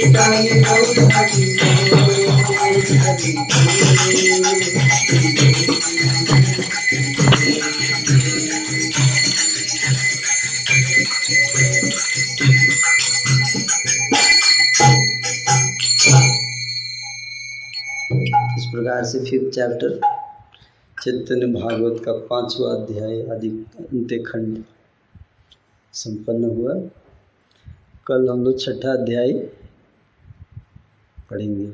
इस प्रकार से फिफ्थ चैप्टर चैतन्य भागवत का पांचवा अध्याय आदि अंत्य खंड संपन्न हुआ। कल हम लोग छठा अध्याय पढ़ेंगे।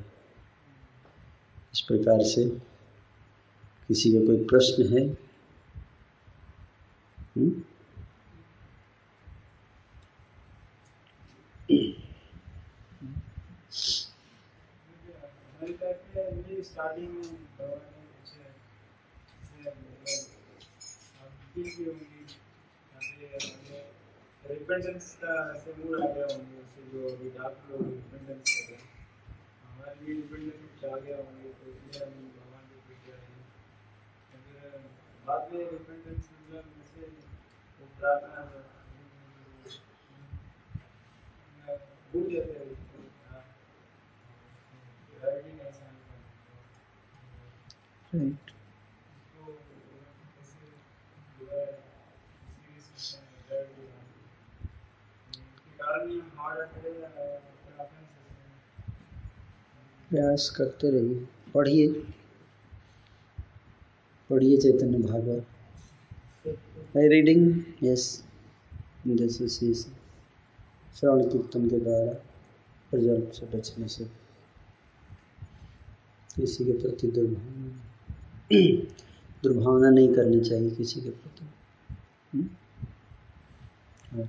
इस प्रकार से किसी का कोई प्रश्न है? हुँ? हमारी तरफ़ से ये स्टार्टिंग में भगवान ने कुछ आप फील की मूड आ गया होंगे जो कर रहे हैं हमारे लिए रिपेंटेंस कुछ आ गया होंगे तो इसलिए हम भगवान को पूछ रहे हैं अगर बाद में रिपेंटेंस मतलब जैसे वो प्रार्थना भूल जाते हैं हाँ। Writing ऐसा नहीं करना। राइट तो ऐसे दोबारा सीरीज़ में write भी करना। इसके कारण ही hard अटके या प्रार्थना से प्रयास करते रहिए। पढ़िए। पढ़िए Chaitanya Bhagavata. By reading yes जैसे सी श्रवण कीर्तन के द्वारा प्रजल से बचने से। किसी के प्रति दुर्भावना दुर्भावना नहीं करनी चाहिए किसी के प्रति हम्म? और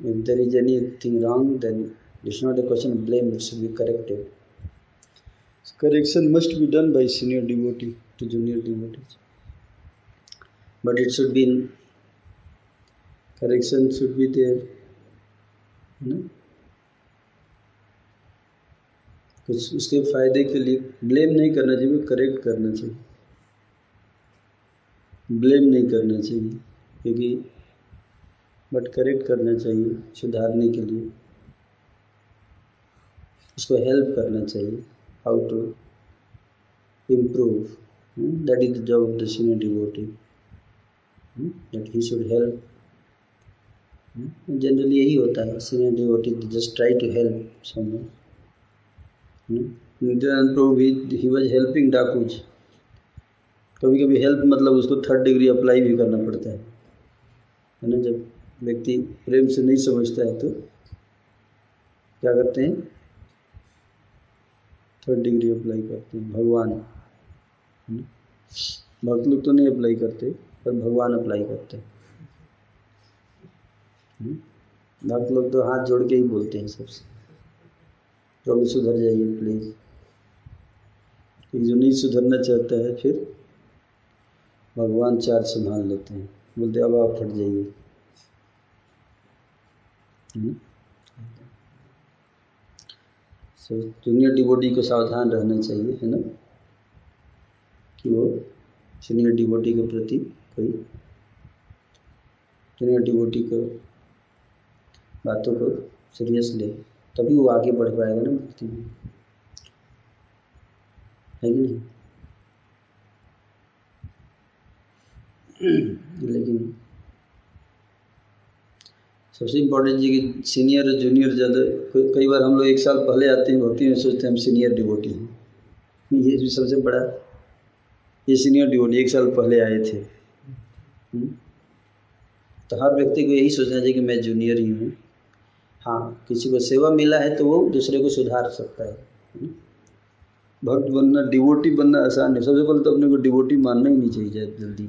if there is anything wrong then it's not a question of blame it should be corrected So correction must be done by senior devotee to junior devotees but it should be in correction should be there you know कुछ उसके फ़ायदे के लिए blame नहीं करना चाहिए correct करना चाहिए ब्लेम नहीं करना चाहिए क्योंकि बट करेक्ट करना चाहिए, सुधारने के लिए। उसको हेल्प करना चाहिए how to improve that is the job of the senior devotee that he should help generally यही होता है senior devotee just try to help someone Nityananda Prabhu भी ही वॉज़ हेल्पिंग डाकूज कभी कभी हेल्प मतलब उसको थर्ड डिग्री अप्लाई भी करना पड़ता है। है ना जब व्यक्ति प्रेम से नहीं समझता है तो क्या करते हैं? थर्ड डिग्री अप्लाई करते हैं, भगवान। भक्त लोग तो नहीं अप्लाई करते, पर भगवान अप्लाई करते हैं। हम्म? भक्त लोग तो हाथ जोड़ के ही बोलते हैं सबसे। प्रभु सुधर जाइए प्लीज़ जो नहीं सुधरना चाहता है, फिर भगवान चार संभाल लेते हैं। बोलते अब आप फट जाइए। सो जूनियर डिबोटी को सावधान रहना चाहिए, है ना? कि वो सीनियर डिबोटी के प्रति कोई जूनियर डिबोटी को बातों को सीरियस ले, तभी वो आगे बढ़ पाएगा ना भक्ति में। है कि नहीं? लेकिन सबसे इम्पोर्टेंट चीज़ कि सीनियर और जूनियर ज़्यादा कई बार हम लोग एक साल पहले आते हैं भक्ति में सोचते हैं हम सीनियर डिवोटी हैं। ये भी सबसे बड़ा ये सीनियर डिवोटी एक साल पहले आए थे। तो हर व्यक्ति को यही सोचना चाहिए कि मैं जूनियर ही हूँ। हाँ किसी को सेवा मिला है तो वो दूसरे को सुधार सकता है। हम्म? भक्त बनना डिवोटी बनना आसान है। सबसे पहले तो अपने को डिवोटी मानना ही नहीं चाहिए जल्दी।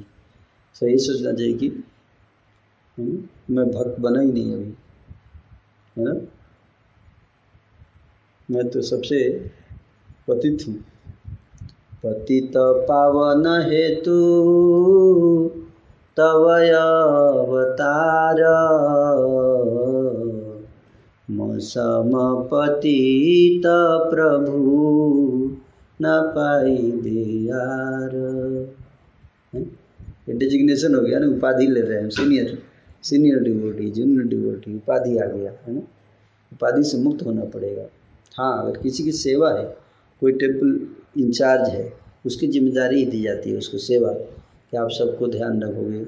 सो यही सोचना चाहिए कि हम्म, मैं भक्त बना ही नहीं अभी। है ना? मैं तो सबसे पतित हूँ। पतित पावन हेतु तव अवतार। मौसम पतित प्रभु न पाई यार। डिजिग्नेशन हो गया ना, उपाधि ले रहे हैं senior senior devotee junior devotee उपाधि आ गया, है ना? उपाधि से मुक्त होना पड़ेगा। हाँ अगर किसी की सेवा है, कोई टेंपल इंचार्ज है, उसकी ज़िम्मेदारी ही दी जाती है, उसको सेवा। कि आप सबको ध्यान रखोगे,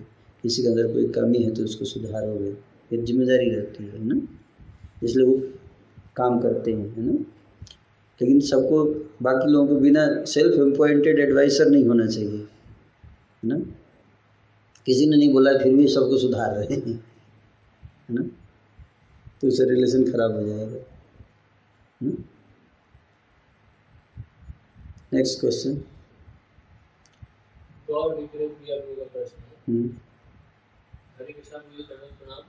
किसी के अंदर कोई कमी है तो उसको सुधारोगे, ये ज़िम्मेदारी रहती है ना? इसलिए वो काम करते हैं, है ना? लेकिन सबको, बाकी लोगों को बिना सेल्फ एम्पॉइंटेड एडवाइसर नहीं होना चाहिए, है ना? किसी ने नहीं बोला फिर भी सबको सुधार रहे हैं। है ना? तो उससे रिलेशन खराब हो जाएगा। नेक्स्ट क्वेश्चन है। हम्म, हरे कृष्णा मुझे चरण प्रणाम।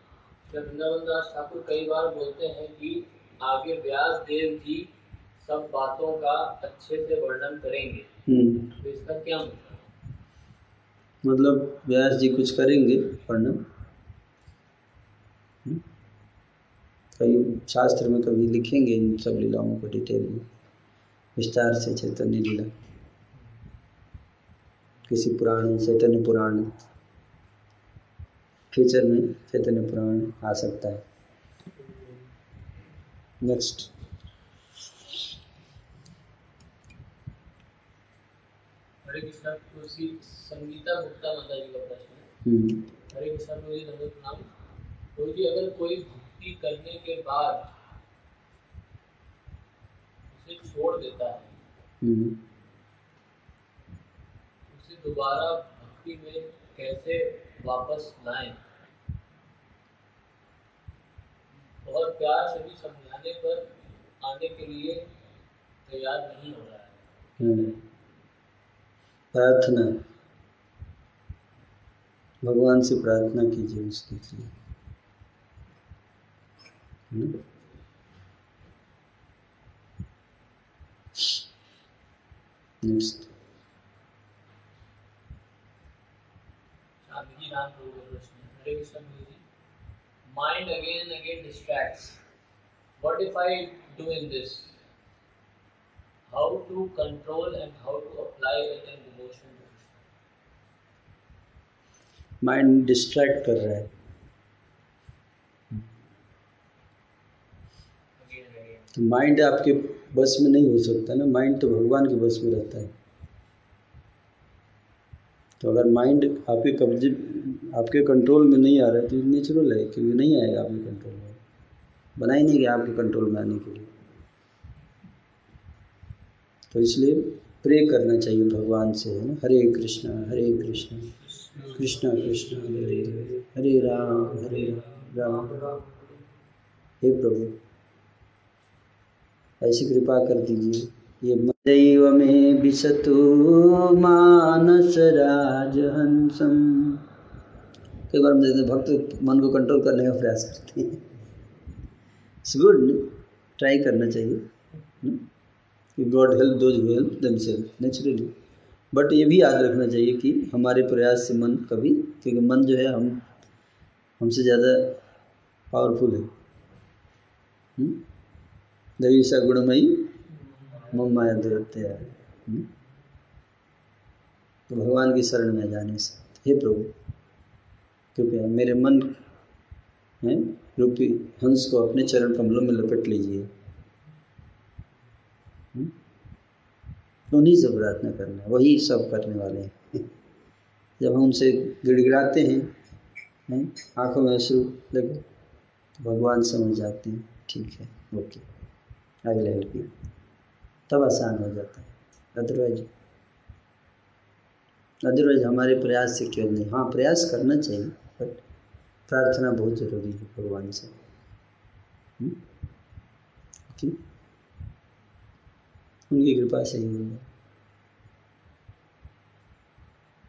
वृंदावन दास ठाकुर कई बार बोलते हैं कि आगे व्यास देव जी सब बातों का अच्छे से वर्णन करेंगे। हम्म। तो इसका क्या मतलब? मतलब व्यास जी कुछ करेंगे वर्णन। हम्म? कई शास्त्र में कभी लिखेंगे इन सब लीलाओं को डिटेल में। विस्तार से चैतन्य लीला। किसी पुराण, चैतन्य पुराण। फ्यूचर में चैतन्य पुराण आ सकता है। नेक्स्ट हरे कृष्णा तुलसी संगीता गुप्ता माता जी का प्रश्न है। हम्म, हरे कृष्णा प्रणाम गुरु जी अगर कोई भक्ति करने के बाद उसे छोड़ देता है हम्म। उसे दोबारा भक्ति में कैसे वापस लाएँ? और प्यार से भी समझाने पर आने के लिए तैयार नहीं हो रहा है। हम्म। प्रार्थना। भगवान से प्रार्थना कीजिए उसके लिए। Mind again distracts. What if i do in this? How to control and how to apply it in devotion to Krishna mind distract कर रहा है तो माइंड आपके बस में नहीं हो सकता ना माइंड तो भगवान के बस में रहता है। तो अगर माइंड आपके कब्जे आपके कंट्रोल में नहीं आ रहा है तो नेचुरल है क्योंकि नहीं आएगा आपके कंट्रोल में। बना ही नहीं गया आपके कंट्रोल में आने के लिए। तो इसलिए प्रे करना चाहिए भगवान से, है ना? हरे कृष्णा हरे कृष्णा कृष्णा कृष्णा, हरे हरे हरे राम हरे राम राम। हे प्रभु, ऐसी कृपा कर दीजिए। ये दैव में विशतु मानस राजहंसम। कई बार हम देखते भक्त मन को कंट्रोल करने का प्रयास करते हैं। इट्स गुड ट्राई करना चाहिए। कि God help those who help naturally but ये भी याद रखना चाहिए कि हमारे प्रयास से मन कभी, क्योंकि मन जो है हम, हमसे ज़्यादा पावरफुल है। हम्म? देवी सा गुणमयी, मम माया दुरत्य। तो भगवान की शरण में जाने से। हे प्रभु, कृपया मेरे मन, है, रूपी हंस को अपने चरण कमलों में लपेट लीजिए। उन्हीं से प्रार्थना करना है, वही सब करने वाले हैं। जब हम उनसे गिड़गिड़ाते हैं हैं, आँखों में अश्रु लगे तो भगवान समझ जाते हैं, ठीक है, okay I will help you तब आसान हो जाता है। अदरवाइज़ अदरवाइज़ हमारे प्रयास से क्यों नहीं। हाँ प्रयास करना चाहिए बट प्रार्थना बहुत ज़रूरी है भगवान से। हम्म? उनकी कृपा से ही होगा।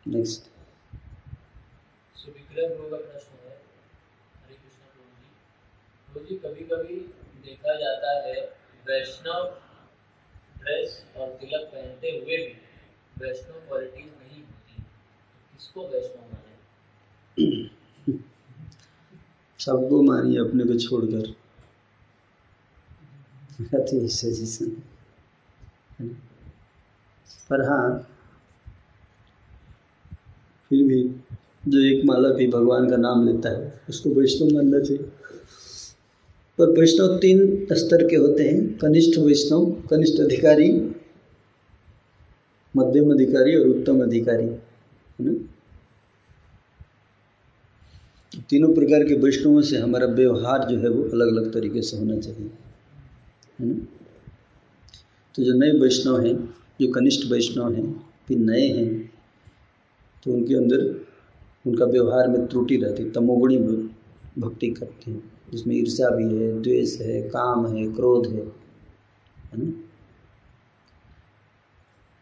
नेक्स्ट है। जी। कभी कभी देखा जाता है वैष्णव ड्रेस और तिलक पहनते हुए भी वैष्णव क्वालिटीज नहीं होती। तो किसको वैष्णव माने? सबको मानिए अपने को छोड़कर। सजेशन पर हाँ फिर भी जो एक माला भी भगवान का नाम लेता है, उसको वैष्णव मानना चाहिए पर वैष्णव तीन स्तर के होते हैं, कनिष्ठ वैष्णव, कनिष्ठ अधिकारी, मध्यम अधिकारी और उत्तम अधिकारी, है ना? तीनों प्रकार के वैष्णवों से हमारा व्यवहार जो है वो अलग अलग तरीके से होना चाहिए, है ना? तो जो नए वैष्णव हैं, जो कनिष्ठ वैष्णव हैं फिर नए हैं तो उनके अंदर उनका व्यवहार में त्रुटि रहती है तमोगुणी भक्ति करते हैं। जिसमें ईर्ष्या भी है, द्वेष है, काम है, क्रोध है है ना?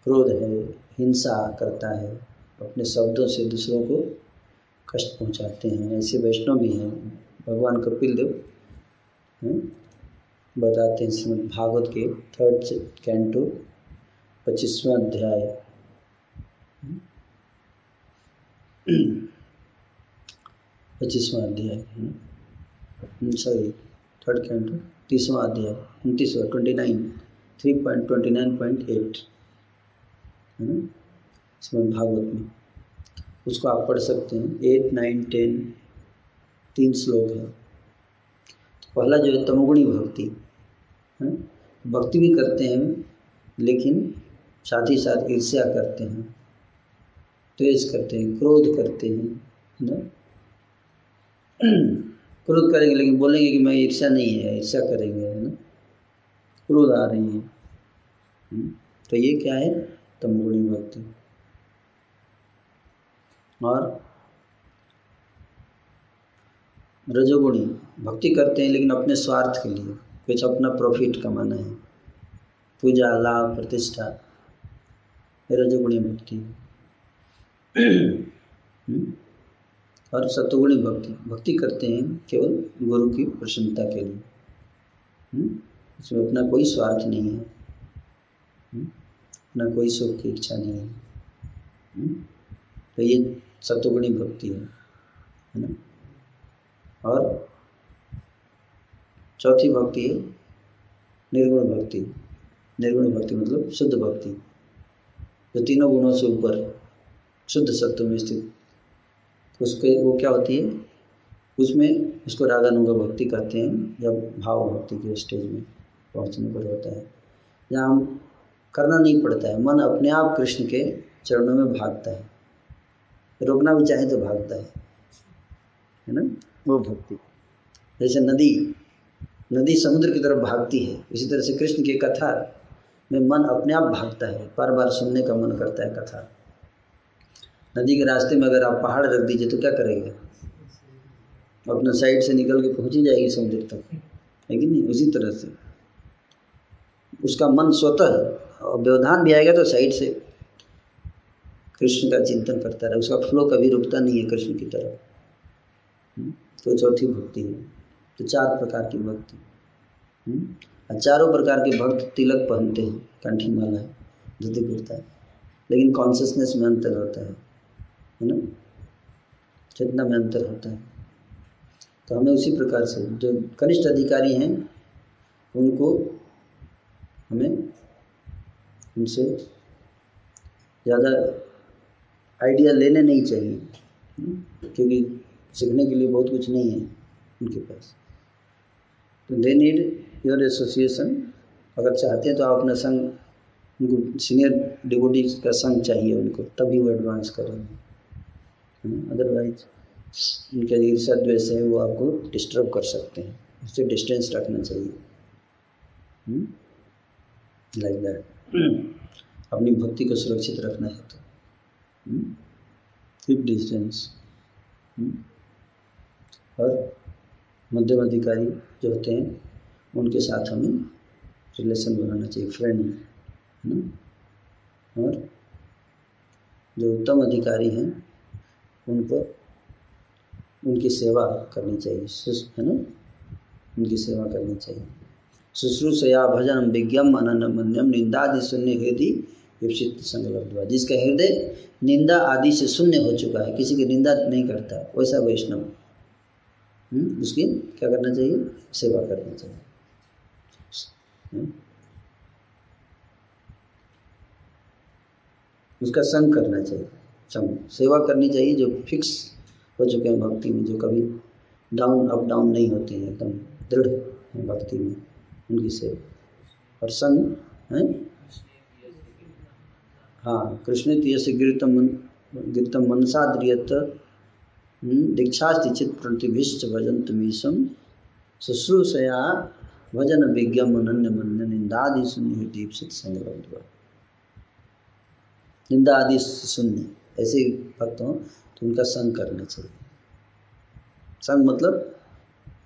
क्रोध है, हिंसा करता है, अपने शब्दों से दूसरों को कष्ट पहुंचाते हैं। ऐसे वैष्णव भी हैं, भगवान कपिल देव बताते हैं श्रीमद भागवत के थर्ड कैंटो पच्चीसवां अध्याय। पच्चीसवा अध्याय सॉरी थर्ड कैंटो तीसवा अध्याय, उनतीसवा twenty nine three point twenty nine point eight है ना? श्रीमद भागवत में। उसको आप पढ़ सकते हैं। एट नाइन टेन तीन श्लोक है। पहला जो है तमोगुणी भक्ति, है? भक्ति भी करते हैं, लेकिन साथ ही साथ ईर्ष्या करते हैं, द्वेष करते हैं, क्रोध करते हैं, है ना? क्रोध करेंगे, लेकिन बोलेंगे कि मैं ईर्ष्या नहीं है, ईर्ष्या करेंगे, है ना? क्रोध आ रही है तो ये क्या है? तमगुणी भक्ति। और रजोगुणी। भक्ति करते हैं, लेकिन अपने स्वार्थ के लिए। कुछ अपना प्रॉफिट कमाना है। पूजा, लाभ, प्रतिष्ठा, रजोगुणी भक्ति। और सतोगुणी भक्ति। भक्ति करते हैं केवल गुरु की प्रसन्नता के लिए। इसमें अपना कोई स्वार्थ नहीं है। अपना कोई सुख की इच्छा नहीं है। तो ये सतोगुणी भक्ति है। है ना? और चौथी भक्ति है निर्गुण भक्ति। निर्गुण भक्ति मतलब शुद्ध भक्ति। जो तीनों गुणों से ऊपर शुद्ध सत्व में स्थित उसके वो क्या होती है? उसमें उसको रागानुगा भक्ति कहते हैं या भाव भक्ति के स्टेज में पहुँचने पर होता है। जहाँ हम करना नहीं पड़ता है मन अपने आप कृष्ण के चरणों में भागता है। रोकना भी चाहे तो भागता है। है ना? वो भक्ति। जैसे नदी नदी समुद्र की तरफ़ भागती है। इसी तरह से कृष्ण की कथा में मन अपने आप भागता है। बार बार सुनने का मन करता है कथा। नदी के रास्ते में अगर आप पहाड़ रख दीजिए तो क्या करेंगे? अपना साइड से निकल के पहुँच ही जाएगी समुद्र तक। है कि नहीं? उसी तरह से। उसका मन स्वतः और व्यवधान भी आएगा तो साइड से कृष्ण का चिंतन करता रहे। उसका फ्लो कभी रुकता नहीं है कृष्ण की तरफ़। तो चौथी भक्ति है। तो चार प्रकार की भक्ति और चारों प्रकार के भक्त तिलक पहनते हैं कंठी माला है धोती कुर्ता। है लेकिन कॉन्शियसनेस में अंतर होता है है ना? चेतना में अंतर होता है। तो हमें उसी प्रकार से जो कनिष्ठ अधिकारी हैं, उनको हमें उनसे ज़्यादा आइडिया लेने नहीं चाहिए क्योंकि सीखने के लिए बहुत कुछ नहीं है उनके पास। तो दे नीड योर एसोसिएशन अगर चाहते हैं तो आप अपना संग, उनको सीनियर डिवोटीज का संग चाहिए उनको, तभी वो एडवांस करेंगे अदरवाइज़ उनके ईर्षा द्वेष है, वो आपको डिस्टर्ब कर सकते हैं। उससे डिस्टेंस रखना चाहिए। लाइक दैट अपनी भक्ति को सुरक्षित रखना है तो। कीप डिस्टेंस और मध्यम अधिकारी जो होते हैं, उनके साथ हमें रिलेशन बनाना चाहिए फ्रेंड है ना? और जो उत्तम अधिकारी हैं उन पर उनकी सेवा करनी चाहिए है ना? उनकी सेवा करनी चाहिए। शुश्रूषया भजन विज्ञम अनन्य मन्यम निंदादि शून्य हृदय विपसित संगलब्धवा जिसका हृदय निंदा आदि से शून्य हो चुका है, किसी की निंदा नहीं करता, वैसा वैष्णव। उसकी क्या करना चाहिए? सेवा करनी चाहिए। हम्म? उसका संग करना चाहिए। संग सेवा करनी चाहिए जो फिक्स हो चुके हैं भक्ति में, जो कभी डाउन अप डाउन नहीं होते हैं, एकदम दृढ़ भक्ति में, उनकी सेवा। और संग, है? हाँ कृष्ण तीय से गिरतम गिरतम मनसा द्रियत दीक्षास्ति चित प्रतिभिश्च भजन तुमीशम शुश्रूषया भजन विज्ञम अनन्य मन निंदादि शून्य दीपसित संग्रह निंदा आदि शून्य ऐसे भक्त हों तो उनका संग करना चाहिए। संग मतलब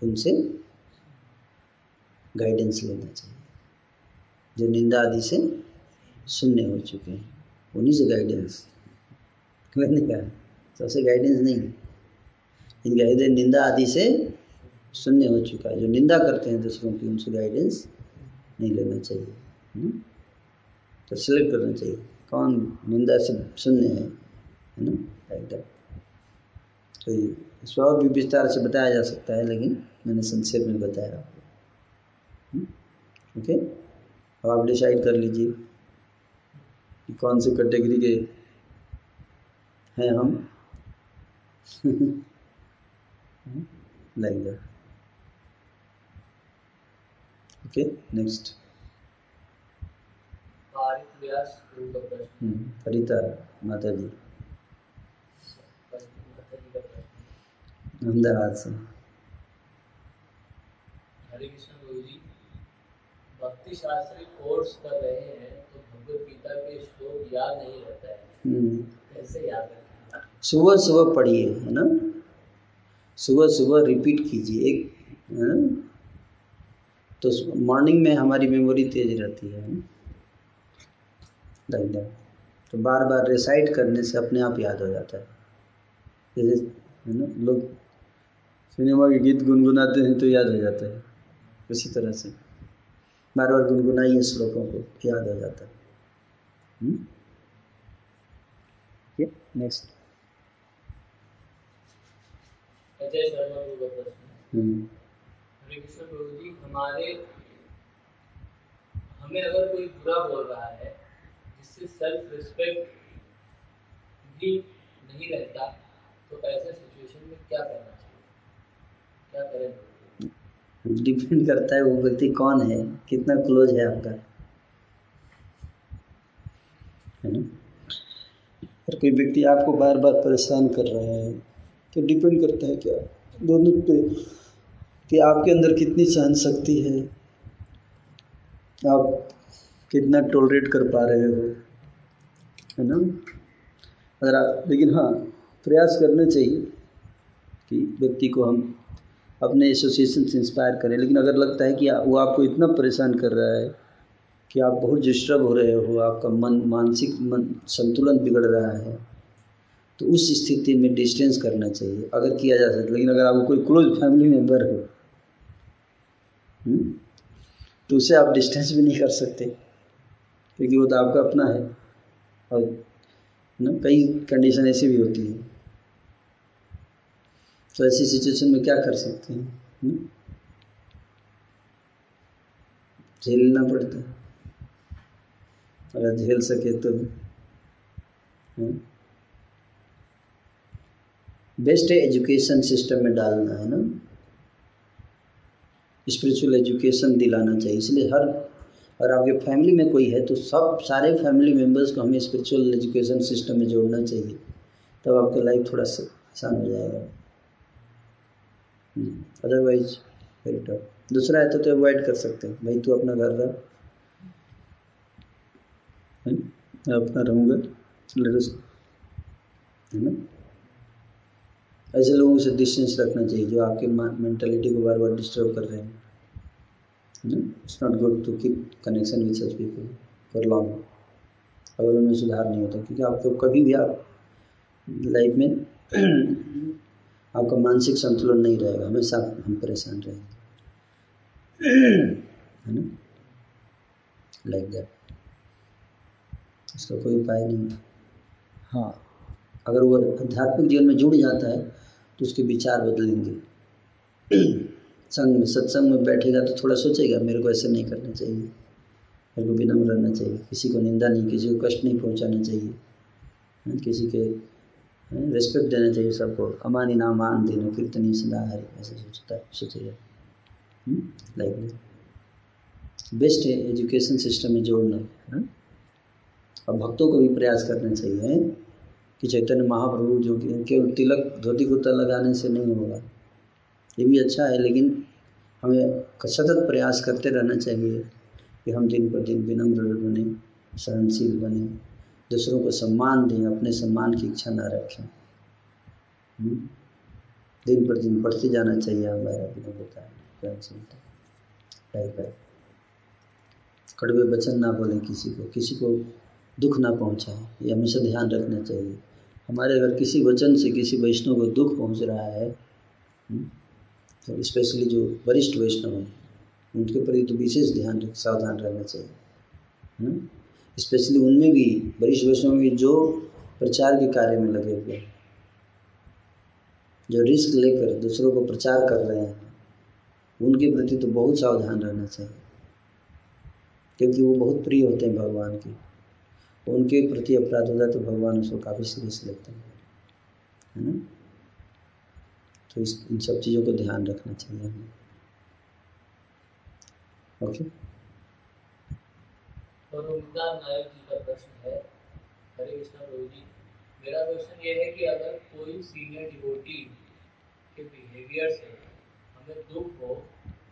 उनसे गाइडेंस लेना चाहिए। जो निंदा आदि से शून्य हो चुके हैं, उन्हीं से गाइडेंस मैंने कहा, सबसे गाइडेंस नहीं इनका हृदय निंदा आदि से शून्य हो चुका है। जो निंदा करते हैं दूसरों की, उनसे गाइडेंस नहीं लेना चाहिए? तो सिलेक्ट करना चाहिए। कौन निंदा से शून्य है है ना? एकदम तो और भी विस्तार से बताया जा सकता है, लेकिन मैंने संक्षेप में बताया आपको हम्म? ओके अब आप डिसाइड कर लीजिए कि कौन से कैटेगरी के हैं हम। माता जी माता जी का प्रश्न। अहमदाबाद से। हरे कृष्ण गुरु जी भक्ति शास्त्री कोर्स कर रहे हैं तो भगवत गीता के श्लोक याद नहीं रहता है। हम्म। कैसे याद रखें? सुबह सुबह पढ़िए है ना? सुबह सुबह रिपीट कीजिए। एक तो मॉर्निंग में हमारी मेमोरी तेज रहती है। दैट तो बार बार रिसाइट करने से अपने आप याद हो जाता है। जैसे, है ना? लोग सिनेमा के गीत गुनगुनाते हैं तो याद हो जाता है। उसी तरह से। बार बार गुनगुनाइए श्लोकों को, याद हो जाता है। नेक्स्ट अजय शर्मा गुरु का प्रश्न हरे कृष्ण प्रभु जी हमारे हमें अगर कोई बुरा बोल रहा है जिससे सेल्फ रिस्पेक्ट भी नहीं रहता तो ऐसे सिचुएशन में क्या करना चाहिए? क्या करें? डिपेंड करता है वो व्यक्ति कौन है कितना क्लोज है आपका। है ना? अगर कोई व्यक्ति आपको बार बार परेशान कर रहा है तो डिपेंड करता है क्या? दोनों पे कि आपके अंदर कितनी सहन शक्ति है? आप कितना टोलरेट कर पा रहे हो? है ना? अगर आप, लेकिन हाँ प्रयास करना चाहिए कि व्यक्ति को हम अपने एसोसिएशन से इंस्पायर करें। लेकिन अगर लगता है कि वो आपको इतना परेशान कर रहा है कि आप बहुत डिस्टर्ब हो रहे हो, आपका मन, मानसिक मन संतुलन बिगड़ रहा है तो उस स्थिति में डिस्टेंस करना चाहिए अगर किया जा सकता लेकिन अगर आपको कोई क्लोज फैमिली मेंबर हो हम्म, तो उसे आप डिस्टेंस भी नहीं कर सकते क्योंकि वो तो आपका अपना है। और ना कई कंडीशन ऐसी भी होती है। तो ऐसी सिचुएशन में क्या कर सकते हैं हम्म? झेलना पड़ता है। अगर झेल सके तो बेस्ट है एजुकेशन सिस्टम में डालना है ना। स्पिरिचुअल एजुकेशन दिलाना चाहिए, इसलिए हर, और आपके फैमिली में कोई है तो सब, सारे फैमिली मेंबर्स को हमें स्पिरिचुअल एजुकेशन सिस्टम में जोड़ना चाहिए, तब आपका लाइफ थोड़ा सा आसान हो जाएगा। अदरवाइज़ वेरी टफ दूसरा है तो तो अवॉइड कर सकते हैं, भाई तू अपना घर रह अपना रहूँगा। है ना? ऐसे लोगों से डिस्टेंस रखना चाहिए जो आपके मेंटेलिटी को बार बार डिस्टर्ब कर रहे हैं। It's not good to keep connection with such people for long अगर उनमें सुधार नहीं होता क्योंकि आपको कभी भी आप लाइफ में आपका मानसिक संतुलन नहीं रहेगा हमेशा हम परेशान रहेंगे। है ना? लाइक दैट इसका कोई उपाय नहीं हाँ। अगर वो आध्यात्मिक जीवन में जुड़ जाता है तो उसके विचार बदलेंगे। संग में, सत्संग में बैठेगा तो थोड़ा सोचेगा, मेरे को ऐसे नहीं करना चाहिए। मेरे को विनम्र रहना चाहिए। किसी को निंदा नहीं, किसी को कष्ट नहीं पहुंचाना चाहिए। किसी के रिस्पेक्ट देना चाहिए सबको। अमानी नाम मान देना, कीर्तनी सदा हरि ऐसे सोचता, सोचेगा। लाइक बेस्ट है एजुकेशन सिस्टम में जोड़ना। है, और भक्तों को भी प्रयास करना चाहिए। कि चैतन्य महाप्रभु जो कि केवल तिलक, धोती कुर्ता लगाने से नहीं होगा। ये भी अच्छा है, लेकिन हमें सतत प्रयास करते रहना चाहिए कि हम दिन पर दिन विनम्र बने, सहनशील बने, दूसरों को सम्मान दें, अपने सम्मान की इच्छा ना रखें। हम्म? दिन पर दिन बढ़ते जाना चाहिए हमारा विनम्रता कड़वे वचन ना बोलें किसी को किसी को दुख ना पहुंचाएँ ये हमेशा ध्यान रखना चाहिए। हमारे अगर किसी वचन से किसी वैष्णव को दुख पहुँच रहा है हम्म, तो स्पेशली जो वरिष्ठ वैष्णव हैं उनके प्रति तो विशेष ध्यान सावधान रहना चाहिए। स्पेशली उनमें भी वरिष्ठ वैष्णव में जो प्रचार के कार्य में लगे हुए हैं जो रिस्क लेकर दूसरों को प्रचार कर रहे हैं उनके प्रति तो बहुत सावधान रहना चाहिए क्योंकि वो बहुत प्रिय होते हैं भगवान के। उनके प्रति अपराध होता है तो भगवान उसको काफ़ी सीरियस लेते हैं, है ना? तो इस, इन सब चीज़ों को ध्यान रखना चाहिए हमें। ओके और उमदार नायक जी का प्रश्न है, हरे कृष्णा प्रभु जी, मेरा क्वेश्चन ये है कि अगर कोई सीनियर डिवोटी के बिहेवियर से हमें दुख हो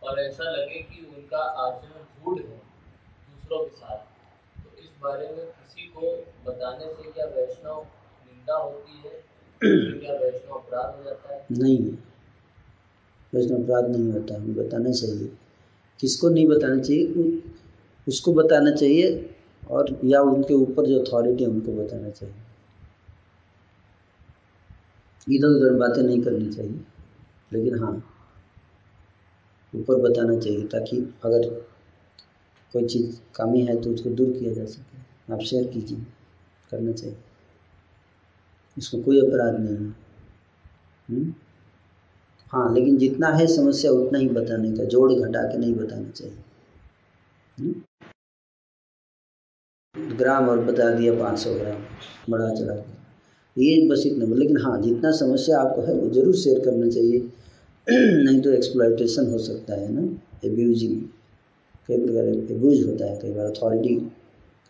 और ऐसा लगे कि उनका आचरण रूढ़ है दूसरों के साथ बारे में किसी को बताने से क्या वैष्णव निंदा होती है? क्या वैष्णव अपराध हो जाता है? नहीं वैष्णव अपराध नहीं होता। हमें बताना चाहिए। किसको नहीं बताना चाहिए? उसको बताना चाहिए और या उनके ऊपर जो अथॉरिटी है उनको बताना चाहिए। इधर उधर बातें नहीं करनी चाहिए। लेकिन हाँ ऊपर बताना चाहिए ताकि अगर कोई चीज़ कमी है तो उसको दूर किया जा सके। आप शेयर कीजिए, करना चाहिए। इसमें कोई अपराध नहीं है। हम्म? हाँ लेकिन जितना है समस्या, उतना ही बताने का, जोड़ घटा के नहीं बताना चाहिए। हम्म? ग्राम और बता दिया पाँच सौ ग्राम, बड़ा चढ़ा के ये बस इतना लेकिन हाँ जितना समस्या आपको है, वो ज़रूर शेयर करना चाहिए। नहीं तो एक्सप्लाइटेशन हो सकता है ना एब्यूजिंग कई प्रकार एब्यूज होता है, कई बार अथॉरिटी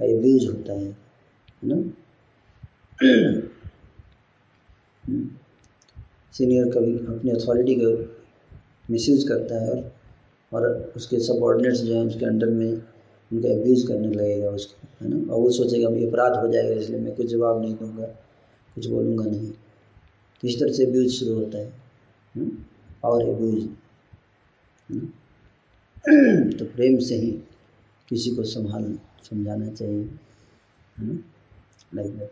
का एब्यूज होता है ना? सीनियर कभी अपनी अथॉरिटी को मिसयूज करता है और और उसके सबॉर्डिनेट्स जो हैं उसके अंडर में उनका एब्यूज़ करने लगेगा उसको, है ना? और वो सोचेगा ये अपराध हो जाएगा, इसलिए मैं कुछ जवाब नहीं दूँगा, कुछ बोलूँगा नहीं। तो इस तरह से एब्यूज शुरू होता है हम्म? और एब्यूज तो प्रेम से ही किसी को संभाल समझाना चाहिए है ना? लाइक दैट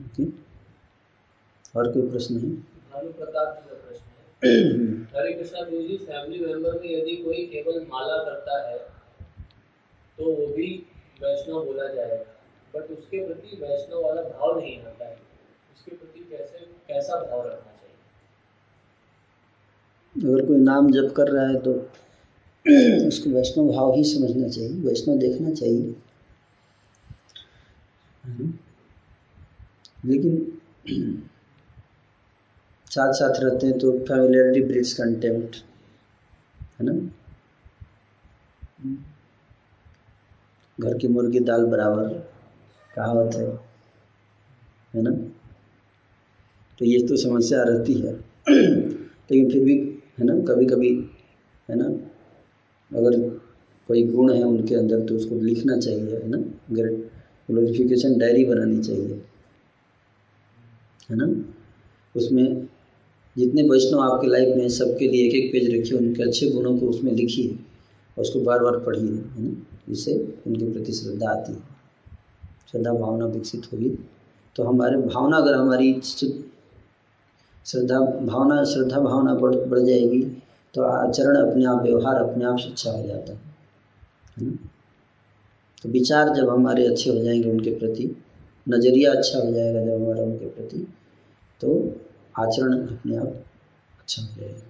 ओके और कोई प्रश्न है? भानु प्रताप जी का प्रश्न है। हरे कृष्णा गुरु जी फैमिली मेंबर में यदि कोई केवल माला करता है तो वो भी वैष्णव बोला जाएगा। बट उसके प्रति वैष्णव वाला भाव नहीं आता है। उसके प्रति कैसे कैसा भाव रखना चाहिए? अगर कोई नाम जप कर रहा है तो उसको वैष्णव भाव ही समझना चाहिए, वैष्णव देखना चाहिए। लेकिन साथ साथ रहते हैं तो फैमिलियरिटी ब्रिड्स कंटेम्प्ट है ना? घर की मुर्गी दाल बराबर, कहावत है है ना? तो ये तो समस्या रहती है। लेकिन फिर भी, है ना कभी कभी है ना? अगर कोई गुण है उनके अंदर तो उसको लिखना चाहिए, है ना? ग्लोरिफिकेशन डायरी बनानी चाहिए, है ना? उसमें जितने वैष्णव आपके लाइफ में सबके लिए एक एक पेज रखिए, उनके अच्छे गुणों को उसमें लिखिए और उसको बार बार पढ़िए, है ना? इससे उनके प्रति श्रद्धा आती है। श्रद्धा भावना विकसित होगी। तो हमारे भावना, अगर हमारी श्रद्धा, भावना श्रद्धा भावना बढ़ बढ़ जाएगी तो आचरण अपने आप, व्यवहार अपने आप से अच्छा हो जाता है। तो विचार जब हमारे अच्छे हो जाएँगे उनके प्रति, नज़रिया अच्छा हो जाएगा जब हमारा उनके प्रति तो आचरण अपने आप अच्छा हो जाएगा।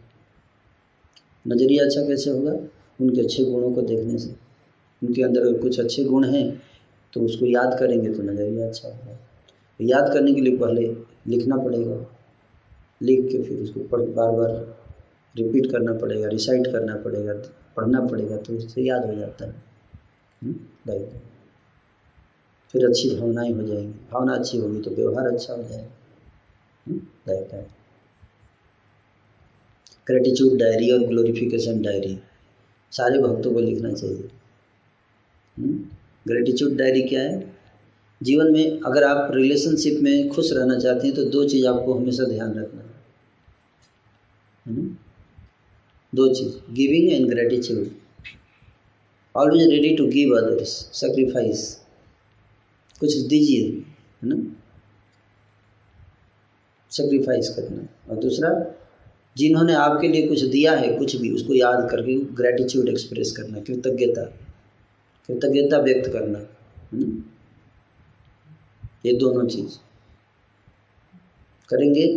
नज़रिया अच्छा कैसे होगा? उनके अच्छे गुणों को देखने से। उनके अंदर कुछ अच्छे गुण हैं तो उसको याद करेंगे तो नज़रिया अच्छा होगा। याद करने के लिए पहले लिखना पड़ेगा। लिख के फिर उसको पढ़ बार बार रिपीट करना पड़ेगा रिसाइट करना पड़ेगा पढ़ना पड़ेगा तो उससे याद हो जाता है। हम्म, फिर अच्छी भावनाएँ हो जाएँगी। भावना अच्छी होगी तो व्यवहार अच्छा हो जाएगा। Hmm, right right gratitude diary और ग्लोरिफिकेशन डायरी सारे भक्तों को लिखना चाहिए। ग्रेटिट्यूड डायरी क्या है? जीवन में अगर आप रिलेशनशिप में खुश रहना चाहते हैं तो दो चीज़ आपको हमेशा ध्यान रखना है है ना? दो चीज़ giving and gratitude always ready to give others sacrifice कुछ दीजिए, है ना? सेक्रीफाइस करना। और दूसरा, जिन्होंने आपके लिए कुछ दिया है, कुछ भी, उसको याद करके ग्रेटिट्यूड एक्सप्रेस करना, कृतज्ञता। कृतज्ञता व्यक्त करना, है? ये दोनों चीज़। करेंगे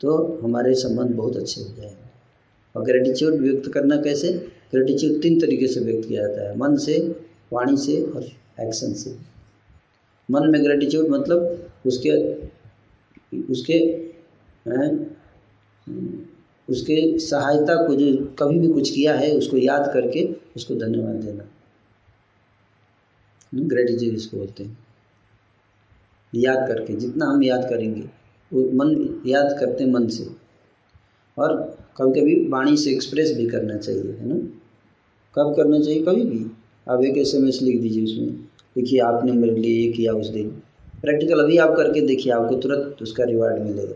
तो हमारे संबंध बहुत अच्छे हो जाएँगे। और ग्रेटिट्यूड व्यक्त करना कैसे? ग्रेटिट्यूड तीन तरीके से व्यक्त किया जाता है। मन से वाणी से और एक्शन से। मन में ग्रेटिट्यूड मतलब उसके उसके हैं, उसके सहायता को जो कभी भी कुछ किया है उसको याद करके उसको धन्यवाद देना। ग्रेटिट्यूड इसको बोलते हैं। याद करके जितना हम याद करेंगे वो मन याद करते हैं मन से। और कभी कभी वाणी से एक्सप्रेस भी करना चाहिए, है ना? कब करना चाहिए? कभी भी। आप एक एस एम एस लिख दीजिए उसमें, देखिए, आपने मेरे लिए ये किया उस दिन। प्रैक्टिकल अभी आप करके देखिए, आपको तुरंत उसका रिवार्ड मिलेगा?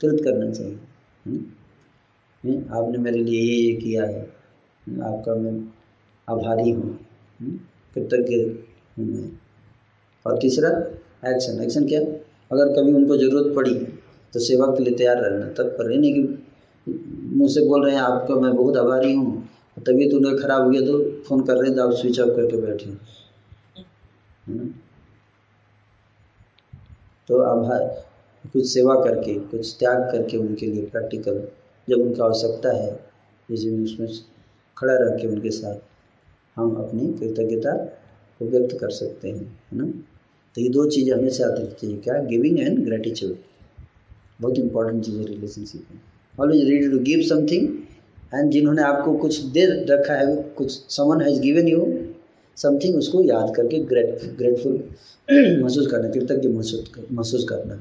तुरंत करना चाहिए, है? है? आपने मेरे लिए ये ये किया है। आपका मैं आभारी हूँ कृतज्ञ हूँ मैं। और तीसरा एक्शन एक्शन क्या? अगर कभी उनको ज़रूरत पड़ी तो सेवा के लिए तैयार रहना। तत्पर रहने की मुँह से बोल रहे हैं, आपका मैं बहुत आभारी हूँ। तबीयत उनका खराब हो गया तो फ़ोन कर रहे हैं तो आप स्विच ऑफ़ करके बैठे। तो आभार कुछ सेवा करके, कुछ त्याग करके उनके लिए प्रैक्टिकल जब उनका आवश्यकता है जैसे उसमें खड़ा रह के उनके साथ हम अपनी कृतज्ञता को व्यक्त कर सकते हैं, है ना? तो ये दो चीज़ें हमेशा आती चाहिए क्या? गिविंग एंड ग्रेटिट्यूड बहुत इंपॉर्टेंट चीज़ है रिलेशनशिप में। Always ready to give something and जिन्होंने आपको कुछ दे रखा है, कुछ someone has given you something उसको याद करके ग्रेट ग्रेटफुल महसूस करना, कृतज्ञ महसूस महसूस करना।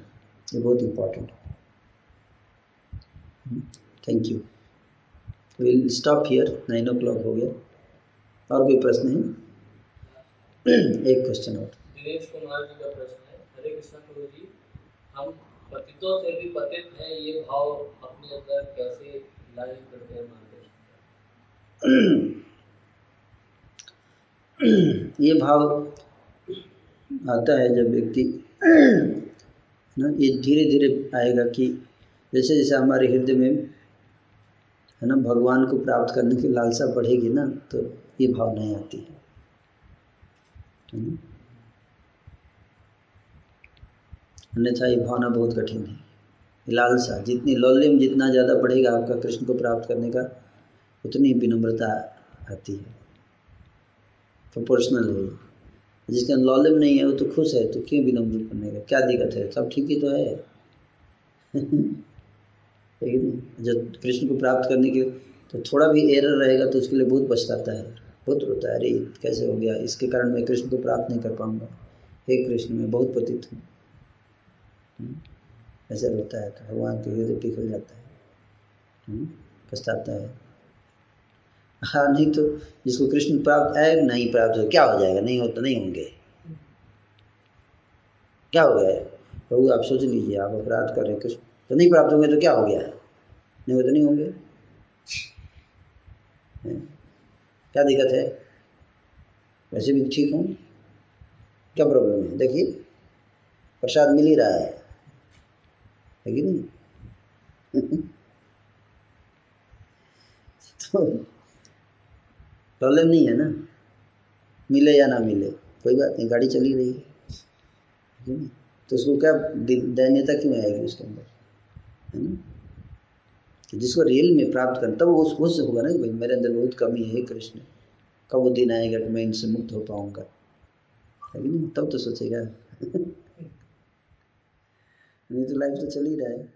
ये बहुत इम्पोर्टेंट है। Thank you will stop here nine o'clock हो गया। और कोई प्रश्न है? एक क्वेश्चन और। दिनेश कुमार जी का प्रश्न है। हरे कृष्ण प्रभु जी, हम पतितों से भी पतित हैं, ये भाव अपने अंदर कैसे लाए करते हैं मार्गदर्शन ये भाव आता है जब व्यक्ति, ना, ये धीरे धीरे आएगा कि जैसे जैसे हमारे हृदय में, है ना, भगवान को प्राप्त करने की लालसा बढ़ेगी ना तो ये भाव नहीं आती है? अन्यथा ये भावना बहुत कठिन है। लालसा, जितनी लौल्यम जितना ज़्यादा बढ़ेगा आपका कृष्ण को प्राप्त करने का, उतनी विनम्रता आती है। प्रोपोर्शनल है जिसके अंदर लौल्यम नहीं है, वो तो खुश है तो क्यों विनम्र बनेगा क्या दिक्कत है? सब ठीक ही तो है। लेकिन जब कृष्ण को प्राप्त करने के तो थोड़ा भी एरर रहेगा तो उसके लिए बहुत पछताता है। बहुत रोता है, अरे, कैसे हो गया? इसके कारण मैं कृष्ण को प्राप्त नहीं कर पाऊँगा। हे कृष्ण, मैं बहुत पतित हूँ। ऐसे रोता है तो भगवान के हृदय पिघल जाता है। पछताता है। हाँ नहीं तो जिसको कृष्ण प्राप्त है, नहीं प्राप्त हो, क्या हो जाएगा? नहीं हो तो नहीं होंगे। क्या हो गया? है प्रभु, आप सोच लीजिए, आप अपराध कर रहे हैं कृष्ण। तो नहीं प्राप्त होंगे तो क्या हो गया? नहीं हो तो नहीं होंगे। क्या दिक्कत है? वैसे भी ठीक हूँ। क्या प्रॉब्लम है? देखिए, प्रसाद मिल ही रहा है। है कि नहीं? तो प्रॉब्लम नहीं है ना? मिले या ना मिले, कोई बात नहीं, गाड़ी चली रही है। है ना? तो उसको क्या दि- दैन्यता क्यों आएगी उसके अंदर? है ना? कि जिसको रियल में प्राप्त कर तब वो से होगा ना कि भाई मेरे अंदर बहुत कमी है, कृष्ण। कब वो दिन आएगा कि मैं इनसे मुक्त हो पाऊँगा? है कि नहीं? तब तो सोचेगा नहीं तो लाइफ तो चल ही रहा है